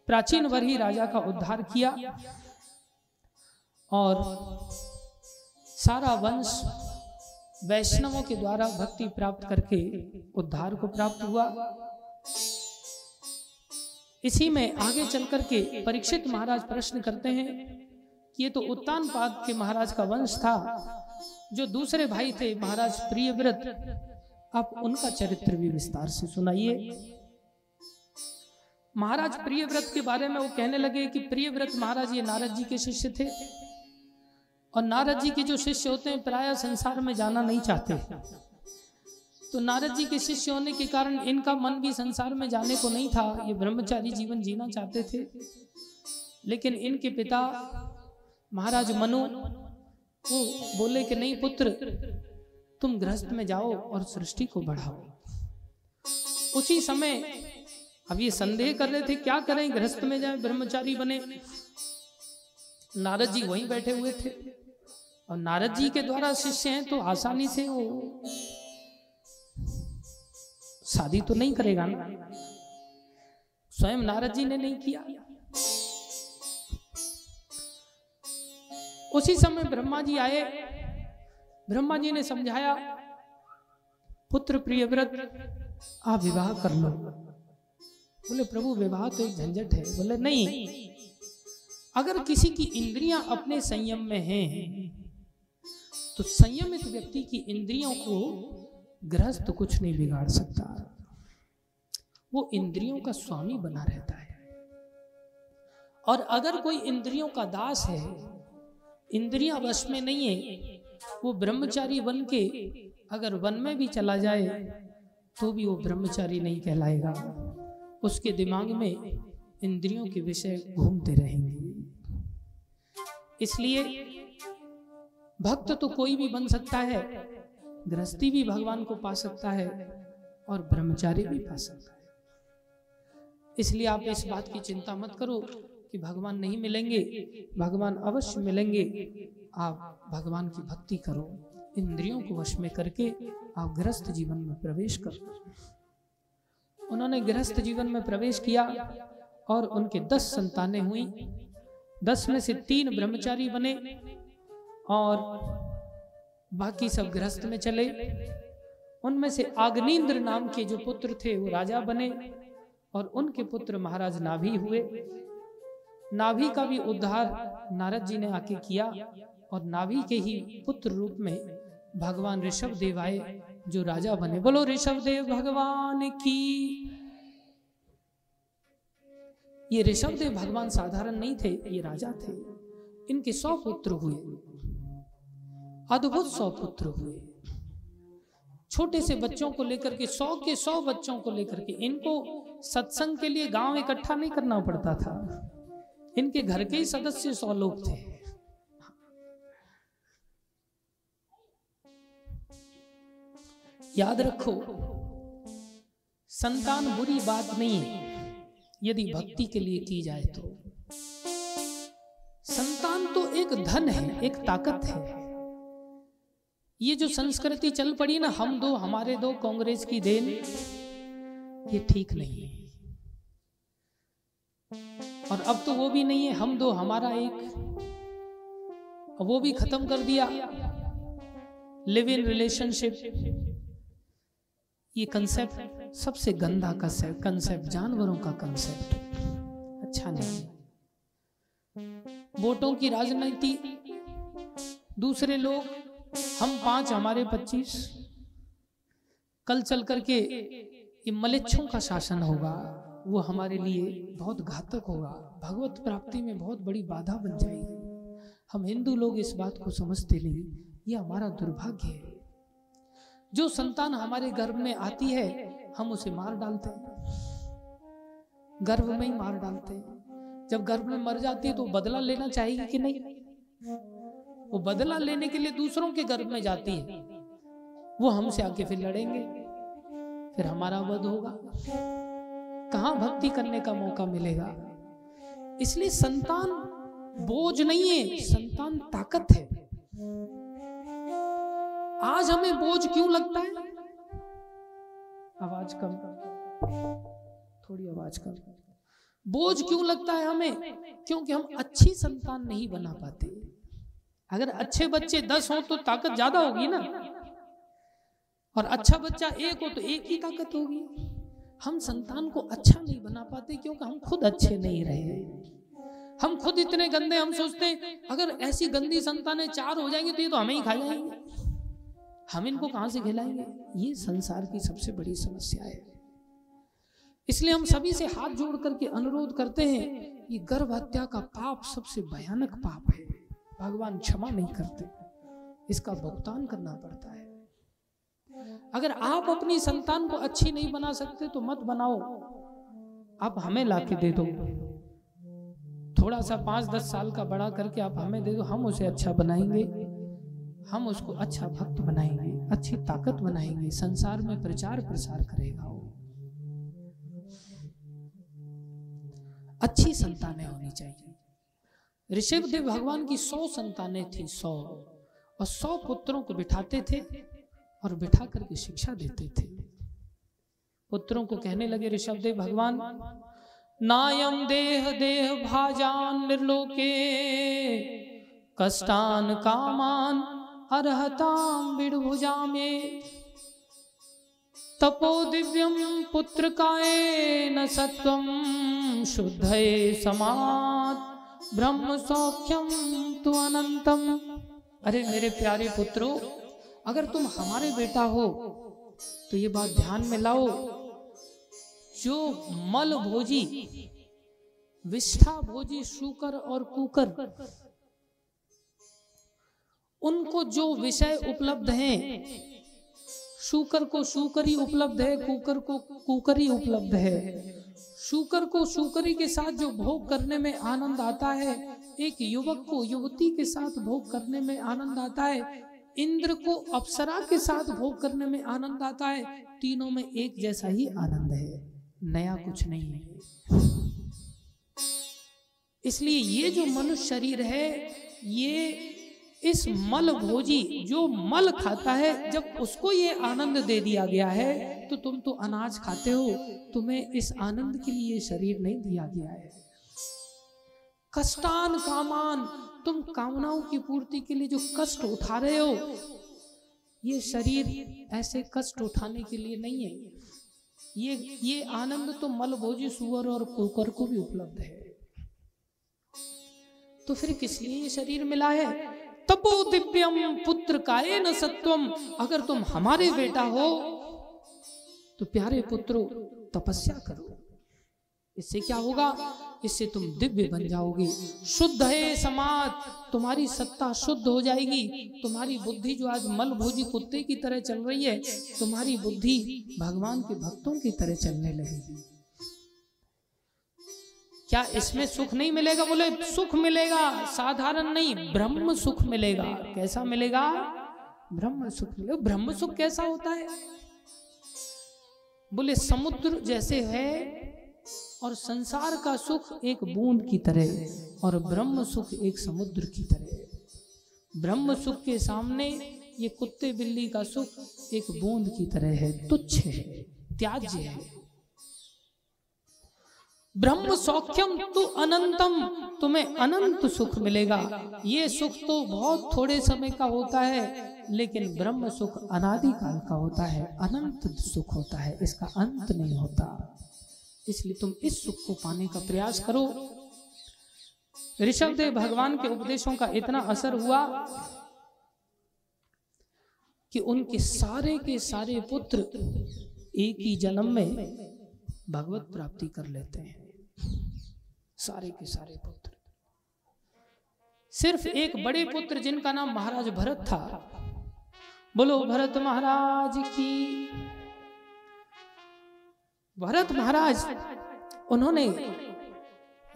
प्राचीन वरही राजा का उद्धार किया। और सारा वंश वैष्णवों के द्वारा भक्ति प्राप्त करके उद्धार को प्राप्त हुआ। इसी में आगे चल करके परीक्षित महाराज प्रश्न करते हैं कि ये तो उत्तान पाद के महाराज का वंश था। जो दूसरे भाई थे, महाराज प्रियव्रत, आप उनका चरित्र भी विस्तार से सुनाइए। महाराज प्रियव्रत के बारे में वो कहने लगे कि प्रियव्रत महाराज ये नारद जी के शिष्य थे और नारद जी के जो शिष्य होते हैं, प्राय संसार में जाना नहीं चाहते। तो नारद जी के शिष्य होने के कारण इनका मन भी संसार में जाने को नहीं था, ये ब्रह्मचारी जीवन जीना चाहते थे। लेकिन इनके पिता महाराज मनु वो बोले कि नहीं पुत्र, तुम गृहस्थ में जाओ और सृष्टि को बढ़ाओ। उसी समय अब ये संदेह कर रहे थे, क्या करें, गृहस्थ में जाए, ब्रह्मचारी बने। नारद जी वहीं बैठे हुए थे। और नारद जी के द्वारा शिष्य हैं तो आसानी से वो शादी तो नहीं करेगा ना। स्वयं नारद जी ने नहीं किया। उसी समय ब्रह्मा जी आए। ब्रह्मा जी ने समझाया, पुत्र प्रिय व्रत, आप विवाह कर लो। बोले, प्रभु, विवाह तो एक झंझट है। बोले, नहीं, अगर किसी की इंद्रियाँ अपने संयम में हैं तो संयमित व्यक्ति की इंद्रियों को गृहस्थ कुछ नहीं बिगाड़ सकता। वो इंद्रियों का स्वामी बना रहता है। और अगर कोई इंद्रियों का दास है इंद्रियाँ वश में नहीं है, वो ब्रह्मचारी बन के अगर वन में भी चला जाए तो भी वो ब्रह्मचारी नहीं कहलाएगा। उसके दिमाग में इंद्रियों के विषय घूमते रहेंगे। इसलिए भक्त तो कोई भी बन सकता है, गृहस्थी भी भगवान को पा सकता है और ब्रह्मचारी भी पा सकता है। इसलिए आप इस बात की चिंता मत करो कि भगवान नहीं मिलेंगे, भगवान अवश्य मिलेंगे। आप भगवान की भक्ति करो, इंद्रियों को वश में करके आप गृहस्थ जीवन में प्रवेश करो। उन्होंने गृहस्थ जीवन में प्रवेश किया और उनके दस संतानें हुई। दस में से तीन ब्रह्मचारी बने और बाकी सब गृहस्थ में चले। उनमें से आग्निंद्र नाम के जो पुत्र थे, वो राजा बने और उनके पुत्र महाराज नाभि हुए। नाभि का भी उद्धार नारद जी ने आके किया और नाभि के ही पुत्र रूप में भगवान ऋषभ देव आए, जो राजा बने। बोलो, ऋषभ देव भगवान की ये ऋषभ देव भगवान साधारण नहीं थे, ये राजा थे। इनके सौ पुत्र हुए। अद्भुत सौ पुत्र हुए। छोटे से बच्चों को लेकर के, सौ के सौ बच्चों को लेकर के इनको सत्संग के लिए गाँव इकट्ठा नहीं करना पड़ता था। इनके घर के ही सदस्य सौ लोग थे। याद रखो, संतान बुरी बात नहीं है यदि भक्ति के लिए की जाए तो। संतान तो एक धन है, एक ताकत है। ये जो संस्कृति चल पड़ी ना, हम दो, हमारे दो, कांग्रेस की देन, ये ठीक नहीं है। और अब तो वो भी नहीं है, हम दो, हमारा एक। वो भी खत्म कर दिया। लिव इन रिलेशनशिप ये कंसेप्ट सबसे गंदा कंसेप्ट जानवरों का कंसेप्ट अच्छा नहीं। वोटों की राजनीति, दूसरे लोग, हम पाँच, हमारे पच्चीस। कल चल करके ये मलेच्छों का शासन होगा। वो हमारे लिए बहुत घातक होगा। भगवत प्राप्ति में बहुत बड़ी बाधा बन जाएगी। हम हिंदू लोग इस बात को समझते नहीं। ये हमारा दुर्भाग्य है। जो संतान हमारे गर्भ में आती है, हम उसे मार डालते हैं। गर्भ में ही मार डालते हैं। जब गर्भ में मर जाती है तो बदला लेना चाहेगी कि नहीं? वो बदला लेने के लिए दूसरों के गर्भ में जाती है। वो हमसे आके फिर लड़ेंगे। फिर हमारा वध होगा। कहाँ भक्ति करने का मौका मिलेगा? इसलिए संतान बोझ नहीं है, संतान ताकत है। आज हमें बोझ क्यों लगता है? आवाज़ कम। थोड़ी आवाज़ कम। बोझ क्यों लगता है हमें? क्योंकि हम अच्छी संतान नहीं बना पाते। अगर अच्छे बच्चे दस हो तो ताकत ज़्यादा होगी ना? और अच्छा बच्चा एक हो तो एक ही ताकत होगी। हम संतान को अच्छा नहीं बना पाते क्योंकि हम खुद अच्छे नहीं रहे हम खुद इतने गंदे, हम सोचते अगर ऐसी गंदी संतानें चार हो जाएँगी तो ये तो हमें ही खा जाएँगे। हम इनको कहाँ से खिलाएँगे? ये संसार की सबसे बड़ी समस्या है। इसलिए हम सभी से हाथ जोड़ करके अनुरोध करते हैं ये गर्भ हत्या का पाप सबसे भयानक पाप है। भगवान क्षमा नहीं करते। इसका भुगतान करना पड़ता है। अगर आप अपनी संतान को अच्छी नहीं बना सकते तो मत बनाओ। आप हमें लाके दे दो। थोड़ा सा पाँच दस साल का बड़ा करके आप हमें दे दो, हम उसे अच्छा बनाएँगे। हम उसको अच्छा भक्त बनाएँगे, अच्छी ताकत बनाएँगे, संसार में प्रचार प्रसार करेगा वो। अच्छी संतानें होनी चाहिए। ऋषभ देव भगवान की सौ संतानें थी, सौ। और सौ पुत्रों को बिठाते थे। और बिठा करके शिक्षा देते थे। पुत्रों को कहने लगे ऋषभ देव भगवान नायम देह देह भाजान निर्लोके, कष्टान कामान अर्हताम बिड़भुजा में तपो दिव्यम पुत्र काये न सत्वम शुद्ध समात, ब्रह्म सौख्यम तु अनंतम। अरे मेरे प्यारे पुत्रों अगर तुम हमारे बेटा हो तो ये बात ध्यान में लाओ। जो मल भोजी, विष्ठा भोजी शुकर और कुकर, उनको जो विषय उपलब्ध हैं, शुकर को शुकरी उपलब्ध है, कुकर को कुकरी उपलब्ध है। शुकर को शुकरी के साथ जो भोग करने में आनंद आता है, एक युवक को युवती के साथ भोग करने में आनंद आता है। इंद्र को अप्सरा के साथ भोग करने में आनंद आता है। तीनों में एक जैसा ही आनंद है। नया कुछ नहीं है। इसलिए ये जो मनुष्य शरीर है, ये इस मल भोजी जो मल खाता है, जब उसको ये आनंद दे दिया गया है तो तुम तो अनाज खाते हो। तुम्हें इस आनंद के लिए शरीर नहीं दिया गया है। कष्टान कामान तुम कामनाओं की पूर्ति के लिए जो कष्ट उठा रहे हो, ये शरीर ऐसे कष्ट उठाने के लिए नहीं है। ये ये आनंद तो मल भोजी सुअर और कुकर को भी उपलब्ध है। तो फिर किस लिए ये शरीर मिला है? तपो दिव्यम पुत्र काये न सत्वम। अगर तुम हमारे बेटा हो तो प्यारे पुत्रो, तपस्या करो। इससे क्या होगा? इससे तुम दिव्य बन जाओगे। शुद्ध है समाज, तुम्हारी सत्ता शुद्ध हो जाएगी। तुम्हारी बुद्धि जो आज मल भोजी कुत्ते की तरह चल रही है, तुम्हारी बुद्धि भगवान के भक्तों की तरह चलने लगेगी। क्या इसमें सुख नहीं मिलेगा? बोले, सुख मिलेगा, साधारण नहीं, ब्रह्म सुख मिलेगा। कैसा मिलेगा? ब्रह्म सुख मिलेगा। ब्रह्म सुख कैसा होता है? बोले, समुद्र जैसे है और संसार का सुख एक बूंद की तरह और ब्रह्म सुख एक समुद्र की तरह। ब्रह्म सुख के सामने ये कुत्ते बिल्ली का सुख एक बूंद की तरह है, तुच्छ है, त्याज्य है। ब्रह्म सौख्यम तु अनंतम, तुम्हें अनंत सुख मिलेगा। ये सुख तो बहुत थोड़े समय का होता है, लेकिन ब्रह्म सुख अनादि काल का होता है, अनंत सुख होता है, इसका अंत नहीं होता। इसलिए तुम इस सुख को पाने का प्रयास करो। ऋषभ देव भगवान के उपदेशों का इतना असर हुआ कि उनके सारे के सारे पुत्र एक ही जन्म में भगवत प्राप्ति कर लेते हैं। सारे के सारे पुत्र। सिर्फ़ एक बड़े पुत्र जिनका नाम महाराज भरत था। बोलो, भरत महाराज की भरत महाराज, उन्होंने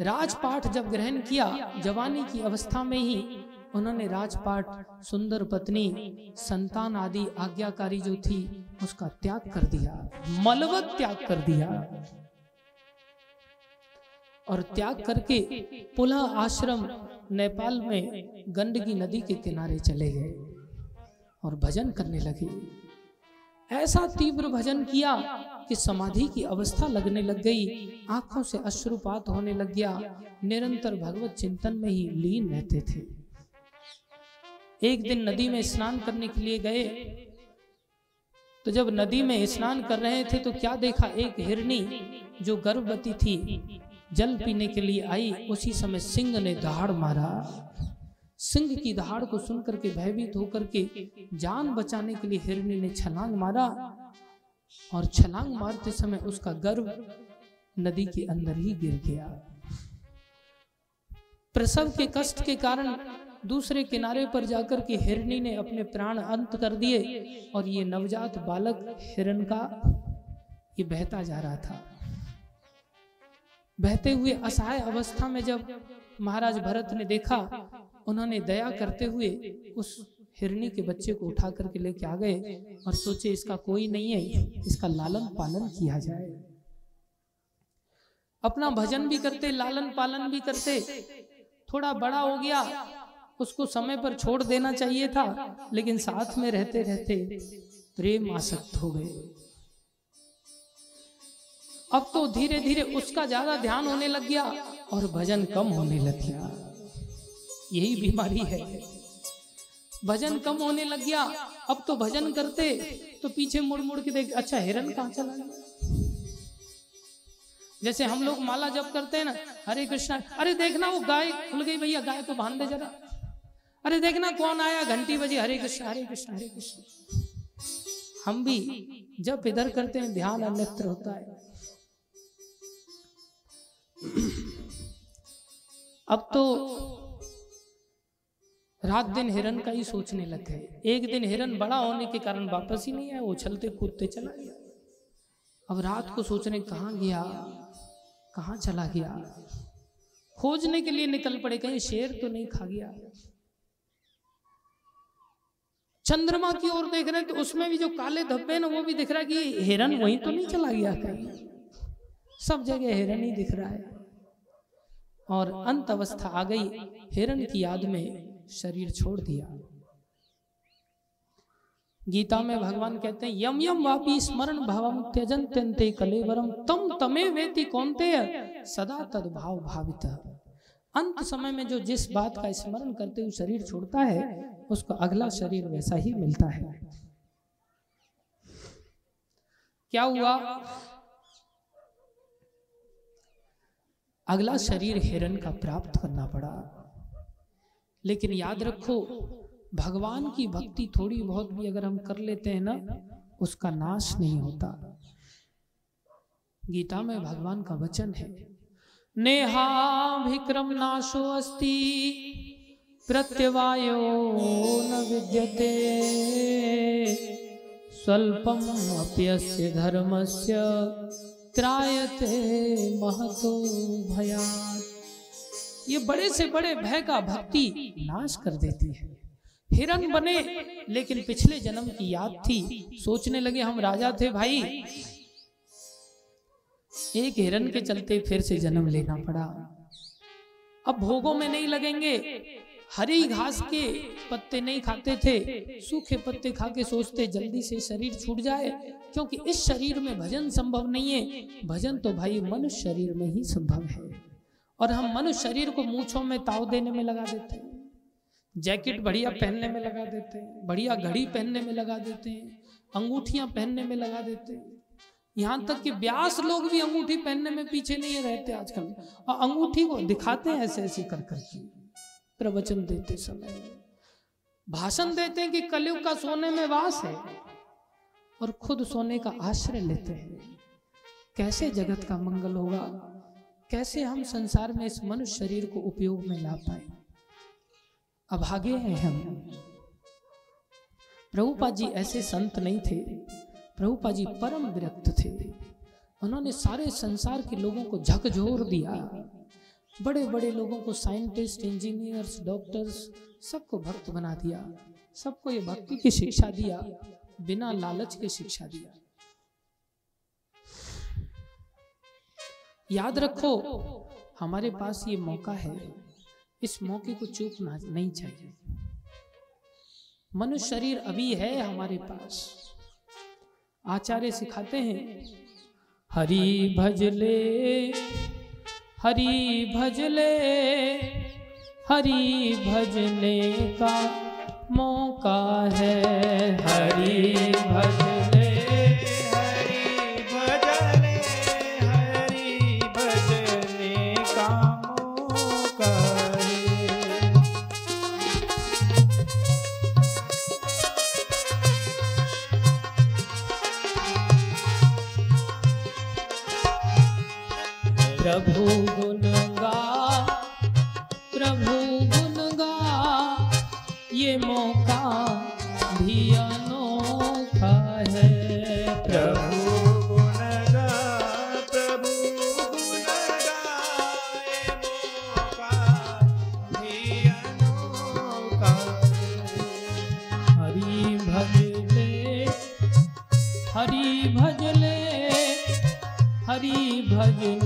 राजपाठ जब ग्रहण किया, जवानी की अवस्था में ही उन्होंने राजपाठ, सुंदर पत्नी, संतान आदि आज्ञाकारी जो थी, उसका त्याग कर दिया, मलवत त्याग कर दिया। और त्याग करके पुनः आश्रम नेपाल में गंडकी नदी के किनारे चले गए और भजन करने लगे। ऐसा तीव्र भजन किया कि समाधि की अवस्था लगने लग गई। आँखों से अश्रुपात होने लग गया। निरंतर भगवत चिंतन में ही लीन रहते थे। एक दिन नदी में स्नान करने के लिए गए। तो जब नदी में स्नान कर रहे थे तो क्या देखा एक हिरनी जो गर्भवती थी, जल पीने के लिए आई। उसी समय सिंह ने दहाड़ मारा। सिंह की दहाड़ को सुनकर के भयभीत होकर के जान बचाने के लिए हिरनी ने छलांग मारा और छलांग मारते समय उसका गर्भ नदी के अंदर ही गिर गया। प्रसव के कष्ट के कारण दूसरे किनारे पर जाकर के हिरनी ने अपने प्राण अंत कर दिए और ये नवजात बालक हिरण का ये बहता जा रहा था। बहते हुए असहाय अवस्था में जब महाराज भरत ने देखा उन्होंने दया करते हुए उस हिरनी के बच्चे को उठा करके लेके आ गए और सोचे इसका कोई नहीं है इसका लालन पालन किया जाए। अपना भजन भी करते लालन पालन भी करते। थोड़ा बड़ा हो गया उसको समय पर छोड़ देना चाहिए था लेकिन साथ में रहते रहते प्रेम आसक्त हो गए। अब तो धीरे धीरे उसका ज़्यादा ध्यान होने लग गया और भजन कम होने लग गया। यही बीमारी है। भजन कम होने लग गया, अब तो भजन करते तो पीछे मुड़ मुड़ के देख अच्छा हिरन कहाँ चला गया? जैसे हम लोग माला जप करते हैं ना, हरे कृष्णा, अरे देखना वो गाय खुल गई भैया, गाय को बाँध दे जरा। अरे देखना कौन आया, घंटी बजी, हरे कृष्ण हरे कृष्ण हरे कृष्ण। हम भी जब इधर करते हैं, ध्यान अन्यत्र होता है। अब तो रात दिन हिरन का ही सोचने लग गए। एक दिन हिरन बड़ा होने के कारण वापस ही नहीं आया उछलते कूदते चला गया। अब रात को सोचने कहाँ गया? कहाँ चला गया? खोजने के लिए निकल पड़े, कहीं शेर तो नहीं खा गया। चंद्रमा की ओर देख रहे तो उसमें भी जो काले धब्बे ना, वो भी दिख रहा है कि हिरन वहीं तो नहीं चला गया कहीं। सब जगह हिरन ही दिख रहा है। और अंत अवस्था आ गई हिरन की याद में। शरीर छोड़ दिया। गीता में भगवान कहते हैं, यम यम वापी स्मरण भावम त्यजन त्यंते कलेवरम, तम तमे वेति कौनते सदा तद्भाव भावित। अंत समय में जो जिस बात का स्मरण करते हुए शरीर छोड़ता है, उसको अगला शरीर वैसा ही मिलता है। क्या हुआ? अगला शरीर हिरण का प्राप्त करना पड़ा। लेकिन याद रखो भगवान की भक्ति थोड़ी बहुत भी अगर हम कर लेते हैं ना उसका नाश नहीं होता। गीता में भगवान का वचन है नेहा विक्रम नाशो अस्ति प्रत्यवायो न विद्यते। स्वल्पम अप्यस्य धर्मस्य त्रायते महतो भयात। ये बड़े से बड़े भय का भक्ति नाश कर देती है। हिरन बने, लेकिन पिछले जन्म की याद थी। सोचने लगे, हम राजा थे भाई। एक हिरण के चलते फिर से जन्म लेना पड़ा। अब भोगों में नहीं लगेंगे। हरी घास के पत्ते नहीं खाते थे। सूखे पत्ते खा के सोचते, जल्दी से शरीर छूट जाए, क्योंकि इस शरीर में भजन संभव नहीं है। भजन तो भाई मनुष्य शरीर में ही संभव है। और हम मनुष्य शरीर को मूछों में ताव देने में लगा देते हैं। जैकेट बढ़िया पहनने में लगा देते हैं, बढ़िया घड़ी पहनने में लगा देते हैं, अंगूठियाँ पहनने में लगा देते हैं। यहाँ तक कि ब्यास लोग भी अंगूठी पहनने में पीछे नहीं रहते आजकल। और अंगूठी को दिखाते हैं ऐसे ऐसे कर करके प्रवचन देते समय। भाषण देते हैं कि कलयुग का सोने में वास है और खुद सोने का आश्रय लेते हैं। कैसे जगत का मंगल होगा? कैसे हम संसार में इस मनुष्य शरीर को उपयोग में ला पाए? अभागे हैं हम। प्रभुपा जी ऐसे संत नहीं थे। प्रभुपा जी परम विरक्त थे। उन्होंने सारे संसार के लोगों को झकझोर दिया। बड़े बड़े लोगों को साइंटिस्ट, इंजीनियर्स, डॉक्टर्स सबको भक्त बना दिया। सबको ये भक्ति की शिक्षा दिया, बिना लालच के शिक्षा दिया। याद रखो हमारे पास ये मौका है। इस मौके को चूकना नहीं चाहिए। मनुष्य शरीर अभी है हमारे पास। आचार्य सिखाते हैं हरी भजले हरी भजले हरी भजने का मौका है। हरी भजले भजने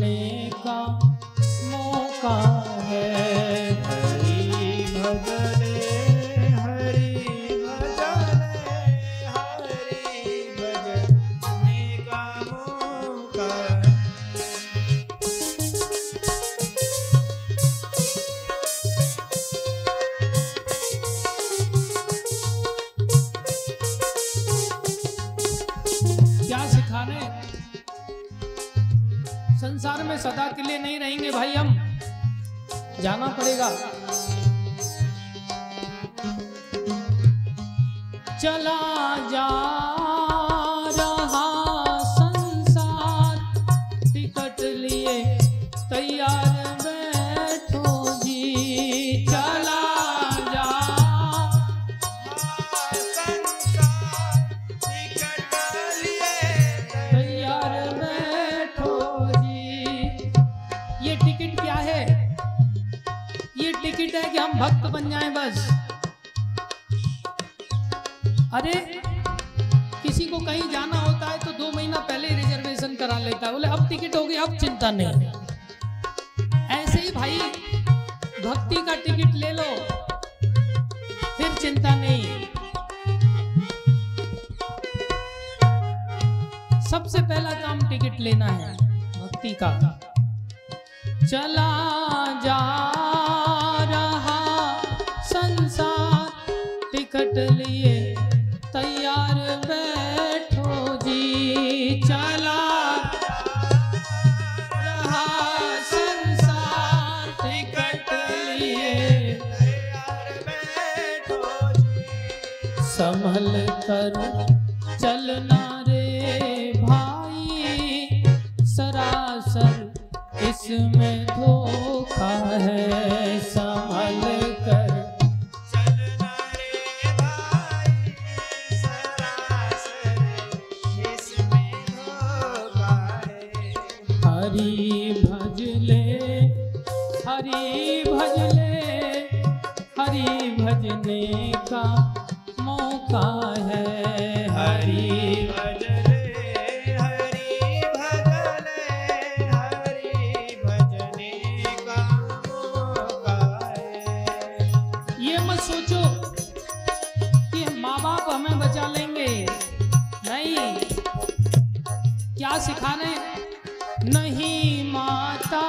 नहीं माता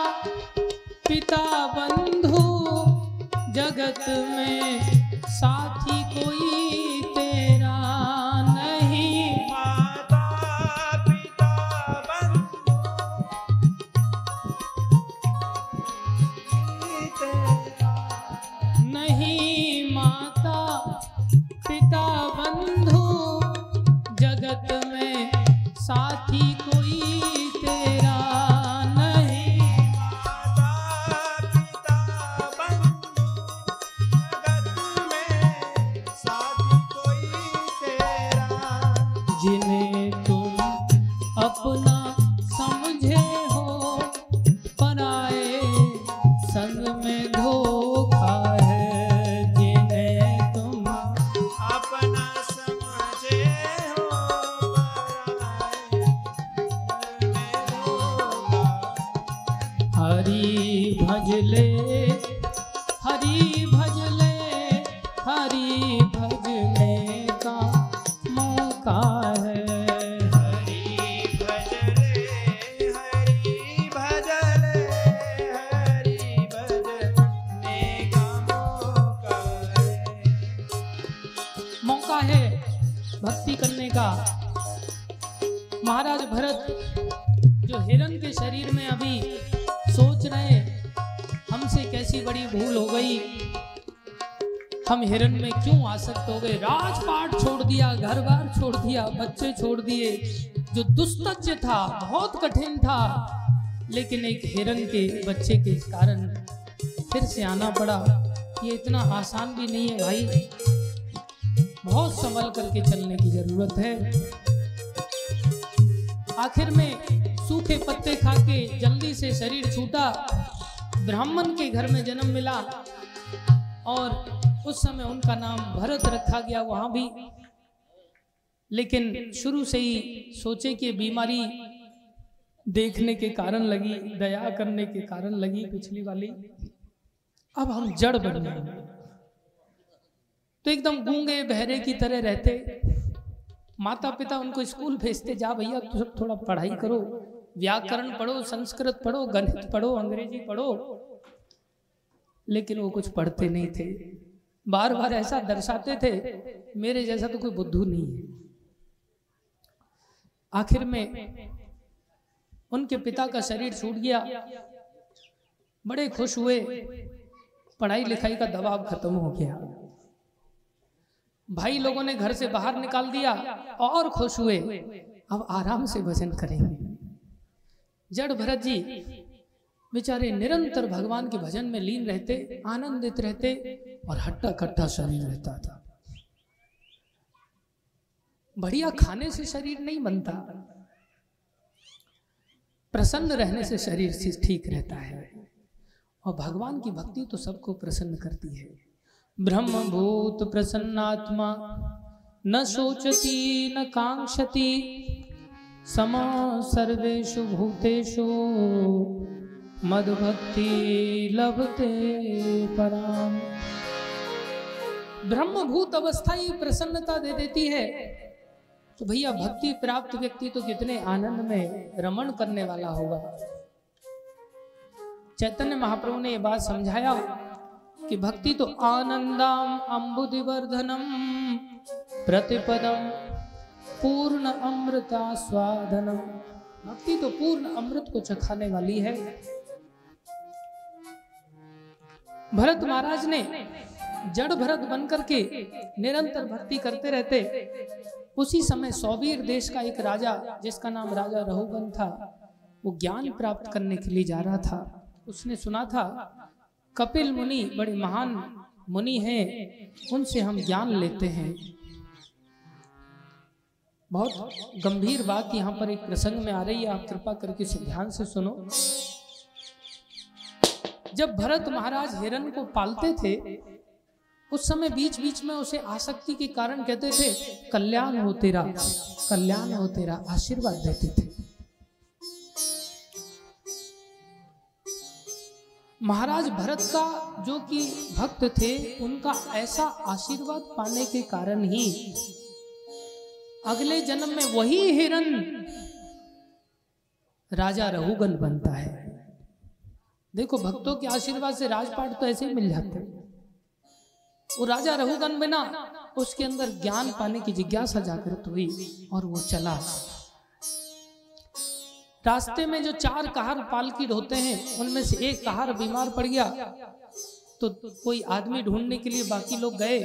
पिता बंधु जगत में बहुत कठिन था। लेकिन एक हिरन के बच्चे के कारण फिर से आना पड़ा। ये इतना आसान भी नहीं है भाई। बहुत संभल करके चलने की ज़रूरत है। आखिर में सूखे पत्ते खा के जल्दी से शरीर छूटा। ब्राह्मण के घर में जन्म मिला। और उस समय उनका नाम भरत रखा गया वहाँ भी। लेकिन शुरू से ही सोचे कि बीमारी देखने के कारण लगी, दया करने के कारण लगी पिछली वाली। अब हम जड़ बन गए। तो एकदम गूँगे, बहरे की तरह रहते। माता पिता उनको स्कूल भेजते, जा भैया तो थोड़ा पढ़ाई करो। व्याकरण पढ़ो, संस्कृत पढ़ो, गणित पढ़ो, अंग्रेज़ी पढ़ो। लेकिन वो कुछ पढ़ते नहीं थे। बार बार ऐसा दर्शाते थे, मेरे जैसा तो कोई बुद्धू नहीं है। आखिर में उनके पिता का शरीर छूट गया। बड़े खुश हुए। पढ़ाई लिखाई का दबाव खत्म हो गया। भाई लोगों ने घर से बाहर निकाल दिया और खुश हुए। अब आराम से भजन करेंगे। जड़ भरत जी बेचारे निरंतर भगवान के भजन में लीन रहते आनंदित रहते और हट्टा कट्टा शरीर रहता था। बढ़िया खाने से शरीर नहीं बनता। प्रसन्न रहने से शरीर से ठीक रहता है। और भगवान की भक्ति तो सबको प्रसन्न करती है। ब्रह्म भूत प्रसन्नात्मा, न सोचती न कांक्षति, सम सर्वेषु भूतेषु, मदभक्ति लभते पराम। ब्रह्मभूत अवस्था ही प्रसन्नता दे देती है तो भैया भक्ति प्राप्त व्यक्ति तो कितने आनंद में रमण करने वाला होगा। चैतन्य महाप्रभु ने यह बात समझाया कि भक्ति तो आनंदम अम्बुदिवर्धनम प्रतिपदम, पूर्ण अमृता स्वादनम भक्ति तो पूर्ण अमृत को चखाने वाली है। भरत महाराज ने जड़ भरत बनकर के निरंतर भक्ति करते रहते। उसी समय सौवीर देश का एक राजा, जिसका नाम राजा रहुगन था, वो ज्ञान प्राप्त करने के लिए जा रहा था। उसने सुना था, कपिल मुनि बड़े महान मुनि हैं, उनसे हम ज्ञान लेते हैं। बहुत गंभीर बात यहाँ पर एक प्रसंग में आ रही है, आप कृपा करके इसे ध्यान से सुनो। जब भरत महाराज हिरण को पालते थे उस समय बीच बीच में उसे आसक्ति के कारण कहते थे, कल्याण हो तेरा, कल्याण हो तेरा आशीर्वाद देते थे। महाराज भरत का जो कि भक्त थे, उनका ऐसा आशीर्वाद पाने के कारण ही अगले जन्म में वही हिरण राजा रहुगन बनता है। देखो, भक्तों के आशीर्वाद से राजपाट तो ऐसे ही मिल जाते वो राजा रहुगन बिना उसके अंदर ज्ञान पाने की जिज्ञासा जागृत हुई और वो चला। रास्ते में जो चार कहार पालकी ढोते हैं, उनमें से एक कहार बीमार पड़ गया। तो कोई आदमी ढूँढने के लिए बाकी लोग गए,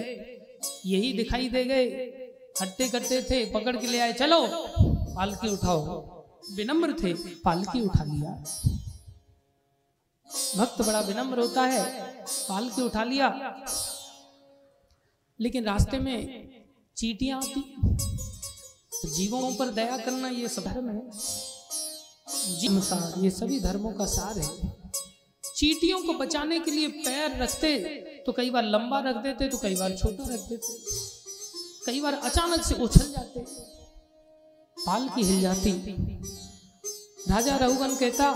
यही दिखाई दे गए। हट्टे कट्टे थे, पकड़ के ले आए, चलो, पालकी उठाओ। विनम्र थे, पालकी उठा लिया। भक्त बड़ा विनम्र होता है, पालकी उठा लिया। लेकिन रास्ते में चीटियाँ आती। जीवों पर दया करना ये सब धर्म है। जीव सार ये सभी धर्मों का सार है। चीटियों को बचाने के लिए पैर रखते तो कई बार लंबा रख देते तो कई बार छोटा रख देते। कई बार अचानक से उछल जाते। पाल की हिल जाती। राजा रघुगन कहता,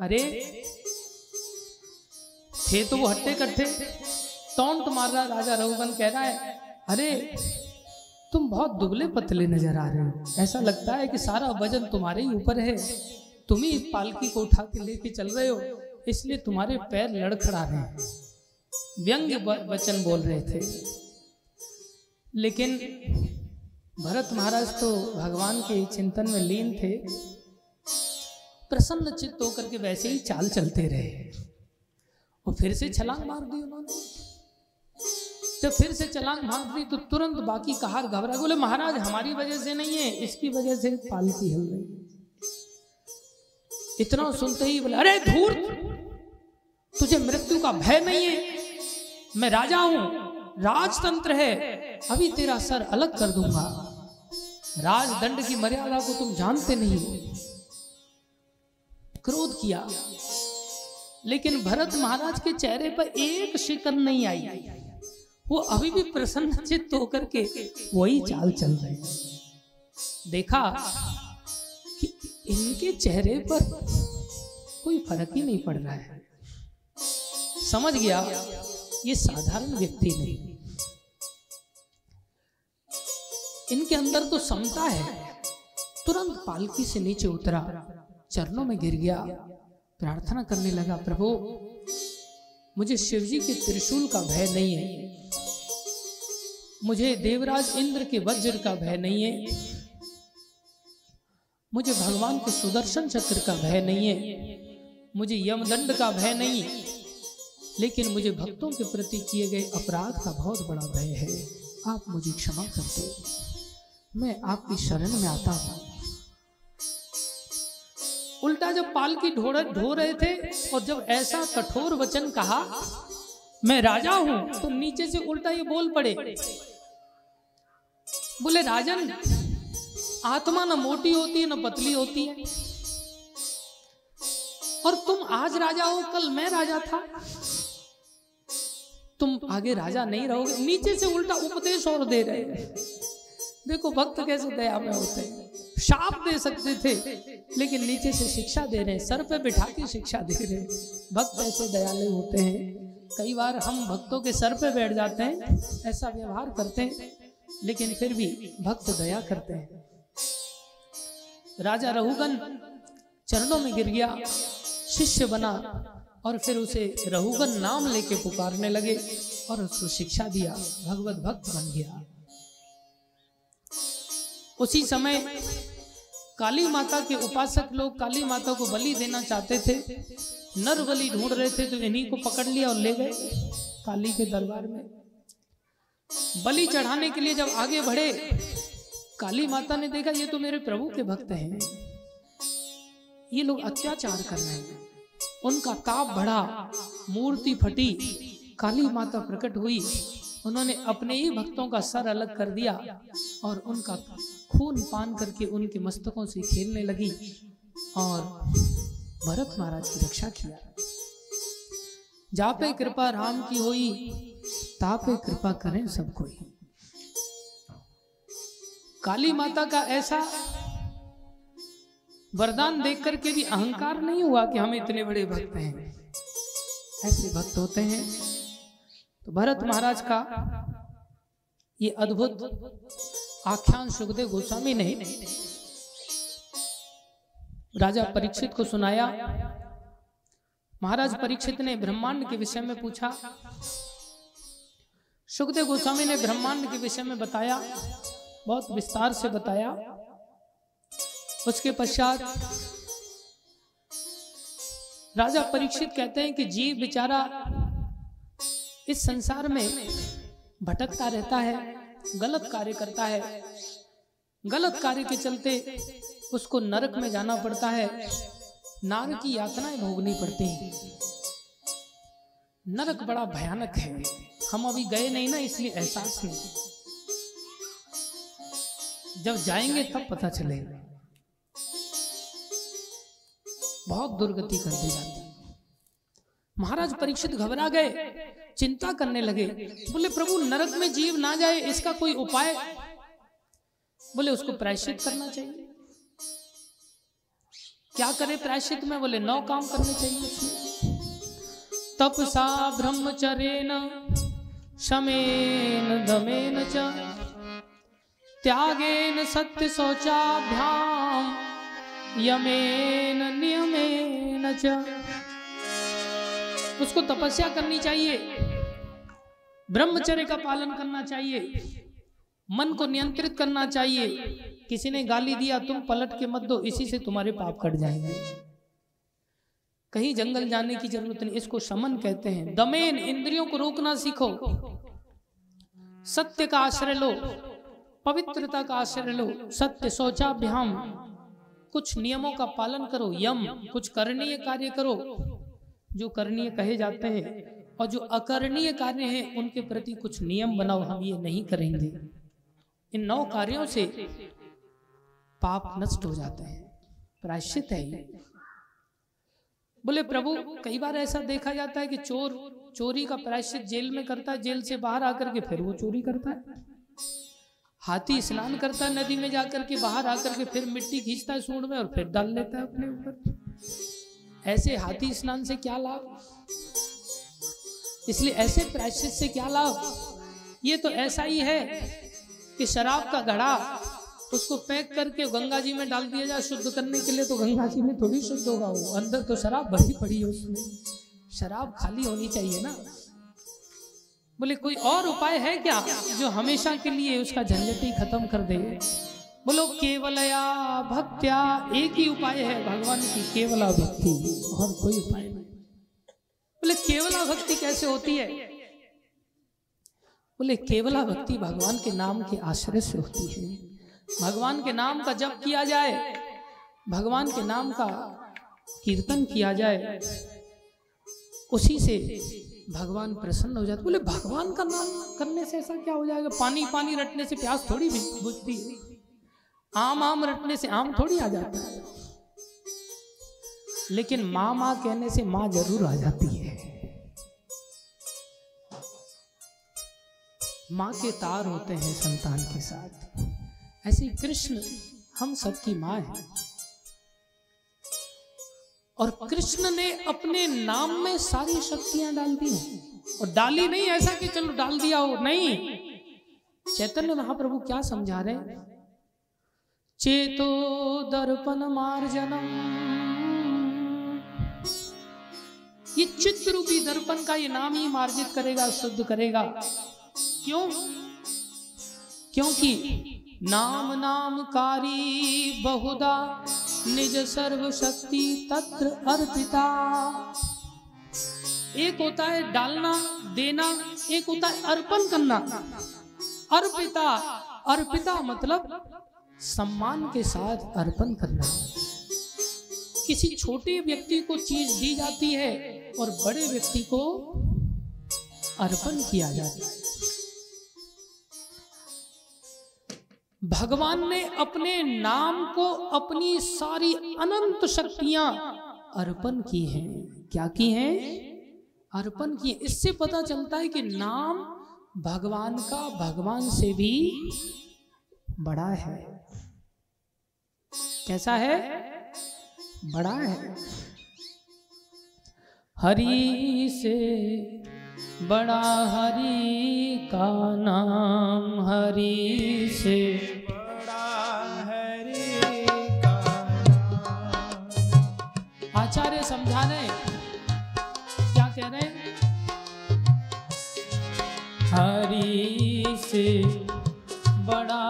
अरे, थे तो वो हट्टे कट्टे टोंट मार रहा राजा रघुवन कह रहा है? अरे, तुम बहुत दुबले पतले नज़र आ रहे हो। ऐसा लगता है कि सारा वज़न तुम्हारे ही ऊपर है। तुम ही पालकी को उठा के लेके चल रहे हो, इसलिए तुम्हारे पैर लड़खड़ा रहे हैं। व्यंग्य वचन बोल रहे थे। लेकिन भरत महाराज तो भगवान के चिंतन में लीन थे। प्रसन्न चित्त होकर के वैसे ही चाल चलते रहे। और फिर से छलांग मार दी उन्होंने। जब फिर से छलांग मार दी तो तुरंत बाकी कहार घबरा बोले, महाराज, हमारी वजह से नहीं है, इसकी वजह से पालकी हिल रही इतना सुनते ही बोले, अरे धूर तुझे मृत्यु का भय नहीं है। मैं राजा हूँ, राजतंत्र है, अभी तेरा सर अलग कर दूँगा। राजदंड की मर्यादा को तुम जानते नहीं हो। क्रोध किया। लेकिन भरत महाराज के चेहरे पर एक शिकन नहीं आई। वो अभी भी प्रसन्न चित्त होकर के वही चाल चल रहे हैं। देखा कि इनके चेहरे पर कोई फ़र्क ही नहीं पड़ रहा है। समझ गया, ये साधारण व्यक्ति नहीं। इनके अंदर तो समता है। तुरंत पालकी से नीचे उतरा, चरणों में गिर गया, प्रार्थना करने लगा, प्रभु, मुझे शिवजी के त्रिशूल का भय नहीं है। मुझे देवराज इंद्र के वज्र का भय नहीं है। मुझे भगवान के सुदर्शन चक्र का भय नहीं है। मुझे यमदंड का भय नहीं। लेकिन मुझे भक्तों के प्रति किए गए अपराध का बहुत बड़ा भय है। आप मुझे क्षमा कर दो। मैं आपकी शरण में आता हूँ। उल्टा जब पालकी ढो ढो रहे थे और जब ऐसा कठोर वचन कहा, मैं राजा हूँ तो नीचे से उल्टा ये बोल पड़े बोले, राजन, आत्मा न मोटी होती है न पतली होती है। और तुम आज राजा हो, कल मैं राजा था। तुम आगे राजा नहीं रहोगे, नीचे से उल्टा उपदेश और दे रहे हैं। देखो, भक्त कैसे दया में होते हैं। शाप दे सकते थे, लेकिन नीचे से शिक्षा दे रहे हैं, सर पे बिठा के शिक्षा दे रहे हैं। भक्त ऐसे दयालु होते हैं। कई बार हम भक्तों के सर पे बैठ जाते हैं, ऐसा व्यवहार करते हैं। लेकिन फिर भी भक्त दया करते हैं। राजा रहुगन चरणों में गिर गया, शिष्य बना और फिर उसे रहुगन नाम लेके पुकारने लगे और उसको शिक्षा दिया, भगवत भक्त बन गया। उसी समय काली माता के उपासक लोग काली माता को बलि देना चाहते थे। नर बलि ढूंढ रहे थे तो इन्हीं को पकड़ लिया और ले गए काली के दरबार में। बलि चढ़ाने के लिए जब आगे बढ़े, काली माता ने देखा, ये तो मेरे प्रभु के भक्त हैं। ये लोग अत्याचार कर रहे हैं। उनका ताप बढ़ा, मूर्ति फटी, काली माता प्रकट हुई। उन्होंने अपने ही भक्तों का सर अलग कर दिया और उनका खून पान करके उनके मस्तकों से खेलने लगी और भरत महाराज की रक्षा किया। जापे कृपा राम की हुई तापे कृपा करें सब कोई काली माता का ऐसा वरदान देख करके भी अहंकार नहीं हुआ कि हम इतने बड़े भक्त हैं। ऐसे भक्त होते हैं तो भरत महाराज का ये अद्भुत आख्यान सुखदेव गोस्वामी ने राजा परीक्षित को सुनाया। महाराज परीक्षित ने ब्रह्मांड के विषय में पूछा सुखदेव गोस्वामी ने ब्रह्मांड के विषय में बताया, बहुत विस्तार से बताया। उसके पश्चात राजा परीक्षित कहते हैं कि जीव बेचारा इस संसार में भटकता रहता है, गलत कार्य करता है। गलत कार्य के चलते उसको नरक में जाना पड़ता है। नार की यातनाएँ भोगनी पड़ती हैं। नरक बड़ा भयानक है। हम अभी गए नहीं ना, इसलिए एहसास नहीं। जब जाएँगे तब पता चलेगा। बहुत दुर्गति कर दी जाती महाराज परीक्षित घबरा गए, चिंता करने लगे। बोले, प्रभु, नरक में जीव ना जाए, इसका कोई उपाय? बोले, उसको प्रायश्चित करना चाहिए। क्या करे प्रायश्चित में? बोले, नौ काम करने चाहिए तपसा ब्रह्मचर्येन शमेन दमेन च। त्यागेन सत्य शौचाभ्याम यमेन नियमेन च। उसको तपस्या करनी चाहिए, ब्रह्मचर्य का पालन करना चाहिए, मन को नियंत्रित करना चाहिए। किसी ने गाली दिया, तुम पलट के मत दो, इसी से तुम्हारे पाप कट जाएँगे। कहीं जंगल जाने की ज़रूरत नहीं, इसको शमन कहते हैं। दमेन, इंद्रियों को रोकना सीखो। सत्य का आश्रय लो, पवित्रता का आश्रय लो, सत्य शौचाभ्याम। कुछ नियमों का पालन करो, यम, कुछ करणीय कार्य करो, जो करणीय कहे जाते हैं और जो अकरणीय कार्य हैं, उनके प्रति कुछ नियम बनाओ, हम ये नहीं करेंगे। इन नौ कार्यों से पाप नष्ट हो जाते हैं। प्रायश्चित है बोले, प्रभु, कई बार ऐसा देखा जाता है कि चोर, चोरी का प्रायश्चित जेल में करता है, जेल से बाहर आकर के फिर वो चोरी करता है। हाथी स्नान करता है नदी में जाकर के, बाहर आकर के फिर मिट्टी खींचता है सूंड में और फिर डाल लेता है अपने ऊपर। ऐसे हाथी स्नान से क्या लाभ? इसलिए ऐसे प्रायश्चित से क्या लाभ? ये तो ऐसा ही है कि शराब का घड़ा उसको पैक करके गंगा जी में डाल दिया जाए शुद्ध करने के लिए तो गंगा जी में थोड़ी शुद्ध होगा वो। अंदर तो शराब भरी पड़ी है उसमें। शराब खाली होनी चाहिए ना। बोले, कोई और उपाय है क्या जो हमेशा के लिए उसका झंझट ही खत्म कर दे? बोलो केवलया भक्त्या एक ही उपाय है भगवान की, केवला भक्ति और कोई उपाय नहीं। बोले, केवला भक्ति कैसे होती है? बोले, केवला भक्ति भगवान के नाम के आश्रय से होती है। भगवान के नाम का जप किया जाए, भगवान के नाम का कीर्तन किया जाए, उसी से भगवान प्रसन्न हो जाते। बोले, भगवान का नाम करने से ऐसा क्या हो जाएगा? पानी पानी रटने से प्यास थोड़ी बुझती है। आम आम रटने से आम थोड़ी आ जाता है। लेकिन माँ माँ कहने से माँ ज़रूर आ जाती है। माँ के तार होते हैं संतान के साथ। ऐसे कृष्ण हम सबकी माँ है। और कृष्ण ने अपने नाम में सारी शक्तियाँ डाल दी हैं। और डाली नहीं ऐसा कि चलो डाल दिया हो, नहीं। चैतन्य महाप्रभु क्या समझा रहे चेतो दर्पण मार्जनम। ये चित्र रूपी दर्पण का ये नाम ही मार्जित करेगा, शुद्ध करेगा। क्यों? क्योंकि नाम नामकारी बहुदा निज सर्व शक्ति तत्र अर्पिता। एक होता है डालना, देना, एक होता है अर्पण करना। अर्पिता अर्पिता मतलब सम्मान के साथ अर्पण करना। किसी छोटे व्यक्ति को चीज़ दी जाती है और बड़े व्यक्ति को अर्पण किया जाता है। भगवान ने अपने नाम को अपनी सारी अनंत शक्तियाँ अर्पण की हैं। क्या की हैं? अर्पण की। इससे पता चलता है कि नाम भगवान का भगवान से भी बड़ा है। कैसा है? बड़ा है। हरि से बड़ा हरि का नाम हरि से। बड़ा हरि का नाम। आचार्य समझाने। क्या कह रहे हैं? हरि से बड़ा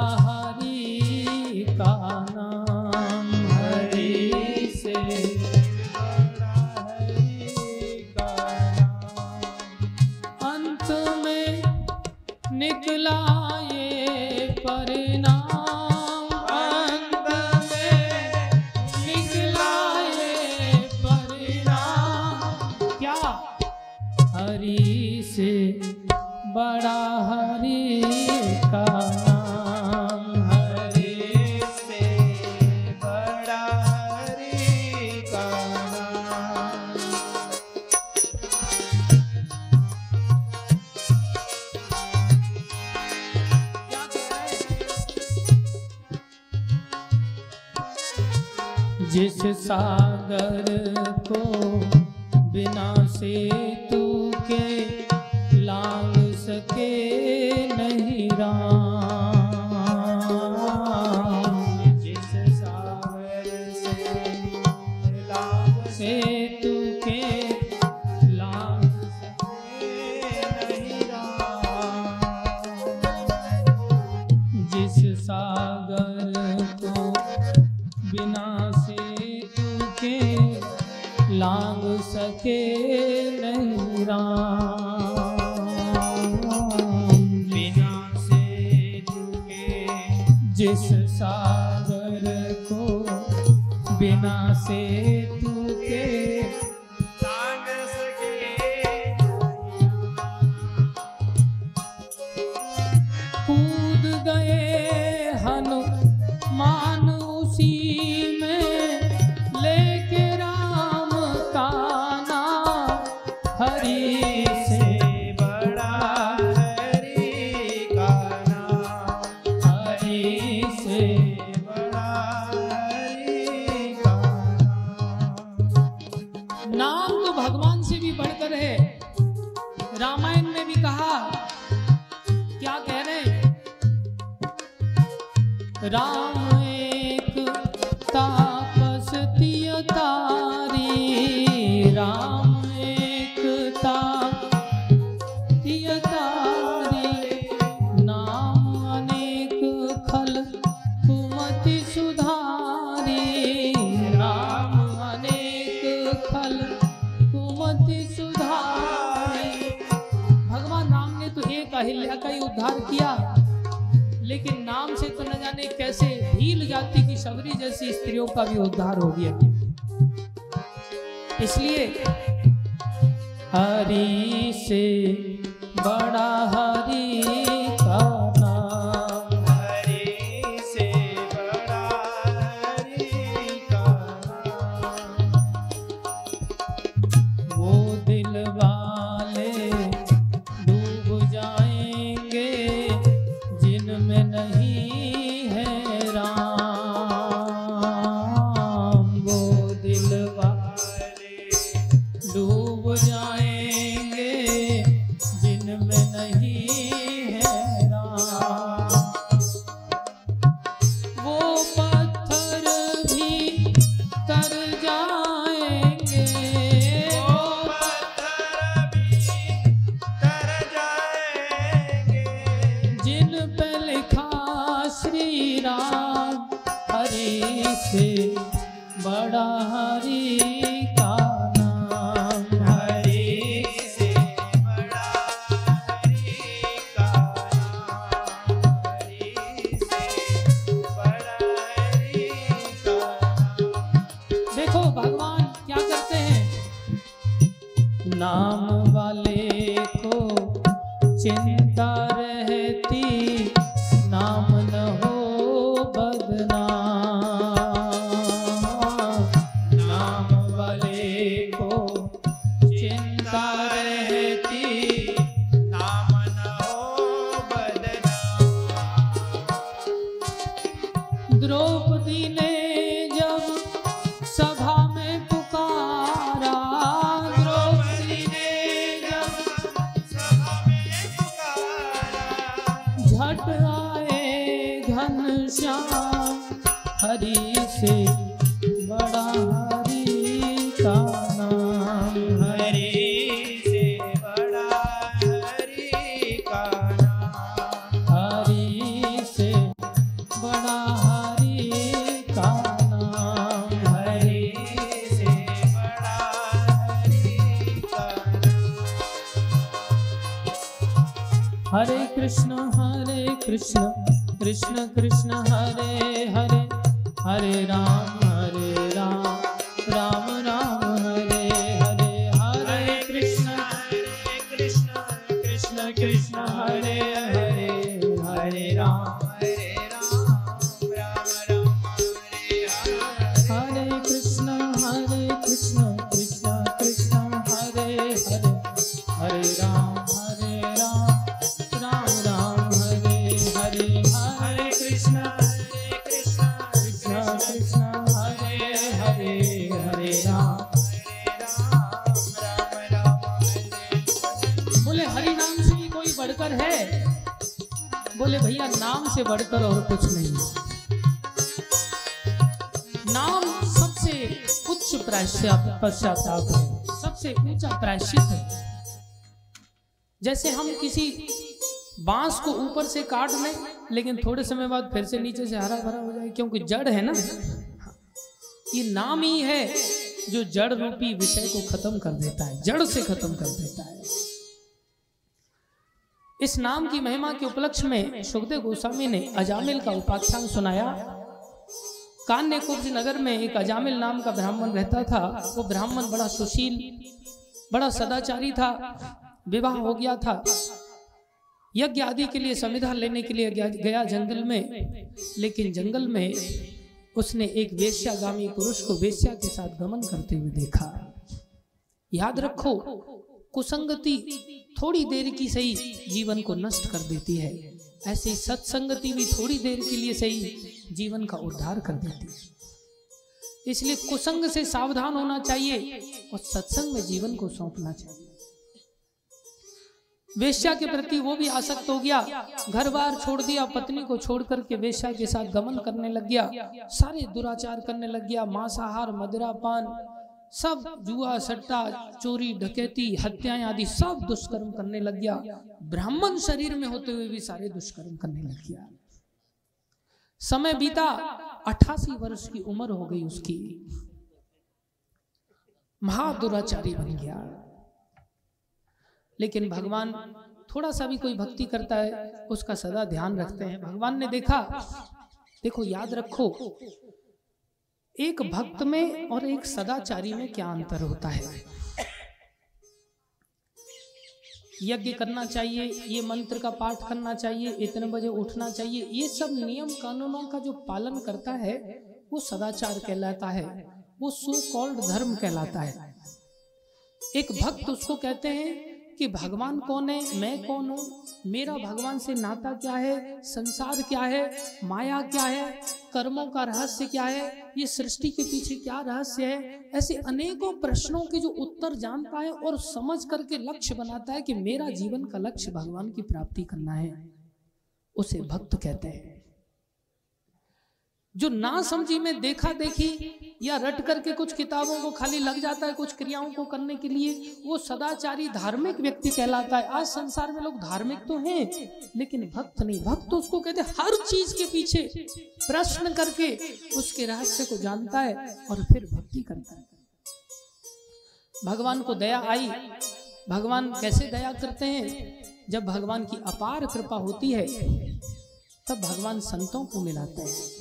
सागर को बिना सेतु फूल वाले जैसे हम किसी बाँस को ऊपर से काट लें, लेकिन थोड़े समय बाद फिर से नीचे से हरा भरा हो जाए, क्योंकि जड़ है ना? ये नाम ही है जो जड़ रूपी विषय को खत्म कर देता है, जड़ से खत्म कर देता है। इस नाम की महिमा के उपलक्ष्य में सुखदेव गोस्वामी ने अजामिल का उपाख्यान सुनाया। कान्य कुब्ज नगर में एक अजामिल नाम का ब्राह्मण रहता था। वो ब्राह्मण बड़ा सुशील, बड़ा सदाचारी था। विवाह हो गया था। यज्ञ आदि के लिए संविधान लेने के लिए गया, जंगल में। लेकिन जंगल में उसने एक वेश्यागामी पुरुष को वेश्या के साथ गमन करते हुए देखा। याद रखो कुसंगति थोड़ी देर की सही जीवन को नष्ट कर देती है। ऐसे सत्संगति भी थोड़ी देर के लिए सही जीवन का उद्धार कर देती है। इसलिए कुसंग से सावधान होना चाहिए और सत्संग में जीवन को सौंपना चाहिए। वेश्या के प्रति वो भी आसक्त हो गया। घर बार छोड़ दिया, पत्नी को छोड़ करके वेश्या के साथ गमन करने लग गया। सारे दुराचार करने लग गया। मांसाहार मदिरा पान सब जुआ, सट्टा, चोरी, डकैती, हत्याएँ आदि सब दुष्कर्म करने लग गया। ब्राह्मण शरीर में होते हुए भी सारे दुष्कर्म करने लग गया। समय बीता, अठासी वर्ष की उम्र हो गई उसकी। महादुराचारी बन गया। लेकिन भगवान थोड़ा सा भी कोई भक्ति करता है उसका सदा ध्यान रखते हैं। भगवान ने देखा देखो याद रखो एक भक्त में और एक सदाचारी में क्या अंतर होता है? यज्ञ करना चाहिए ये मंत्र का पाठ करना चाहिए इतने बजे उठना चाहिए ये सब नियम कानूनों का जो पालन करता है वो सदाचार कहलाता है वो सो कॉल्ड धर्म कहलाता है। एक भक्त उसको कहते हैं कि भगवान कौन है, मैं कौन हूँ, मेरा भगवान से नाता क्या है, संसार क्या है, माया क्या है, कर्मों का रहस्य क्या है, ये सृष्टि के पीछे क्या रहस्य है? ऐसे अनेकों प्रश्नों के जो उत्तर जानता है और समझ करके लक्ष्य बनाता है कि मेरा जीवन का लक्ष्य भगवान की प्राप्ति करना है, उसे भक्त कहते हैं। जो ना समझी में देखा देखी या रट करके कुछ किताबों को खाली लग जाता है कुछ क्रियाओं को करने के लिए, वो सदाचारी धार्मिक व्यक्ति कहलाता है। आज संसार में लोग धार्मिक तो हैं, लेकिन भक्त नहीं। भक्त तो उसको कहते हर चीज़ के पीछे प्रश्न करके उसके रहस्य को जानता है और फिर भक्ति करता है। भगवान को दया आई। भगवान कैसे दया करते हैं? जब भगवान की अपार कृपा होती है, तब भगवान संतों को मिलाते हैं।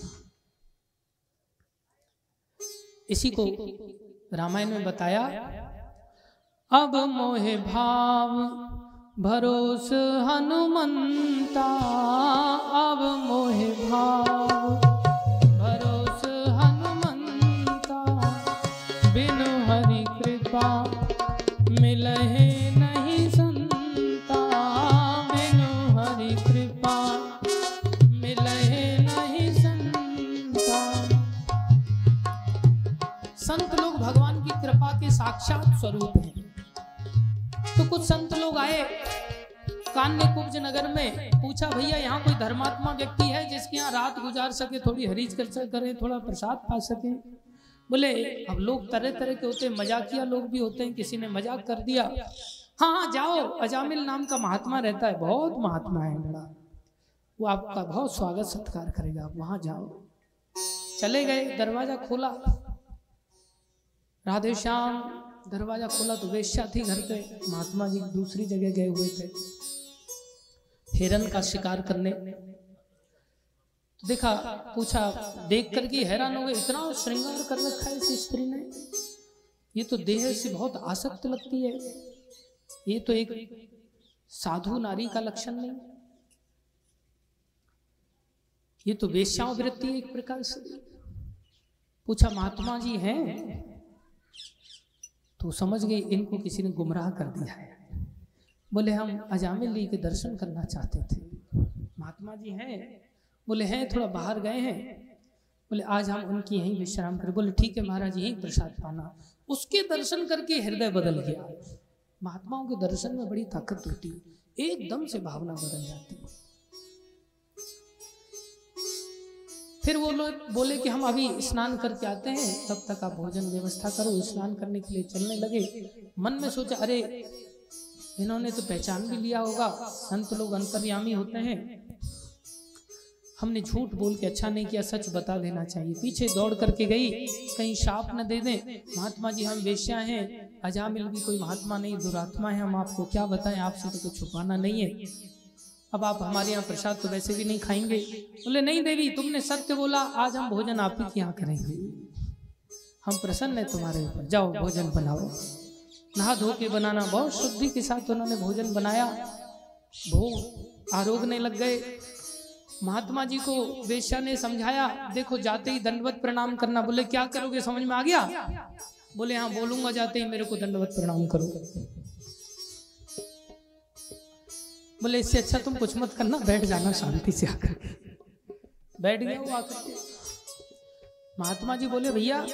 इसी को रामायण में बताया। अब मोहे भाव भरोस हनुमंता अब पूछा भैया, यहाँ कोई धर्मात्मा व्यक्ति है जिसके यहाँ रात गुजार सके, थोड़ी हरीज कर करें थोड़ा प्रसाद पा सके? बोले, अब लोग तरह तरह के होते हैं, मजाकिया लोग भी होते हैं, किसी ने मज़ाक कर दिया। हाँ हाँ जाओ, अजामिल नाम का महात्मा रहता है, बहुत महात्मा है बड़ा। वो आपका बहुत स्वागत, सत्कार करेगा, आप वहाँ जाओ। चले गए, दरवाज़ा खोला। राधे श्याम, दरवाज़ा खोला तो वेश्या थी घर पे, महात्मा जी दूसरी जगह गए हुए थे। हिरन का शिकार करने। तो देखा, पूछा, देख करके हैरान हो गए, इतना श्रृंगार कर रखा है इस स्त्री ने। ये तो देह से बहुत आसक्त लगती है। ये तो एक साधु नारी का लक्षण नहीं। ये तो वेश्याओं वृत्ति एक प्रकार से। पूछा, महात्मा जी हैं? तो समझ गए, इनको किसी ने गुमराह कर दिया है। बोले, हम अजामिल के दर्शन करना चाहते थे। महात्मा जी हैं। बोले, हैं, थोड़ा बाहर गए हैं। बोले, आज हम उनकी यहीं विश्राम करें। बोले, ठीक है महाराज, यहीं प्रसाद पाना। उसके दर्शन करके हृदय बदल गया। महात्माओं के दर्शन में बड़ी ताकत होती। है एकदम से भावना बदल जाती। है फिर वो लोग बोले कि, हम अभी स्नान करके आते हैं। तब तक आप भोजन व्यवस्था करो। स्नान करने के लिए चलने लगे। मन में सोचा, अरे इन्होंने तो पहचान भी लिया होगा। संत लोग अंतर्यामी होते हैं। हमने झूठ बोल के अच्छा नहीं किया, सच बता देना चाहिए। पीछे दौड़ करके गई, कहीं शाप न दे दें। महात्मा जी, हम वेश्या हैं। अजामिल भी कोई महात्मा नहीं, दुरात्मा है। हम आपको क्या बताएँ? आपसे तो कुछ छुपाना नहीं है। अब आप हमारे यहाँ प्रसाद तो वैसे भी नहीं खाएँगे। बोले, नहीं देवी, तुमने सत्य बोला। आज हम भोजन आप ही के यहाँ करेंगे। हम प्रसन्न है तुम्हारे ऊपर। जाओ, भोजन बनाओ। नहा धो के बनाना, बहुत शुद्धि के साथ उन्होंने भोजन बनाया। भोग आरोगने लग गए। महात्मा जी को वेश्या ने समझाया, देखो जाते ही दंडवत प्रणाम करना। बोले, क्या करोगे? समझ में आ गया? बोले हाँ बोलूँगा जाते ही मेरे को दंडवत प्रणाम करो। बोले, इससे अच्छा तुम कुछ मत करना, बैठ जाना शांति से आकर। बैठ गया वो आकर महात्मा जी बोले, भैया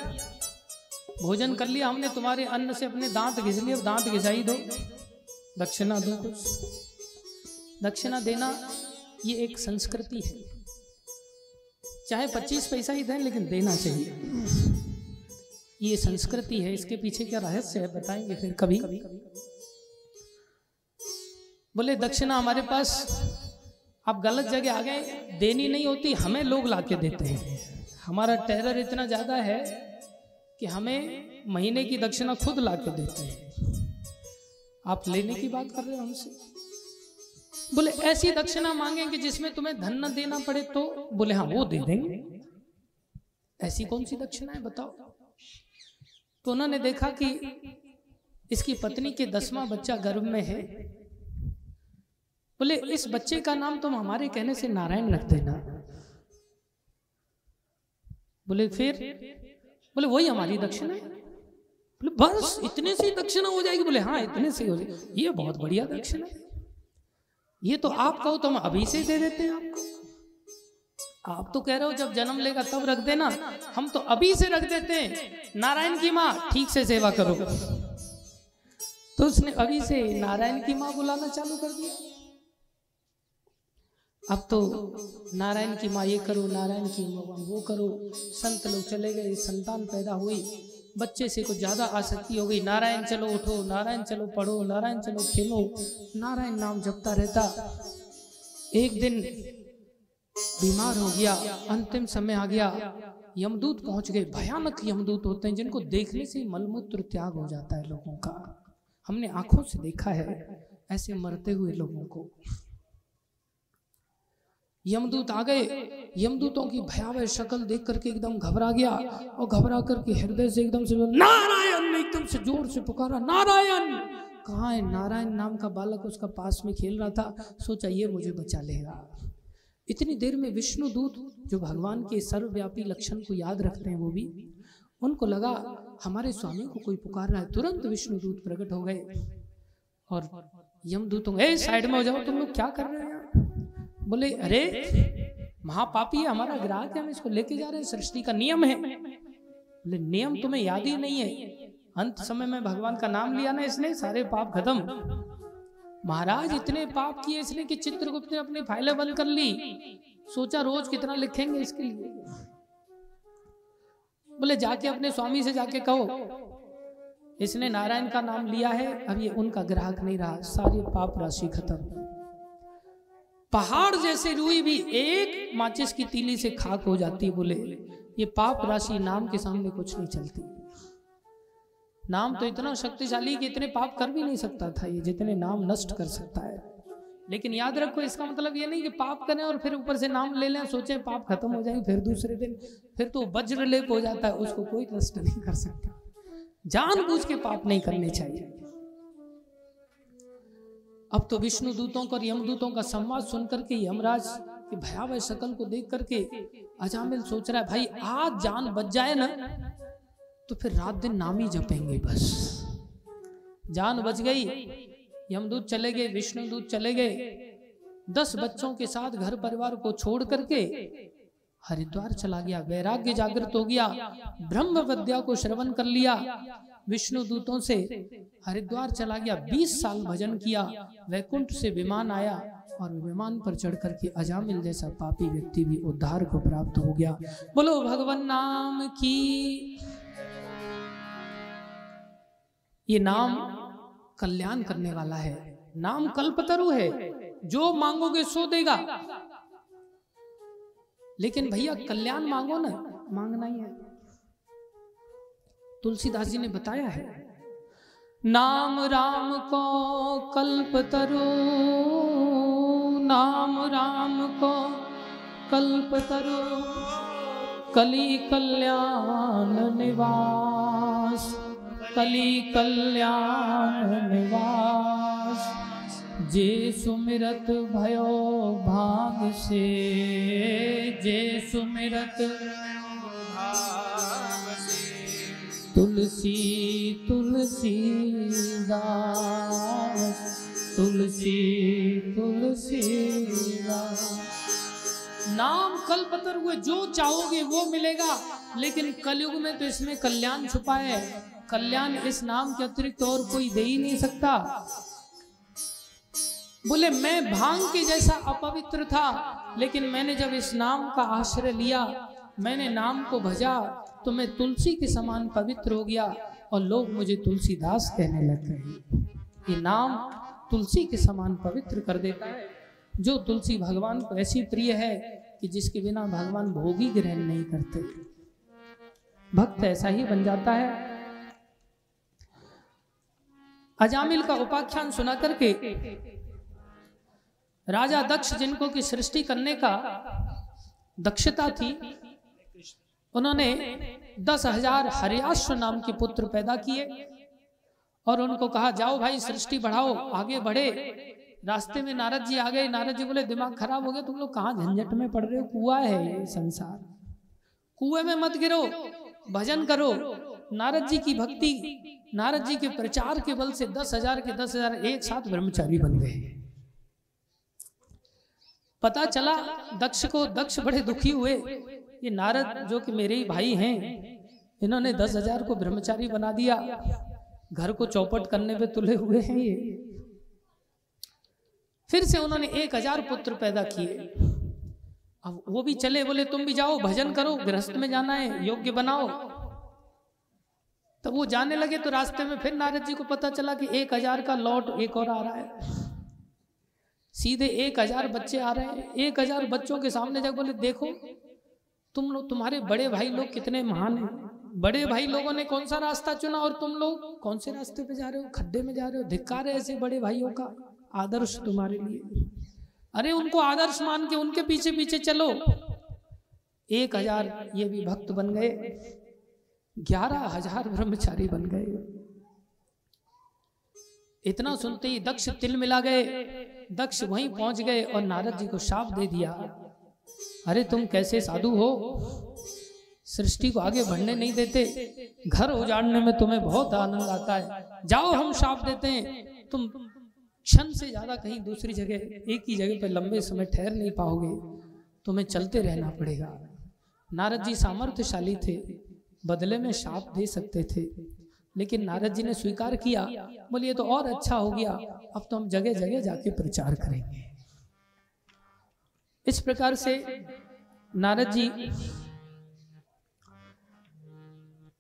भोजन कर लिया हमने तुम्हारे अन्न से, अपने दांत घिस लिए, दांत घिसाई दो। दक्षिणा दो। दक्षिणा देना, ये एक संस्कृति है। चाहे 25 पैसा ही दें, लेकिन देना चाहिए। ये संस्कृति है, इसके पीछे क्या रहस्य है, बताएँगे फिर कभी। बोले, दक्षिणा हमारे पास, आप गलत जगह आ गए, देनी नहीं होती, हमें लोग लाके देते हैं। हमारा टेरर इतना ज़्यादा है कि हमें महीने की दक्षिणा खुद ला के देते हैं। आप लेने की बात कर रहे हो हमसे? बोले, ऐसी दक्षिणा मांगेंगे जिसमें तुम्हें धन न देना पड़े तो? बोले हाँ वो दे देंगे। ऐसी कौन सी दक्षिणा है, बताओ। तो उन्होंने देखा कि इसकी पत्नी के दसवां बच्चा गर्भ में है। बोले, इस बच्चे का नाम तुम हमारे कहने से नारायण रख देना। बोले, फिर बोले, वही हमारी दक्षिणा है। बोले, बस, इतने से ही दक्षिणा हो जाएगी। बोले हाँ इतने से ही हो जाएगी। ये बहुत बढ़िया दक्षिणा है। ये तो आप कहो तो हम अभी से दे देते हैं आपको। आप तो कह रहे हो, जब जन्म लेगा तब रख देना। हम तो अभी से रख देते हैं। नारायण की माँ, ठीक से सेवा करो। तो उसने अभी से नारायण की माँ बुलाना चालू कर दिया। अब तो नारायण की माँ ये करो, नारायण की माँ वो करो। संत लोग चले गए, संतान पैदा हुई। बच्चे से कुछ ज़्यादा आसक्ति हो गई। नारायण चलो, उठो, नारायण चलो, पढ़ो, नारायण चलो, खेलो। नारायण नाम जपता रहता। एक दिन बीमार हो गया, अंतिम समय आ गया। यमदूत पहुँच गए। भयानक यमदूत होते हैं, जिनको देखने से मलमूत्र त्याग हो जाता है लोगों का। हमने आँखों से देखा है, ऐसे मरते हुए लोगों को। यमदूत आ गए। यमदूतों की भयावह शक्ल देख करके एकदम घबरा गया और घबरा करके हृदय से एकदम से नारायण! ने एकदम से ज़ोर से पुकारा नारायण! कहाँ है? नारायण नाम का बालक उसका पास में खेल रहा था। सोचा ये मुझे बचा लेगा। इतनी देर में विष्णु दूत जो भगवान के सर्वव्यापी लक्षण को याद रखते हैं वो भी उनको लगा हमारे स्वामी को कोई पुकार रहा है। तुरंत विष्णु दूत प्रकट हो गए और यमदूतों ए साइड में हो जाओ तुम लोग क्या कर रहे हैं? बोले, अरे, महापापी है, हमारा ग्राहक है, हम इसको लेके जा रहे हैं, सृष्टि का नियम है। बोले, नियम तुम्हें याद ही नहीं है। अंत समय में भगवान का नाम लिया ना इसने, सारे पाप खत्म। महाराज, इतने पाप किए इसने कि चित्रगुप्त ने अपनी फाइलें बंद कर ली। सोचा रोज कितना लिखेंगे इसके लिए। बोले, जाके अपने स्वामी से जाके कहो, इसने नारायण का नाम लिया है, अब ये उनका ग्राहक नहीं रहा, सारे पाप राशि खत्म। पहाड़ जैसे रुई भी एक माचिस की तीली से खाक हो जाती बोले, ये पाप राशि नाम के सामने कुछ नहीं चलती। नाम तो इतना शक्तिशाली कि इतने पाप कर भी नहीं सकता था ये, जितने नाम नष्ट कर सकता है। लेकिन याद रखो, इसका मतलब ये नहीं कि पाप करें और फिर ऊपर से नाम ले लें, सोचें पाप खत्म हो जाएँगे फिर दूसरे दिन फिर तो वज्र लेप हो जाता है, उसको कोई नष्ट नहीं कर सकता। जानबूझ के पाप नहीं करने चाहिए। अब तो विष्णु दूतों और यमदूतों का संवाद सुनकर के यमराज की भयावह शकल को देख करके अजामिल सोच रहा है भाई आज जान बच जाए ना तो फिर रात दिन नाम ही जपेंगे बस। जान बच गई यमदूत चले गए विष्णु दूत चले गए। दस बच्चों के साथ घर परिवार को छोड़ करके हरिद्वार चला गया वैराग्य जागृत हो गया ब्रह्म विद्या को श्रवण कर लिया। विष्णु दूतों से हरिद्वार चला गया, बीस साल भजन किया, वैकुंठ से विमान आया और विमान पर चढ़ करके अजामिल जैसा पापी व्यक्ति भी उद्धार को प्राप्त हो गया। बोलो, भगवान नाम की ये नाम कल्याण करने वाला है। नाम कल्पतरु है, जो मांगोगे सो देगा। लेकिन भैया, कल्याण मांगो ना, मांगना ही है। तुलसीदास जी ने बताया है। नाम राम को कल्प तरु नाम राम को कल्प तरु कली कल्याण निवास, कली कल्याण निवास, जे सुमिरत भयो भाग से, जे सुमिरत तुलसी तुलसी दास, तुलसी तुलसी दास। नाम कल्पतर हुए, जो चाहोगे वो मिलेगा, लेकिन कलयुग में तो इसमें कल्याण छुपा है। कल्याण इस नाम के अतिरिक्त और कोई दे ही नहीं सकता। बोले, मैं भाँग के जैसा अपवित्र था, लेकिन मैंने जब इस नाम का आश्रय लिया, मैंने नाम को भजा तो मैं तुलसी के समान पवित्र हो गया और लोग मुझे तुलसीदास कहने लग गए ये नाम तुलसी के समान पवित्र कर देता है। जो तुलसी भगवान को ऐसी प्रिय है कि जिसके बिना भगवान भोगी ग्रहण नहीं करते। भक्त ऐसा ही बन जाता है। अजामिल का उपाख्यान सुना करके राजा दक्ष जिनको की सृष्टि करने का दक्षता थी उन्होंने दस हज़ार हरियाश्व नाम के पुत्र पैदा किए और उनको कहा, जाओ भाई, सृष्टि बढ़ाओ, आगे बढ़े। रास्ते में नारद जी आ गए। नारद जी बोले, दिमाग खराब हो गया, तुम लोग कहाँ झंझट में पड़ रहे हो? कुआ है ये संसार। कुएँ में मत गिरो, भजन करो। नारद जी की भक्ति, नारद जी के प्रचार के बल से दस हज़ार के दस हज़ार एक साथ ब्रह्मचारी बन गए। पता चला, दक्ष को दक्ष बड़े दुखी हुए। ये नारद जो कि मेरे ही भाई हैं, इन्होंने दस हज़ार को ब्रह्मचारी बना दिया। घर को चौपट करने पे तुले हुए हैं ये। फिर से उन्होंने एक हज़ार पुत्र पैदा किए। अब वो भी चले, बोले, तुम भी जाओ, भजन करो, गृहस्थ में जाना है, योग्य बनाओ। तब वो जाने लगे तो रास्ते में फिर नारद जी को पता चला कि एक हज़ार का लॉट एक और आ रहा है। सीधे एक हज़ार बच्चे आ रहे हैं। एक हज़ार बच्चों के सामने जब बोले, देखो तुम लोग तुम्हारे बड़े भाई लोग कितने महान हैं? बड़े भाई लोगों ने कौन सा रास्ता चुना और तुम लोग कौन से रास्ते पे जा रहे हो? खड्डे में जा रहे हो? धिक्कार है ऐसे बड़े भाइयों का आदर्श तुम्हारे लिए। अरे उनको आदर्श मान के उनके पीछे पीछे चलो। एक हज़ार ये भी भक्त बन गए। ग्यारह हज़ार ब्रह्मचारी बन गए। इतना सुनते ही दक्ष तिल मिला गए। दक्ष वहीं पहुँच गए और नारद जी को शाप दे दिया। अरे तुम कैसे साधु हो? सृष्टि को आगे बढ़ने नहीं देते। घर उजाड़ने में तुम्हें बहुत आनंद आता है। जाओ, हम शाप देते हैं। तुम क्षण से ज़्यादा कहीं दूसरी जगह, एक ही जगह पर लंबे समय ठहर नहीं पाओगे। तुम्हें चलते रहना पड़ेगा। नारद जी सामर्थ्यशाली थे। बदले में शाप दे सकते थे। लेकिन नारद जी ने स्वीकार किया। बोलिए तो और अच्छा हो गया। अब तो हम जगह जगह जाके प्रचार करेंगे। इस प्रकार से नारद जी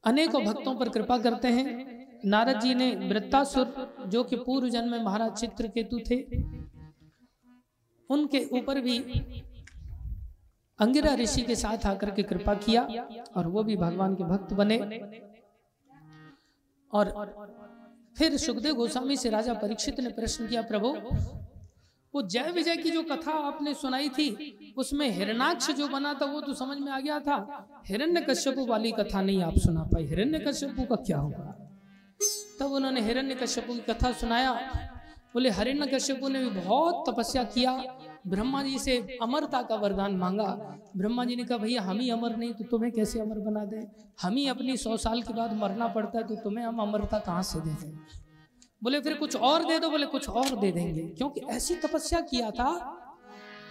अनेकों भक्तों पर कृपा करते हैं। नारद जी ने वृत्तासुर, जो कि पूर्व जन्म में महाराज चित्रकेतु थे, उनके ऊपर भी अंगिरा ऋषि के साथ आकर के कृपा किया और वो भी भगवान के भक्त बने। और फिर सुखदेव गोस्वामी से राजा परीक्षित ने प्रश्न किया, प्रभु वो जय विजय की जो कथा आपने सुनाई थी, उसमें हिरणाक्ष जो बना था, वो तो समझ में आ गया था। हिरण्य कश्यपु वाली कथा नहीं आप सुना पाई। हिरण्य कश्यपु का क्या होगा? तब उन्होंने हिरण्य कश्यपु की कथा सुनाया। बोले हिरण्य कश्यपु ने भी बहुत तपस्या किया। ब्रह्मा जी से अमरता का वरदान मांगा। ब्रह्मा जी ने कहा, भैया, हम ही अमर नहीं तो तुम्हें कैसे अमर बना दें? हम ही अपनी सौ साल के बाद मरना पड़ता है तो तुम्हें हम अमरता कहाँ से दे दें? बोले, फिर कुछ और दे दो। बोले, कुछ और दे देंगे। क्योंकि ऐसी तपस्या किया था,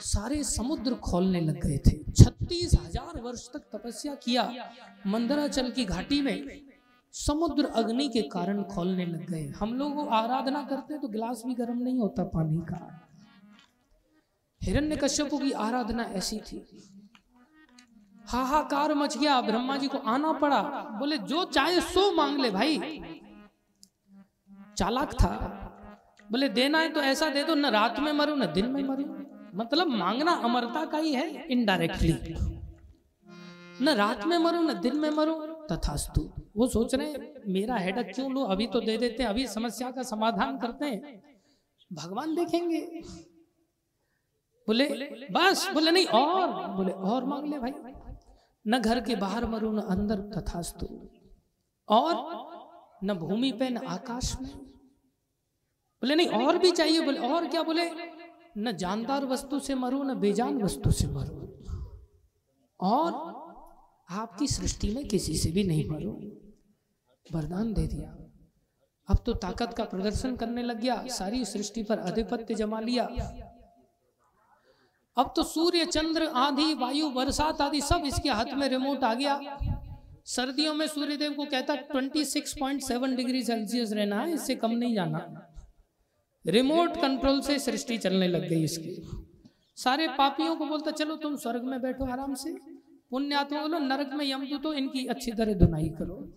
सारे समुद्र खोलने लग गए थे। छत्तीस हज़ार वर्ष तक तपस्या किया, मंदराचल की घाटी में समुद्र अग्नि के कारण खोलने लग गए। हम लोग आराधना करते हैं तो गिलास भी गर्म नहीं होता पानी का। हिरण्य कश्यपु की आराधना ऐसी थी। हाहाकार मच गया, ब्रह्मा जी को आना पड़ा। बोले, जो चाहे सो मांग ले भाई। चालाक था। बोले, देना है तो ऐसा दे दो, न रात में मरू, न दिन में मरू। मतलब मांगना अमरता का ही है इनडायरेक्टली न रात में मरू, न दिन में मरू, तथास्तु। वो सोच रहे हैं, मेरा हेडक क्यों लो? अभी तो दे देते हैं, अभी समस्या का समाधान करते हैं। भगवान देखेंगे। बोले, बस, बोले, नहीं, और, बोले, और मांग ले भाई। न घर के बाहर मरू, न अंदर, तथास्तु। और न भूमि पे न आकाश में बोले नहीं और भी चाहिए बोले और क्या बोले न जानदार वस्तु से मरू न बेजान वस्तु से मरू। और आपकी सृष्टि में किसी से भी नहीं मरू। वरदान दे दिया। अब तो ताकत का प्रदर्शन करने लग गया सारी सृष्टि पर आधिपत्य जमा लिया। अब तो सूर्य चंद्र आंधी वायु बरसात आदि सब इसके हाथ में रिमोट आ गया। सर्दियों में सूर्यदेव को कहता 26.7 डिग्री सेल्सियस रहना है इससे कम नहीं जाना। रिमोट कंट्रोल से सृष्टि चलने लग गई इसकी। सारे पापियों को बोलता, चलो तुम स्वर्ग में बैठो आराम से। पुण्यात्मा बोलो, नरक में यमदू तो इनकी अच्छी तरह धुनाई करो।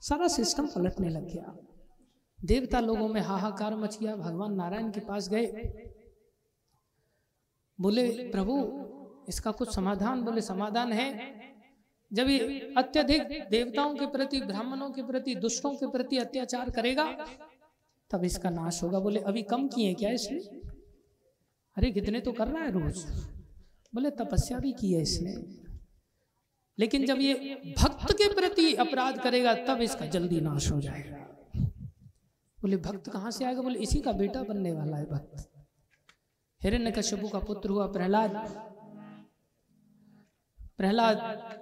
सारा सिस्टम पलटने लग गया। देवता लोगों में हाहाकार मच गया। भगवान नारायण के पास गए। बोले, प्रभु, इसका कुछ समाधान, बोले, समाधान है। जब ये अत्यधिक देवताओं के प्रति, ब्राह्मणों के प्रति, दुष्टों के प्रति अत्याचार करेगा, तब इसका नाश होगा। बोले, अभी कम किए क्या इसने? अरे, कितने तो कर रहा है रोज। बोले, तपस्या भी की है इसने। लेकिन जब ये भक्त के प्रति अपराध करेगा, तब इसका जल्दी नाश हो जाएगा। बोले, भक्त कहाँ से आएगा? बोले, इसी का बेटा बनने वाला है भक्त। हिरण्य कश्यपु का पुत्र हुआ प्रहलाद। प्रहलाद,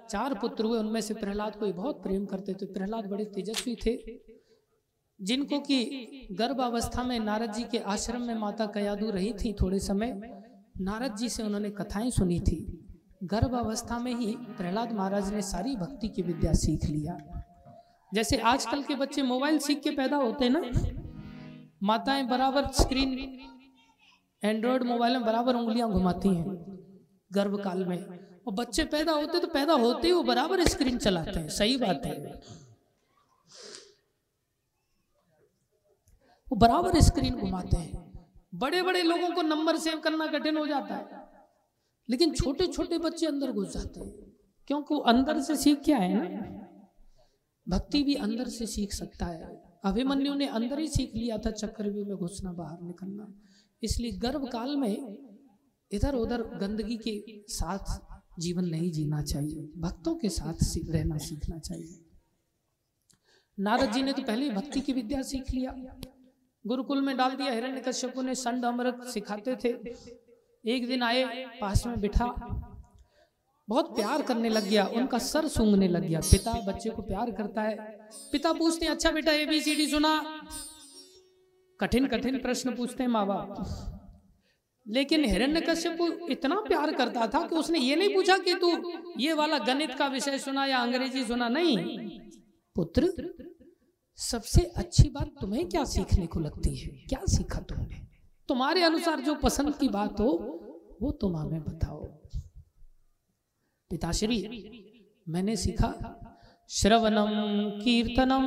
चार पुत्र हुए, उनमें से प्रहलाद को बहुत प्रेम करते थे। प्रहलाद बड़े तेजस्वी थे, जिनको कि गर्भ अवस्था में नारद जी के आश्रम में माता कयादू रही थी थोड़े समय। नारद जी से उन्होंने कथाएँ सुनी थी। गर्भ अवस्था में ही प्रहलाद महाराज ने सारी भक्ति की विद्या सीख लिया। जैसे आजकल के बच्चे मोबाइल सीख के पैदा होते हैं ना, माताएँ बराबर स्क्रीन, एंड्रॉयड मोबाइल में बराबर उंगलियाँ घुमाती हैं गर्भ काल में। और बच्चे पैदा होते तो पैदा होते ही वो बराबर स्क्रीन चलाते हैं। सही बात है। वो बराबर स्क्रीन घुमाते हैं। बड़े बड़े लोगों को नंबर सेव करना कठिन हो जाता है। लेकिन छोटे छोटे बच्चे अंदर घुस जाते हैं। क्योंकि वो अंदर से सीख क्या है ना? भक्ति भी अंदर से सीख सकता है। अभिमन्यु ने अंदर ही सीख लिया था चक्रव्यूह में घुसना, बाहर निकलना। इसलिए गर्भ काल में इधर उधर गंदगी के साथ जीवन नहीं जीना चाहिए। भक्तों के साथ रहना सीखना चाहिए। नारद जी ने तो पहले भक्ति की विद्या सीख लिया। गुरुकुल में डाल दिया हिरण्य कश्यपु ने संड अमृत सिखाते थे। एक दिन आए, पास में बिठा। बहुत प्यार करने लग गया, उनका सर सूंघने लग गया। पिता बच्चे को प्यार करता है। पिता पूछते अच्छा बेटा एबीसीडी सुना? कठिन कठिन प्रश्न पूछते हैं माँ बाप। लेकिन हिरण्य कश्यप इतना प्यार करता था कि उसने ये नहीं पूछा कि तू ये वाला गणित का विषय सुना या अंग्रेज़ी सुना? नहीं। पुत्र सबसे अच्छी बात तुम्हें क्या सीखने को लगती है? क्या सीखा तुमने? तुम्हारे अनुसार जो पसंद की बात हो वो तुम हमें बताओ। पिताश्री मैंने सीखा श्रवणम कीर्तनम।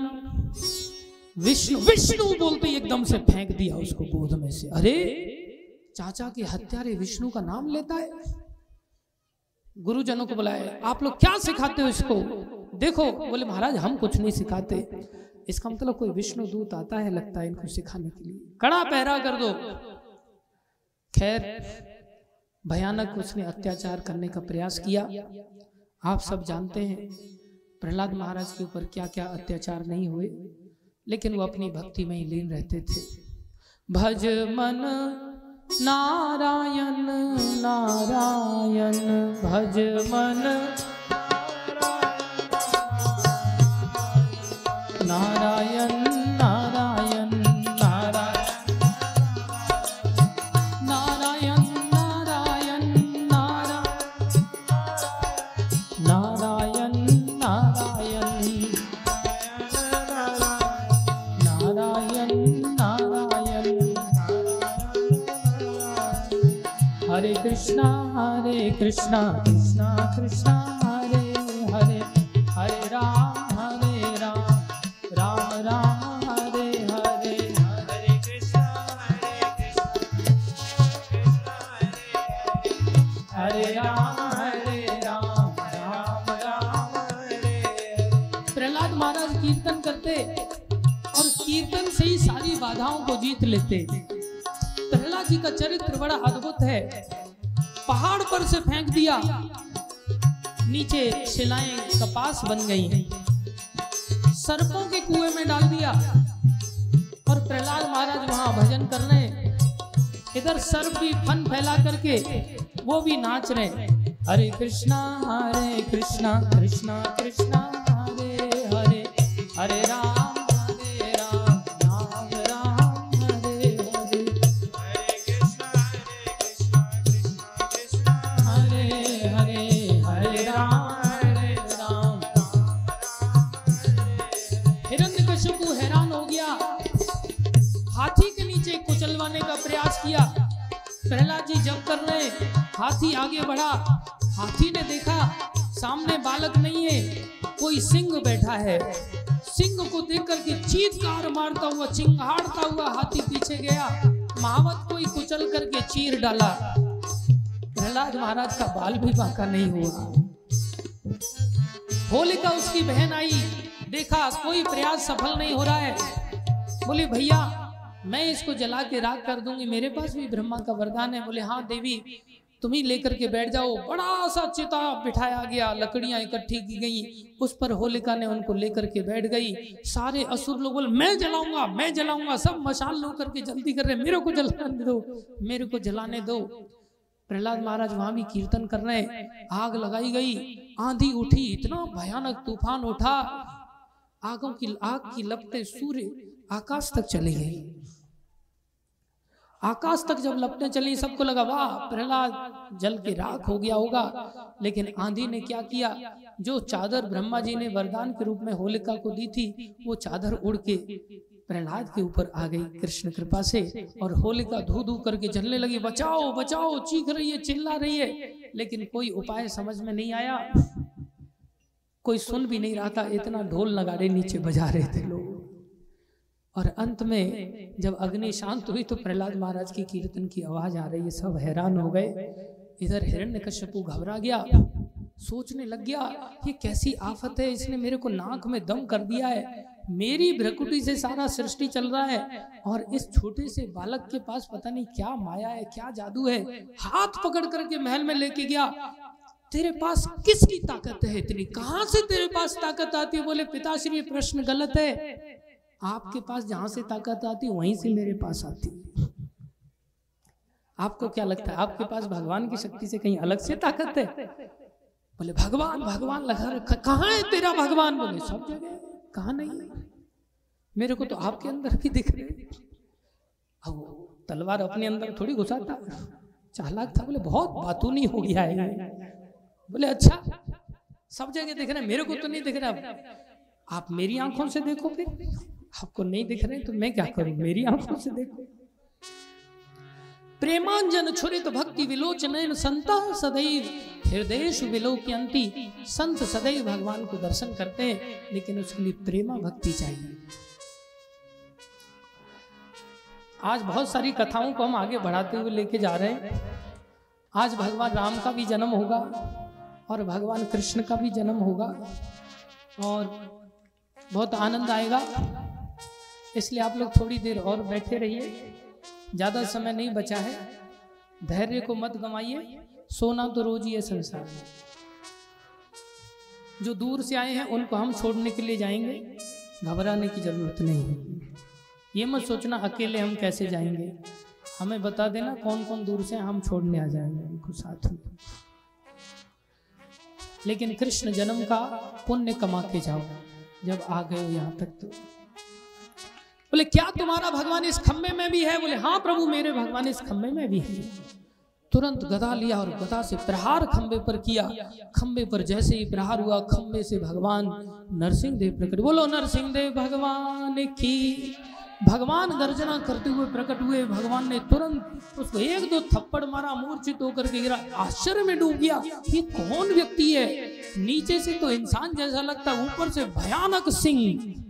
विष्णु विष्णु बोलते एकदम से फेंक दिया उसको गोद में से। अरे चाचा के हत्यारे विष्णु का नाम लेता है। गुरुजनों को बुलाए आप लोग क्या सिखाते हो इसको? देखो बोले महाराज हम कुछ नहीं सिखाते। इसका मतलब कोई विष्णु दूत आता है लगता है इनको सिखाने के लिए। कड़ा पहरा कर दो। खैर भयानक उसने अत्याचार करने का प्रयास किया। आप सब जानते हैं प्रहलाद महाराज के ऊपर क्या क्या अत्याचार नहीं हुए लेकिन वो अपनी भक्ति में ही लीन रहते थे। भज मन नारायण नारायण भज मन कृष्णा कृष्णा कृष्णा हरे हरे हरे राम हरे राम राम राम हरे हरे हरे कृष्णा हरे राम हरे राम राम राम हरे प्रहलाद महाराज कीर्तन करते और कीर्तन से ही सारी बाधाओं को जीत लेते प्रहलाद जी का चरित्र बड़ा अद्भुत है पहाड़ पर से फेंक दिया। नीचे शिलाएँ कपास बन गई सर्पों के कुएँ में डाल दिया। और प्रहलाद महाराज वहाँ भजन कर रहे हैं। इधर सर्प भी फन फैला करके, वो भी नाच रहे हरे कृष्णा हरे कृष्णा कृष्णा कृष्णा, हरे हरे हरे राम। आगे बढ़ा। हाथी ने देखा, सामने बालक नहीं है, कोई सिंह बैठा है। सिंह को देख करके चीतकार मारता हुआ, चिंगाड़ता हुआ हाथी पीछे गया। महावत कोई कुचल करके चीर डाला। प्रहलाद महाराज का बाल भी बांका नहीं हुआ। होलिका उसकी बहन आई। देखा, कोई प्रयास सफल नहीं हो रहा है। बोले, भैया, मैं इसको जला के राख कर दूँगी। मेरे पास भी ब्रह्मा का वरदान है। बोले हाँ देवी तुम ही लेकर के बैठ जाओ। बड़ा सा चिता बिठाया गया, लकड़ियाँ इकट्ठी की गई। उस पर होलिका ने उनको लेकर के बैठ गई। सारे असुर लोग बोले, मैं जलाऊँगा मैं जलाऊँगा। सब मशाल लो करके जल्दी कर रहे मेरे को जलाने दो, मेरे को जलाने दो। प्रहलाद महाराज वहाँ भी कीर्तन कर रहे आग लगाई गई, आंधी उठी, इतना भयानक तूफ़ान उठा। आगों की, आग की लपटें सूर्य आकाश तक चली गई। आकाश तक जब लपटें चली, सबको लगा, वाह, प्रहलाद, जल के राख हो गया होगा। लेकिन आंधी ने क्या किया? जो चादर ब्रह्मा जी ने वरदान के रूप में होलिका को दी थी, वो चादर उड़ के प्रहलाद के ऊपर आ गई, कृष्ण कृपा से। और होलिका धू धू करके जलने लगी, बचाओ बचाओ, चीख रही है, चिल्ला रही है। लेकिन कोई उपाय समझ में नहीं आया। कोई सुन भी नहीं रहा था, इतना ढोल नगाड़े नीचे बजा रहे थे लोग। और अंत में जब अग्नि शांत हुई तो प्रहलाद महाराज की कीर्तन की आवाज़ आ रही है, सब हैरान हो गए। इधर हिरण्यकश्यपु घबरा गया, सोचने लग गया, ये कैसी आफत है, इसने मेरे को नाक में दम कर दिया है। मेरी भ्रकुटी से सारा सृष्टि चल रहा है और इस छोटे से बालक के पास पता नहीं क्या माया है, क्या जादू है। हाथ पकड़ करके महल में लेके गया, तेरे पास किसकी ताकत है इतनी? कहाँ से तेरे पास ताकत आती है? बोले, पिताश्री प्रश्न गलत है। आपके पास जहाँ से ताकत आती वहीं से मेरे पास आती आपको क्या लगता है आपके पास भगवान की शक्ति से कहीं अलग से ताकत है? बोले भगवान भगवान लगा रखा कहाँ है तेरा भगवान? बोले सब जगह कहा नहीं? मेरे को तो आपके अंदर भी दिख रहे अब तलवार अपने अंदर थोड़ी घुसाता चालाक था बोले बहुत बातूनी हो गया है बोले अच्छा सब जगह दिख रहे हैं मेरे को तो नहीं दिख रहा। आप मेरी आँखों से देखो फिर। आपको नहीं दिख रहे तो मैं क्या करूँ? मेरी आँखों से देखो। प्रेमांजन छुरित भक्ति विलोचन संता सदैव। हृदय विलोक्यंती संत सदैव भगवान को दर्शन करते हैं लेकिन उसके लिए प्रेमा भक्ति चाहिए। आज बहुत सारी कथाओं को हम आगे बढ़ाते हुए लेके जा रहे हैं। आज भगवान राम का भी जन्म होगा और भगवान कृष्ण का भी जन्म होगा और बहुत आनंद आएगा। इसलिए आप लोग थोड़ी देर और बैठे रहिए। ज़्यादा समय नहीं बचा है। धैर्य को मत गंवाइए। सोना तो रोज ही है संसार में। जो दूर से आए हैं, उनको हम छोड़ने के लिए जाएँगे। घबराने की ज़रूरत नहीं है। ये मत सोचना, अकेले हम कैसे जाएँगे? हमें बता देना कौन कौन दूर से हम छोड़ने आ जाएँगे उनको साथ में। लेकिन कृष्ण जन्म का पुण्य कमा के जाओ। जब आ गए यहाँ तक तो। बोले, क्या तुम्हारा भगवान इस खंभे में भी है? बोले हाँ प्रभु, मेरे भगवान इस खंभे में भी है। तुरंत गदा लिया और गदा से प्रहार खंबे पर किया। खंबे पर जैसे ही प्रहार हुआ खंबे से भगवान नरसिंह देव प्रकट बोलो नरसिंह देव भगवान की भगवान गर्जना करते हुए प्रकट हुए। भगवान ने तुरंत उसको एक दो थप्पड़ मारा, मूर्छित होकर गिरा। आश्चर्य में डूब गया, ये कौन व्यक्ति है? नीचे से तो इंसान जैसा लगता, ऊपर से भयानक सिंह।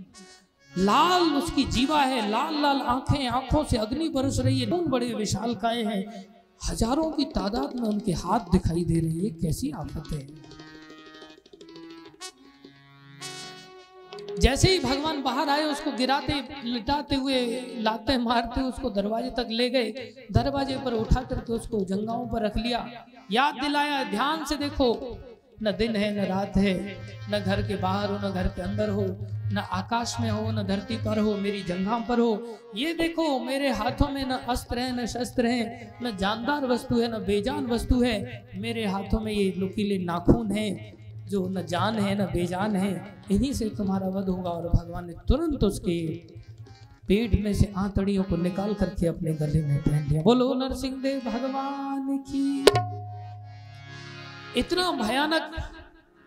लाल उसकी जीवा है, लाल लाल आँखें, आँखों से अग्नि बरस रही है, खून बड़े विशाल काय हैं। हज़ारों की तादाद में उनके हाथ दिखाई दे रहे हैं कैसी आफत है। जैसे ही भगवान बाहर आए, उसको गिराते, लिटाते हुए, लाते मारते, उसको दरवाजे तक ले गए, दरवाजे पर उठा करके उसको जंगाओं पर रख लिया। याद दिलाया, ध्यान से देखो न दिन है, न रात है, न घर के बाहर हो, न घर के अंदर हो, न आकाश में हो, न धरती पर हो, मेरी जंगा पर हो। ये देखो, मेरे हाथों में न अस्त्र है, न शस्त्र है, न जानदार वस्तु है, न बेजान वस्तु है। मेरे हाथों में ये लुकीले नाखून है, जो न जान है, न बेजान है। इन्हीं से तुम्हारा वध होगा और भगवान ने तुरंत उसके पेट में से आंतड़ियों को निकाल करके अपने गले में पहन लिया। बोलो नरसिंह देव भगवान की इतना भयानक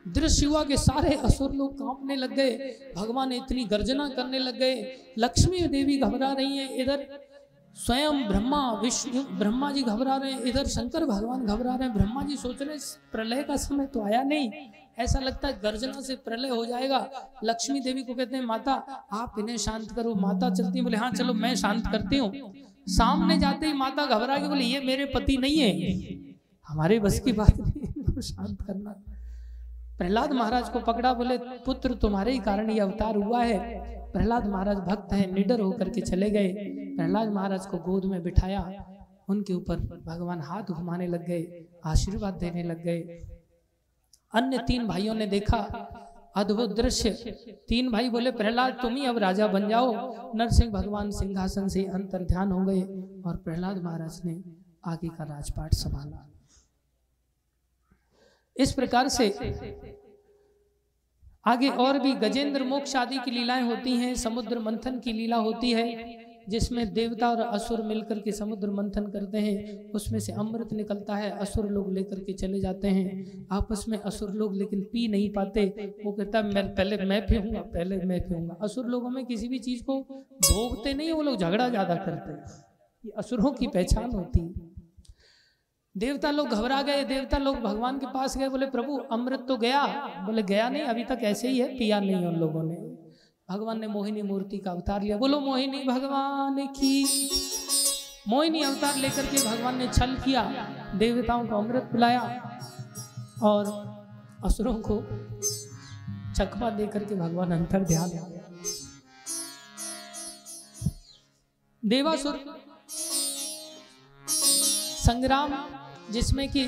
दृश्य हुआ कि सारे असुर लोग कांपने लग गए। भगवान इतनी गर्जना करने लग गए। लक्ष्मी देवी घबरा रही हैं इधर। स्वयं ब्रह्मा, विष्णु, ब्रह्मा जी घबरा रहे हैं। इधर शंकर भगवान घबरा रहे हैं। ब्रह्मा जी सोच रहे प्रलय का समय तो आया नहीं। ऐसा लगता है गर्जना से प्रलय हो जाएगा। लक्ष्मी देवी को कहते हैं, माता, आप इन्हें शांत करो। माता चलती बोले हाँ चलो, मैं शांत करती हूँ। सामने जाते ही माता घबरा के बोले, ये मेरे पति नहीं है। हमारे बस की बात नहीं इनको शांत करना। प्रहलाद महाराज को पकड़ा, बोले, पुत्र, तुम्हारे ही कारण ये अवतार हुआ है। प्रहलाद महाराज भक्त हैं, निडर होकर के चले गए। प्रहलाद महाराज को गोद में बिठाया। उनके ऊपर भगवान हाथ घुमाने लग गए, आशीर्वाद देने लग गए। अन्य तीन भाइयों ने देखा, अद्भुत दृश्य। तीन भाई बोले, प्रहलाद, तुम ही अब राजा बन जाओ। नरसिंह भगवान सिंहासन से अंतर ध्यान हो गए और प्रहलाद महाराज ने आगे का राजपाट संभाला। इस प्रकार से। आगे और भी गजेंद्र मोक्ष आदि की लीलाएँ होती हैं, समुद्र मंथन की लीला होती है, जिसमें देवता और असुर मिलकर के समुद्र मंथन करते हैं, उसमें से अमृत निकलता है, असुर लोग लेकर के चले जाते हैं। आपस में असुर लोग लेकिन पी नहीं पाते, वो कहता है, मैं, पहले मैं पीऊँगा, पहले मैं पीऊँगा। असुर लोगों में किसी भी चीज़ को भोगते नहीं, वो लोग झगड़ा ज़्यादा करते असुरों की पहचान होती है। देवता लोग घबरा गए, देवता लोग भगवान के पास गए, बोले, प्रभु, अमृत तो गया। बोले, गया नहीं, अभी तक ऐसे ही है, पिया नहीं उन लोगों ने। भगवान ने मोहिनी मूर्ति का अवतार लिया। बोलो, मोहिनी भगवान की। मोहिनी अवतार लेकर के भगवान ने छल किया, देवताओं को अमृत पिलाया और असुरों को चकमा दे करके भगवान अंतर ध्यान देवासुर, संग्राम जिसमें कि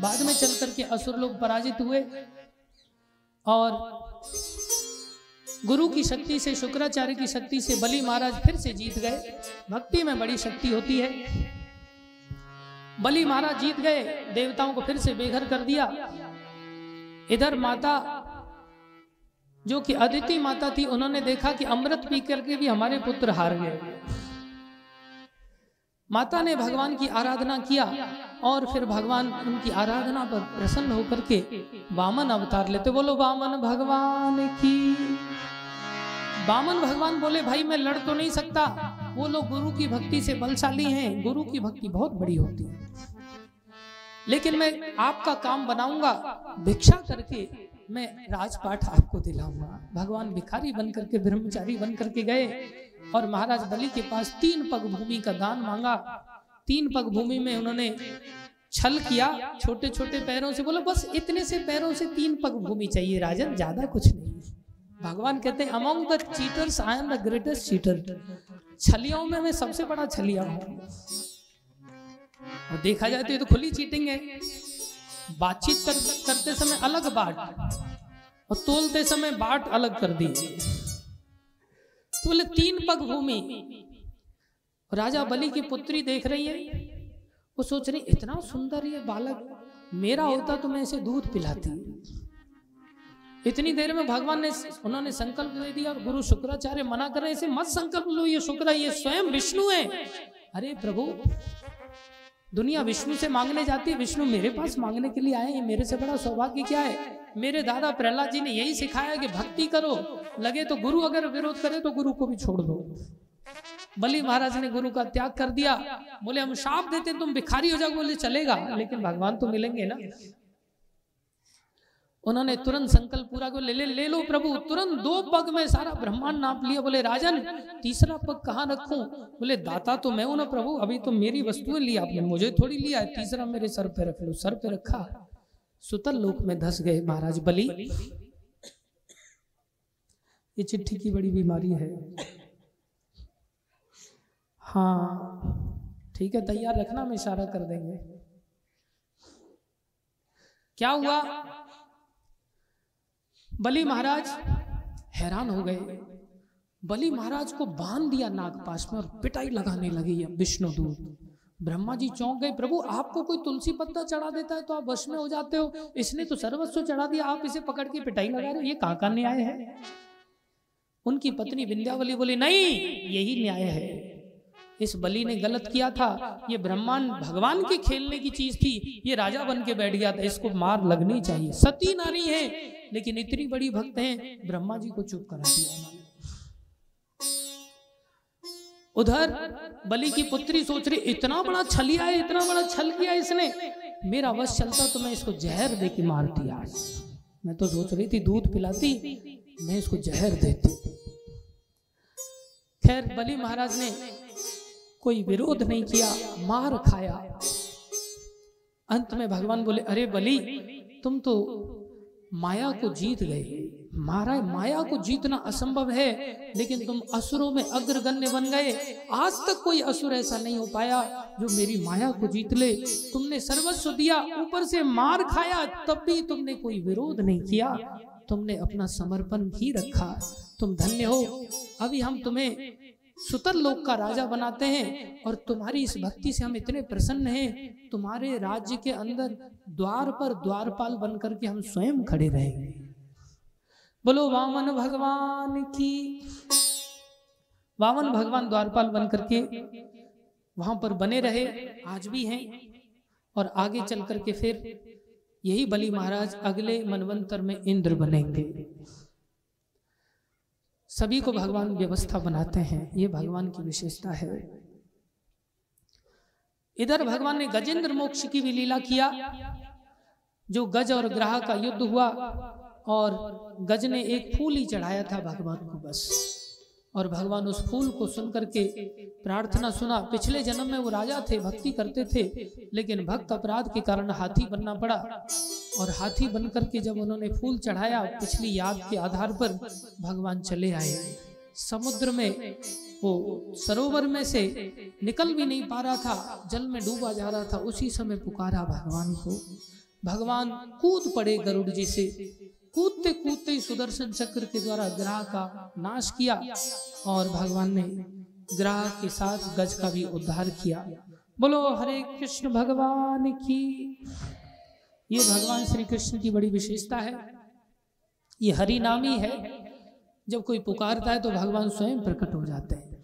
बाद में चल करके असुर लोग पराजित हुए और गुरु की शक्ति से, शुक्राचार्य की शक्ति से बलि महाराज फिर से जीत गए। भक्ति में बड़ी शक्ति होती है। बलि महाराज जीत गए, देवताओं को फिर से बेघर कर दिया। इधर माता, जो कि अदिति माता थी, उन्होंने देखा कि अमृत पी करके भी हमारे पुत्र हार गए। माता ने भगवान की आराधना किया और फिर भगवान उनकी आराधना पर प्रसन्न होकर के वामन अवतार लेते। बोलो वामन भगवान की। वामन भगवान बोले, भाई, मैं लड़ तो नहीं सकता। वो लोग गुरु की भक्ति से बलशाली हैं। गुरु की भक्ति बहुत बड़ी होती है। लेकिन मैं आपका काम बनाऊँगा। भिक्षा करके मैं राजपाठ आपको दिलाऊँगा। भगवान भिखारी बन करके ब्रह्मचारी बन करके गए। और महाराज बलि के पास तीन पग भूमि का दान मांगा। तीन पग भूमि में उन्होंने छल किया छोटे छोटे पैरों से बोला बस इतने से पैरों से तीन पग भूमि चाहिए राजन ज़्यादा कुछ नहीं भगवान कहते हैं among the cheaters I am the greatest cheater छलियों में मैं सबसे बड़ा छलिया हूँ। और देखा जाए तो ये तो खुली चीटिंग है। बातचीत कर, करते समय अलग बाट और तोलते समय बाट अलग कर दी। तो बोले तीन पग भूमि। राजा बलि की पुत्री देख रही है। वो सोच रही इतना सुंदर ये बालक मेरा होता तो मैं इसे दूध पिलाती। इतनी देर में भगवान ने उन्होंने संकल्प दे दिया और गुरु शुक्राचार्य मना कर रहे इसे मत संकल्प लो ये शुक्र ये स्वयं विष्णु है। अरे प्रभु दुनिया विष्णु से मांगने जाती है विष्णु मेरे पास मांगने के लिए आए ये मेरे से बड़ा सौभाग्य क्या है? मेरे दादा प्रहलाद जी ने यही सिखाया कि भक्ति करो लगे तो गुरु अगर विरोध करे तो गुरु को भी छोड़ दो। बलि महाराज ने गुरु का त्याग कर दिया। बोले हम शाप देते तुम भिखारी हो जाओ बोले चलेगा लेकिन भगवान तो मिलेंगे ना। उन्होंने तुरंत संकल्प पूरा को ले ले ले लो प्रभु। तुरंत दो पग में सारा ब्रह्मांड नाप लिया। बोले राजन तीसरा पग कहाँ रखूँ? बोले दाता तो मैं हूँ ना प्रभु अभी तो मेरी वस्तुएँ ली आपने मुझे थोड़ी लिया है। तीसरा मेरे सर पे रख लो सर पे रखा। सुतल लोक में धस गए महाराज बलि। ये चिट्ठी की बड़ी बीमारी है। हाँ ठीक है, तैयार रखना, हम इशारा कर देंगे। क्या हुआ? बलि महाराज हैरान हो गए। बलि महाराज को बाँध दिया नागपाश में और पिटाई लगाने लगी है विष्णुदूत ब्रह्मा जी चौंक गए प्रभु आपको कोई तुलसी पत्ता चढ़ा देता है तो आप वश में हो जाते हो। इसने तो सर्वस्व चढ़ा दिया आप इसे पकड़ के पिटाई लगा रहे हो। ये कहाँ का न्याय है? उनकी पत्नी विंध्यावली बोली नहीं यही न्याय है। इस बलि ने गलत किया था। ये ब्रह्मांड भगवान के खेलने की चीज़ थी। ये राजा बन के बैठ गया था इसको मार लगनी चाहिए। सती नारी है लेकिन इतनी बड़ी भक्त है ब्रह्मा जी को चुप करा दिया उधर बलि की पुत्री सोच रही, इतना बड़ा छलिया है इतना बड़ा छल किया इसने। मेरा वश चलता तो मैं इसको जहर दे के मारती आज। मैं तो सोच रही थी, दूध पिलाती, मैं इसको जहर देती। खैर, बलि महाराज ने कोई विरोध नहीं किया, मार खाया। अंत में भगवान बोले, अरे बलि, तुम तो माया को जीत गए मारा माया को जीतना असंभव है, लेकिन तुम असुरों में अग्रगण्य बन गए। आज तक कोई असुर ऐसा नहीं हो पाया जो मेरी माया को जीत ले। तुमने सर्वस्व दिया, ऊपर से मार खाया, तब भी तुमने कोई विरोध नहीं किया। तुमने अपना समर्पण ही रखा। तुम धन्य हो। अभी हम तुम्हें सुतर लोक का राजा बनाते हैं और तुम्हारी इस भक्ति से हम इतने प्रसन्न हैं। तुम्हारे राज्य के अंदर द्वार पर द्वारपाल बनकर के हम स्वयं खड़े रहेंगे। बोलो, वामन भगवान की। वामन भगवान द्वारपाल बन करके वहाँ पर बने रहे, आज भी हैं, और आगे चल करके फिर यही बलि महाराज अगले मनवंतर में इंद्र बनेंगे। सभी को भगवान व्यवस्था बनाते हैं, ये भगवान की विशेषता है। इधर भगवान ने गजेंद्र मोक्ष की भी लीला किया, जो गज और ग्रह का युद्ध हुआ और गज ने एक फूल ही चढ़ाया था भगवान को बस। और भगवान उस फूल को सुन करके प्रार्थना सुना। पिछले जन्म में वो राजा थे, भक्ति करते थे, लेकिन भक्त अपराध के कारण हाथी बनना पड़ा। और हाथी बन करके जब उन्होंने फूल चढ़ाया, पिछली याद के आधार पर भगवान चले आए। समुद्र में वो सरोवर में से निकल भी नहीं पा रहा था, जल में डूबा जा रहा था, उसी समय पुकारा भगवान को। भगवान कूद पड़े गरुड़ जी से। कूदते कूदते ही सुदर्शन चक्र के द्वारा ग्रह का नाश किया और भगवान ने ग्रह के साथ गज का भी उद्धार किया। बोलो, हरे कृष्ण भगवान की ये भगवान श्री कृष्ण की बड़ी विशेषता है। ये हरि नामी है। जब कोई पुकारता है तो भगवान स्वयं प्रकट हो जाते हैं।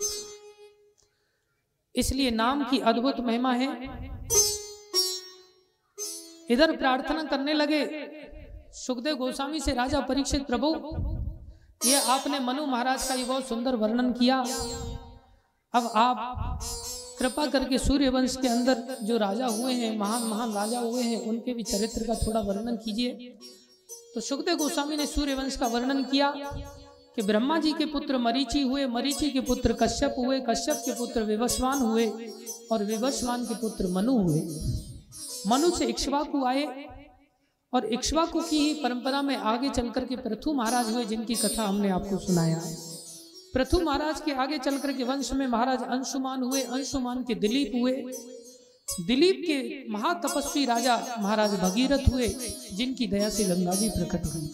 इसलिए नाम की अद्भुत महिमा है। इधर प्रार्थना करने लगे सुखदेव गोस्वामी से राजा परीक्षित प्रभु। ये आपने मनु महाराज का ये बहुत सुंदर वर्णन किया। अब आप कृपा करके सूर्य वंश के अंदर जो राजा हुए हैं महान महान राजा हुए हैं उनके भी चरित्र का थोड़ा वर्णन कीजिए। तो सुखदेव गोस्वामी ने सूर्य वंश का वर्णन किया कि ब्रह्मा जी के पुत्र मरीचि हुए मरीचि के पुत्र कश्यप हुए कश्यप के पुत्र विवस्वान हुए और विवस्वान के पुत्र मनु हुए। मनु से इक्ष्वाकु आए और इक्ष्वाकु की ही परंपरा में आगे चल करके पृथु महाराज हुए जिनकी कथा हमने आपको सुनाया। पृथु महाराज के आगे चल करके वंश में महाराज अंशुमान हुए, अंशुमान के दिलीप हुए। दिलीप के महातपस्वी राजा महाराज भगीरथ हुए, जिनकी दया से गंगा जी प्रकट हुई।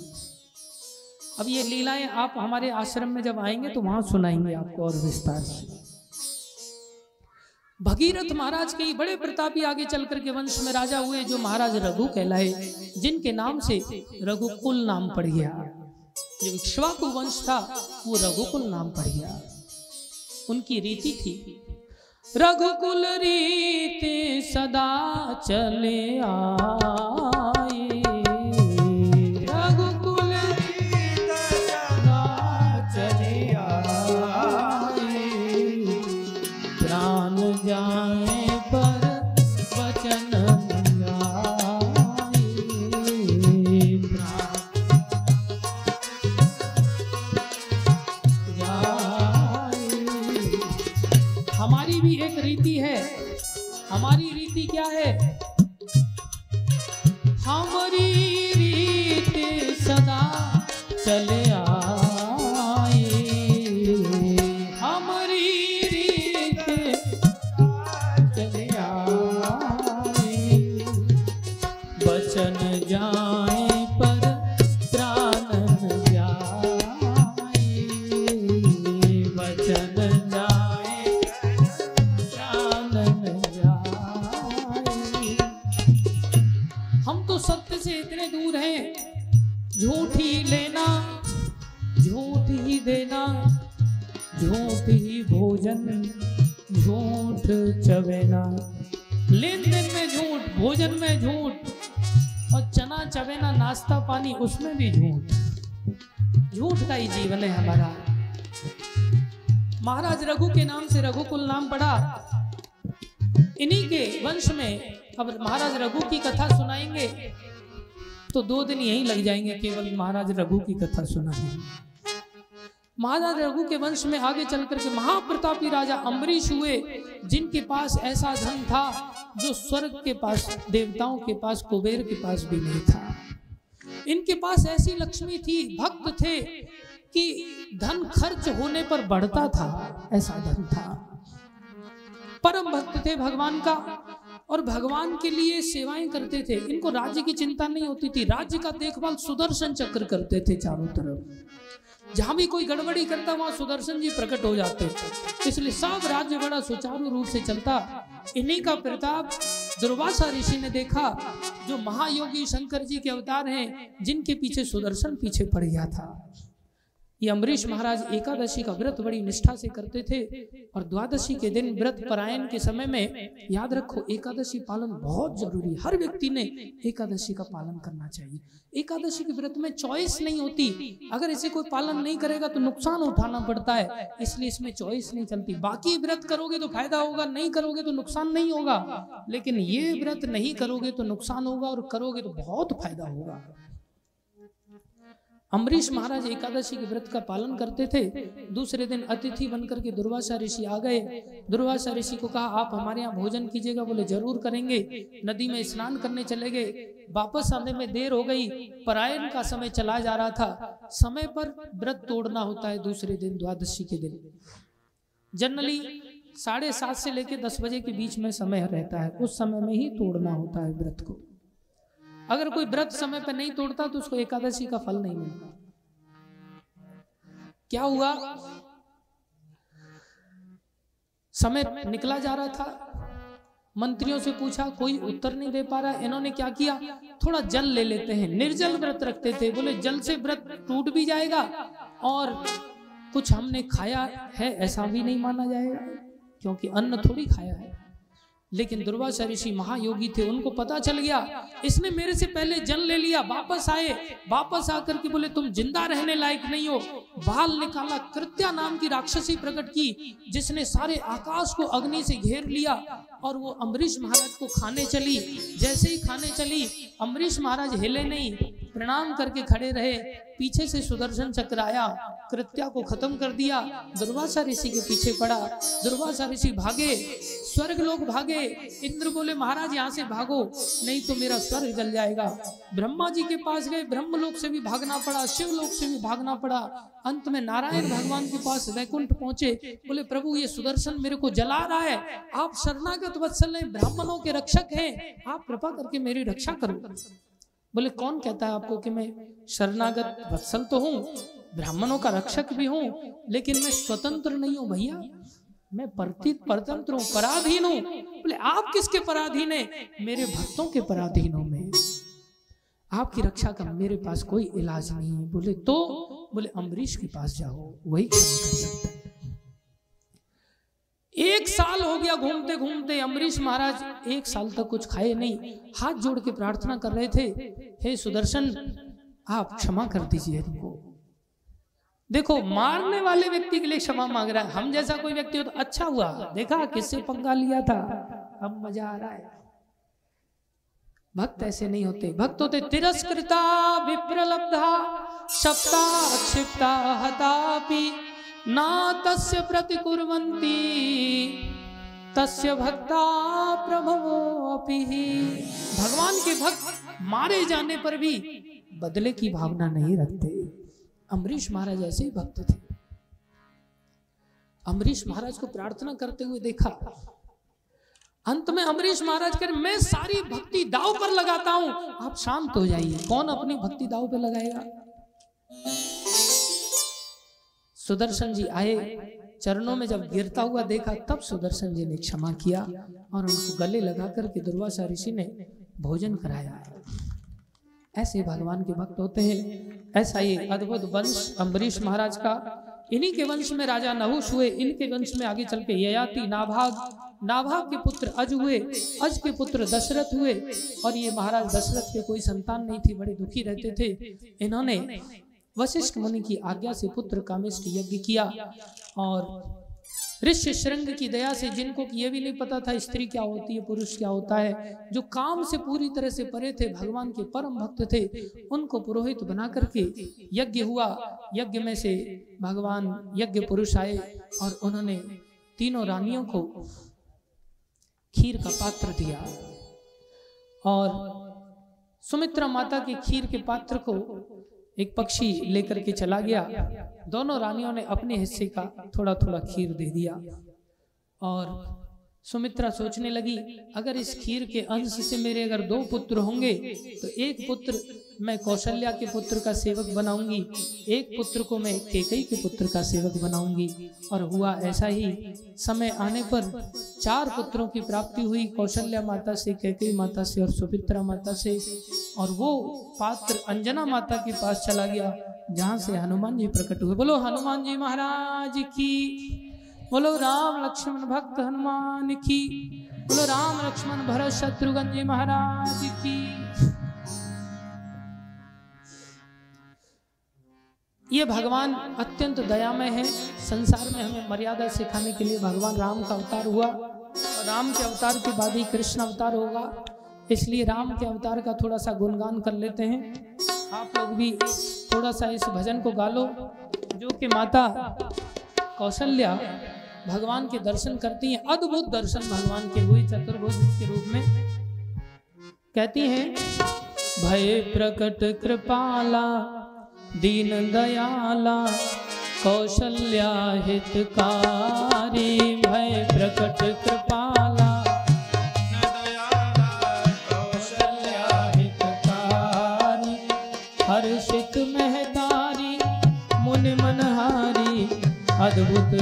अब ये लीलाएँ आप हमारे आश्रम में जब आएँगे तो वहाँ सुनाएँगे आपको और विस्तार से। भगीरथ महाराज के ही बड़े प्रतापी आगे चल करके वंश में राजा हुए, जो महाराज रघु कहलाए, जिनके नाम से रघुकुल नाम पड़ गया। जो इक्ष्वाकु वंश था, वो रघुकुल नाम पड़ गया। उनकी रीति थी, रघुकुल रीति सदा चले आए। चवेना नाश्ता पानी, उसमें भी झूठ। झूठ का ही जीवन है हमारा। महाराज रघु के नाम से रघुकुल नाम पड़ा। इन्हीं के वंश में अब महाराज रघु की कथा सुनाएँगे तो दो दिन यहीं लग जाएँगे केवल महाराज रघु की कथा सुनाने। महाराज रघु के वंश में आगे चल करके महाप्रतापी राजा अम्बरीश हुए, जिनके पास ऐसा धन था, जो स्वर्ग के पास, देवताओं के पास, कुबेर के पास भी नहीं था। इनके पास ऐसी लक्ष्मी थी, भक्त थे, कि धन खर्च होने पर बढ़ता था, ऐसा धन था। परम भक्त थे भगवान का, और भगवान के लिए सेवाएँ करते थे। इनको राज्य की चिंता नहीं होती थी। राज्य का देखभाल सुदर्शन चक्र करते थे चारों तरफ़। जहाँ भी कोई गड़बड़ी करता, वहाँ सुदर्शन जी प्रकट हो जाते थे। इसलिए सब राज्य बड़ा सुचारू रूप से चलता। इन्हीं का प्रताप दुर्वासा ऋषि ने देखा, जो महायोगी शंकर जी के अवतार हैं, जिनके पीछे सुदर्शन पीछे पड़ गया था। ये अम्बरीश महाराज एकादशी का व्रत बड़ी निष्ठा से करते थे और द्वादशी के दिन व्रत परायण के समय में याद रखो, एकादशी पालन बहुत ज़रूरी हर व्यक्ति ने एकादशी का पालन करना चाहिए। एकादशी के व्रत में चॉइस नहीं होती। अगर इसे कोई पालन नहीं करेगा तो नुकसान उठाना पड़ता है। इसलिए इसमें चॉइस नहीं चलती। बाकी व्रत करोगे तो फ़ायदा होगा, नहीं करोगे तो नुकसान नहीं होगा। लेकिन ये व्रत नहीं करोगे तो नुकसान होगा और करोगे तो बहुत फ़ायदा होगा। अम्बरीश महाराज एकादशी के व्रत का पालन करते थे। दूसरे दिन अतिथि बनकर के दुर्वासा ऋषि आ गए। दुर्वासा ऋषि को कहा, आप हमारे यहाँ भोजन कीजिएगा। बोले, ज़रूर करेंगे। नदी में स्नान करने चले गए। वापस आने में देर हो गई। परायण का समय चला जा रहा था। समय पर व्रत तोड़ना होता है दूसरे दिन, द्वादशी के दिन। जनरली साढ़े सात से लेकर दस बजे के बीच में समय रहता है। उस समय में ही तोड़ना होता है व्रत को। अगर कोई व्रत समय पर नहीं तोड़ता तो उसको एकादशी का फल नहीं मिलता। क्या हुआ? समय निकला जा रहा था। मंत्रियों से पूछा, कोई उत्तर नहीं दे पा रहा। इन्होंने क्या किया? थोड़ा जल ले लेते हैं। निर्जल व्रत रखते थे। बोले, जल से व्रत टूट भी जाएगा और कुछ हमने खाया है ऐसा भी नहीं माना जाएगा, क्योंकि अन्न थोड़ी खाया है। लेकिन दुर्वासा ऋषि महायोगी थे उनको पता चल गया। इसने मेरे से पहले जल ले लिया वापस आए वापस आकर के बोले तुम ज़िंदा रहने लायक नहीं हो। बाल निकाला कृत्या नाम की राक्षसी प्रकट की जिसने सारे आकाश को अग्नि से घेर लिया और वो अम्बरीश महाराज को खाने चली। जैसे ही खाने चली अम्बरीश महाराज हिले नहीं प्रणाम करके खड़े रहे पीछे से सुदर्शन चक्र आया कृत्या को खत्म कर दिया। दुर्वासा ऋषि के पीछे पड़ा। दुर्वासा ऋषि भागे स्वर्ग लोग भागे। इंद्र बोले, महाराज, यहाँ से भागो, नहीं तो मेरा स्वर्ग जल जाएगा। ब्रह्मा जी के पास गए। ब्रह्म लोक से भी भागना पड़ा शिव लोक से भी भागना पड़ा। अंत में नारायण भगवान के पास वैकुंठ पहुँचे। बोले, प्रभु, ये सुदर्शन मेरे को जला रहा है। आप शरणागत वत्सल हैं, ब्राह्मणों के रक्षक हैं। आप कृपा करके मेरी रक्षा करो। बोले, कौन कहता है आपको कि मैं शरणागत वत्सल तो हूँ, ब्राह्मणों का रक्षक भी हूँ, लेकिन मैं स्वतंत्र नहीं हूँ, भैया? मैं परतित परतंत्र हूँ। पराधीन हूँ। बोले आप किसके पराधीन है? मेरे भक्तों के पराधीन हूँ मैं। आपकी रक्षा का मेरे पास कोई इलाज नहीं है। बोले तो? बोले अम्बरीश के पास जाओ वही क्षमा कर सकता है। एक साल हो गया घूमते घूमते अम्बरीश महाराज एक साल तक कुछ खाए नहीं। हाथ जोड़ के प्रार्थना कर रहे थे हे सुदर्शन आप क्षमा कर दीजिए इनको। देखो मारने वाले व्यक्ति के लिए क्षमा मांग रहा है। हम जैसा कोई व्यक्ति हो तो अच्छा हुआ। देखा किससे पंगा लिया था? अब मज़ा आ रहा है। भक्त ऐसे नहीं होते। भक्त होते तिरस्कृता विप्रलब्धा शब्दा क्षिप्ता हतापि ना तस्य प्रतिकुर्वन्ति तस्य भक्ता प्रभवो अपि भगवान के भक्त मारे जाने पर भी बदले की भावना नहीं रखते। अम्बरीश महाराज ऐसे ही भक्त थे। अम्बरीश महाराज को प्रार्थना करते हुए देखा। अंत में अम्बरीश महाराज कर मैं सारी भक्ति दाव पर लगाता हूँ। आप शांत हो जाइए। कौन अपनी भक्ति दाव पे लगाएगा? सुदर्शन जी आए। चरणों में जब गिरता हुआ देखा, तब सुदर्शन जी ने क्षमा किया और उनको गले लगा करके दुर्वासा ऋषि ने भोजन कराया। ऐसे भगवान के भक्त होते हैं। ऐसा ही अद्भुत वंश अम्बरीश महाराज का। इन्हीं के वंश में राजा नहुष हुए, इनके वंश में आगे चल के ययाति नाभाग। नाभाग के पुत्र अज हुए, अज के पुत्र दशरथ हुए। और ये महाराज दशरथ के कोई संतान नहीं थी, बड़े दुखी रहते थे। इन्होंने वशिष्ठ मुनि की आज्ञा से पुत्र कामिष्ट यज्ञ किया। और ऋषि श्रृंग की दया से जिनको ये भी नहीं पता था स्त्री क्या होती है, पुरुष क्या होता है, जो काम से पूरी तरह से परे थे, भगवान के परम भक्त थे, उनको पुरोहित बना करके यज्ञ हुआ। यज्ञ में से भगवान यज्ञ पुरुष आए और उन्होंने तीनों रानियों को खीर का पात्र दिया और सुमित्रा माता के खीर के पात्र को एक पक्षी लेकर के चला गया। दोनों रानियों ने अपने हिस्से का थोड़ा थोड़ा खीर दे दिया और सुमित्रा सोचने लगी, अगर इस खीर के अंश से मेरे अगर दो पुत्र होंगे तो एक पुत्र मैं कौशल्या के पुत्र का सेवक बनाऊँगी। एक पुत्र को मैं केकई के पुत्र का सेवक बनाऊँगी। और हुआ ऐसा ही। समय आने पर चार पुत्रों की प्राप्ति हुई कौशल्या माता से, कैकई माता से और सुमित्रा माता से। और वो पात्र अंजना माता के पास चला गया, जहाँ से हनुमान जी प्रकट हुए। बोलो, हनुमान जी महाराज की। बोलो, राम लक्ष्मण भक्त हनुमान की। बोलो, राम लक्ष्मण भरत शत्रुघ्न जी महाराज की। ये भगवान अत्यंत दयामय है। संसार में हमें मर्यादा सिखाने के लिए भगवान राम का अवतार हुआ। और राम के अवतार के बाद ही कृष्ण अवतार होगा। इसलिए राम के अवतार का थोड़ा सा गुणगान कर लेते हैं। आप लोग भी थोड़ा सा इस भजन को गा लो जो कि माता कौशल्या भगवान के दर्शन करती हैं। अद्भुत दर्शन भगवान के हुए चतुर्भुज के रूप में। कहती हैं, भय प्रकट कृपाला दीन दयाला कौशल्या हितकारी भय प्रकट कृपाला। कौशल्या हितकारी हर्षित महतारी मुन मनहारी अद्भुत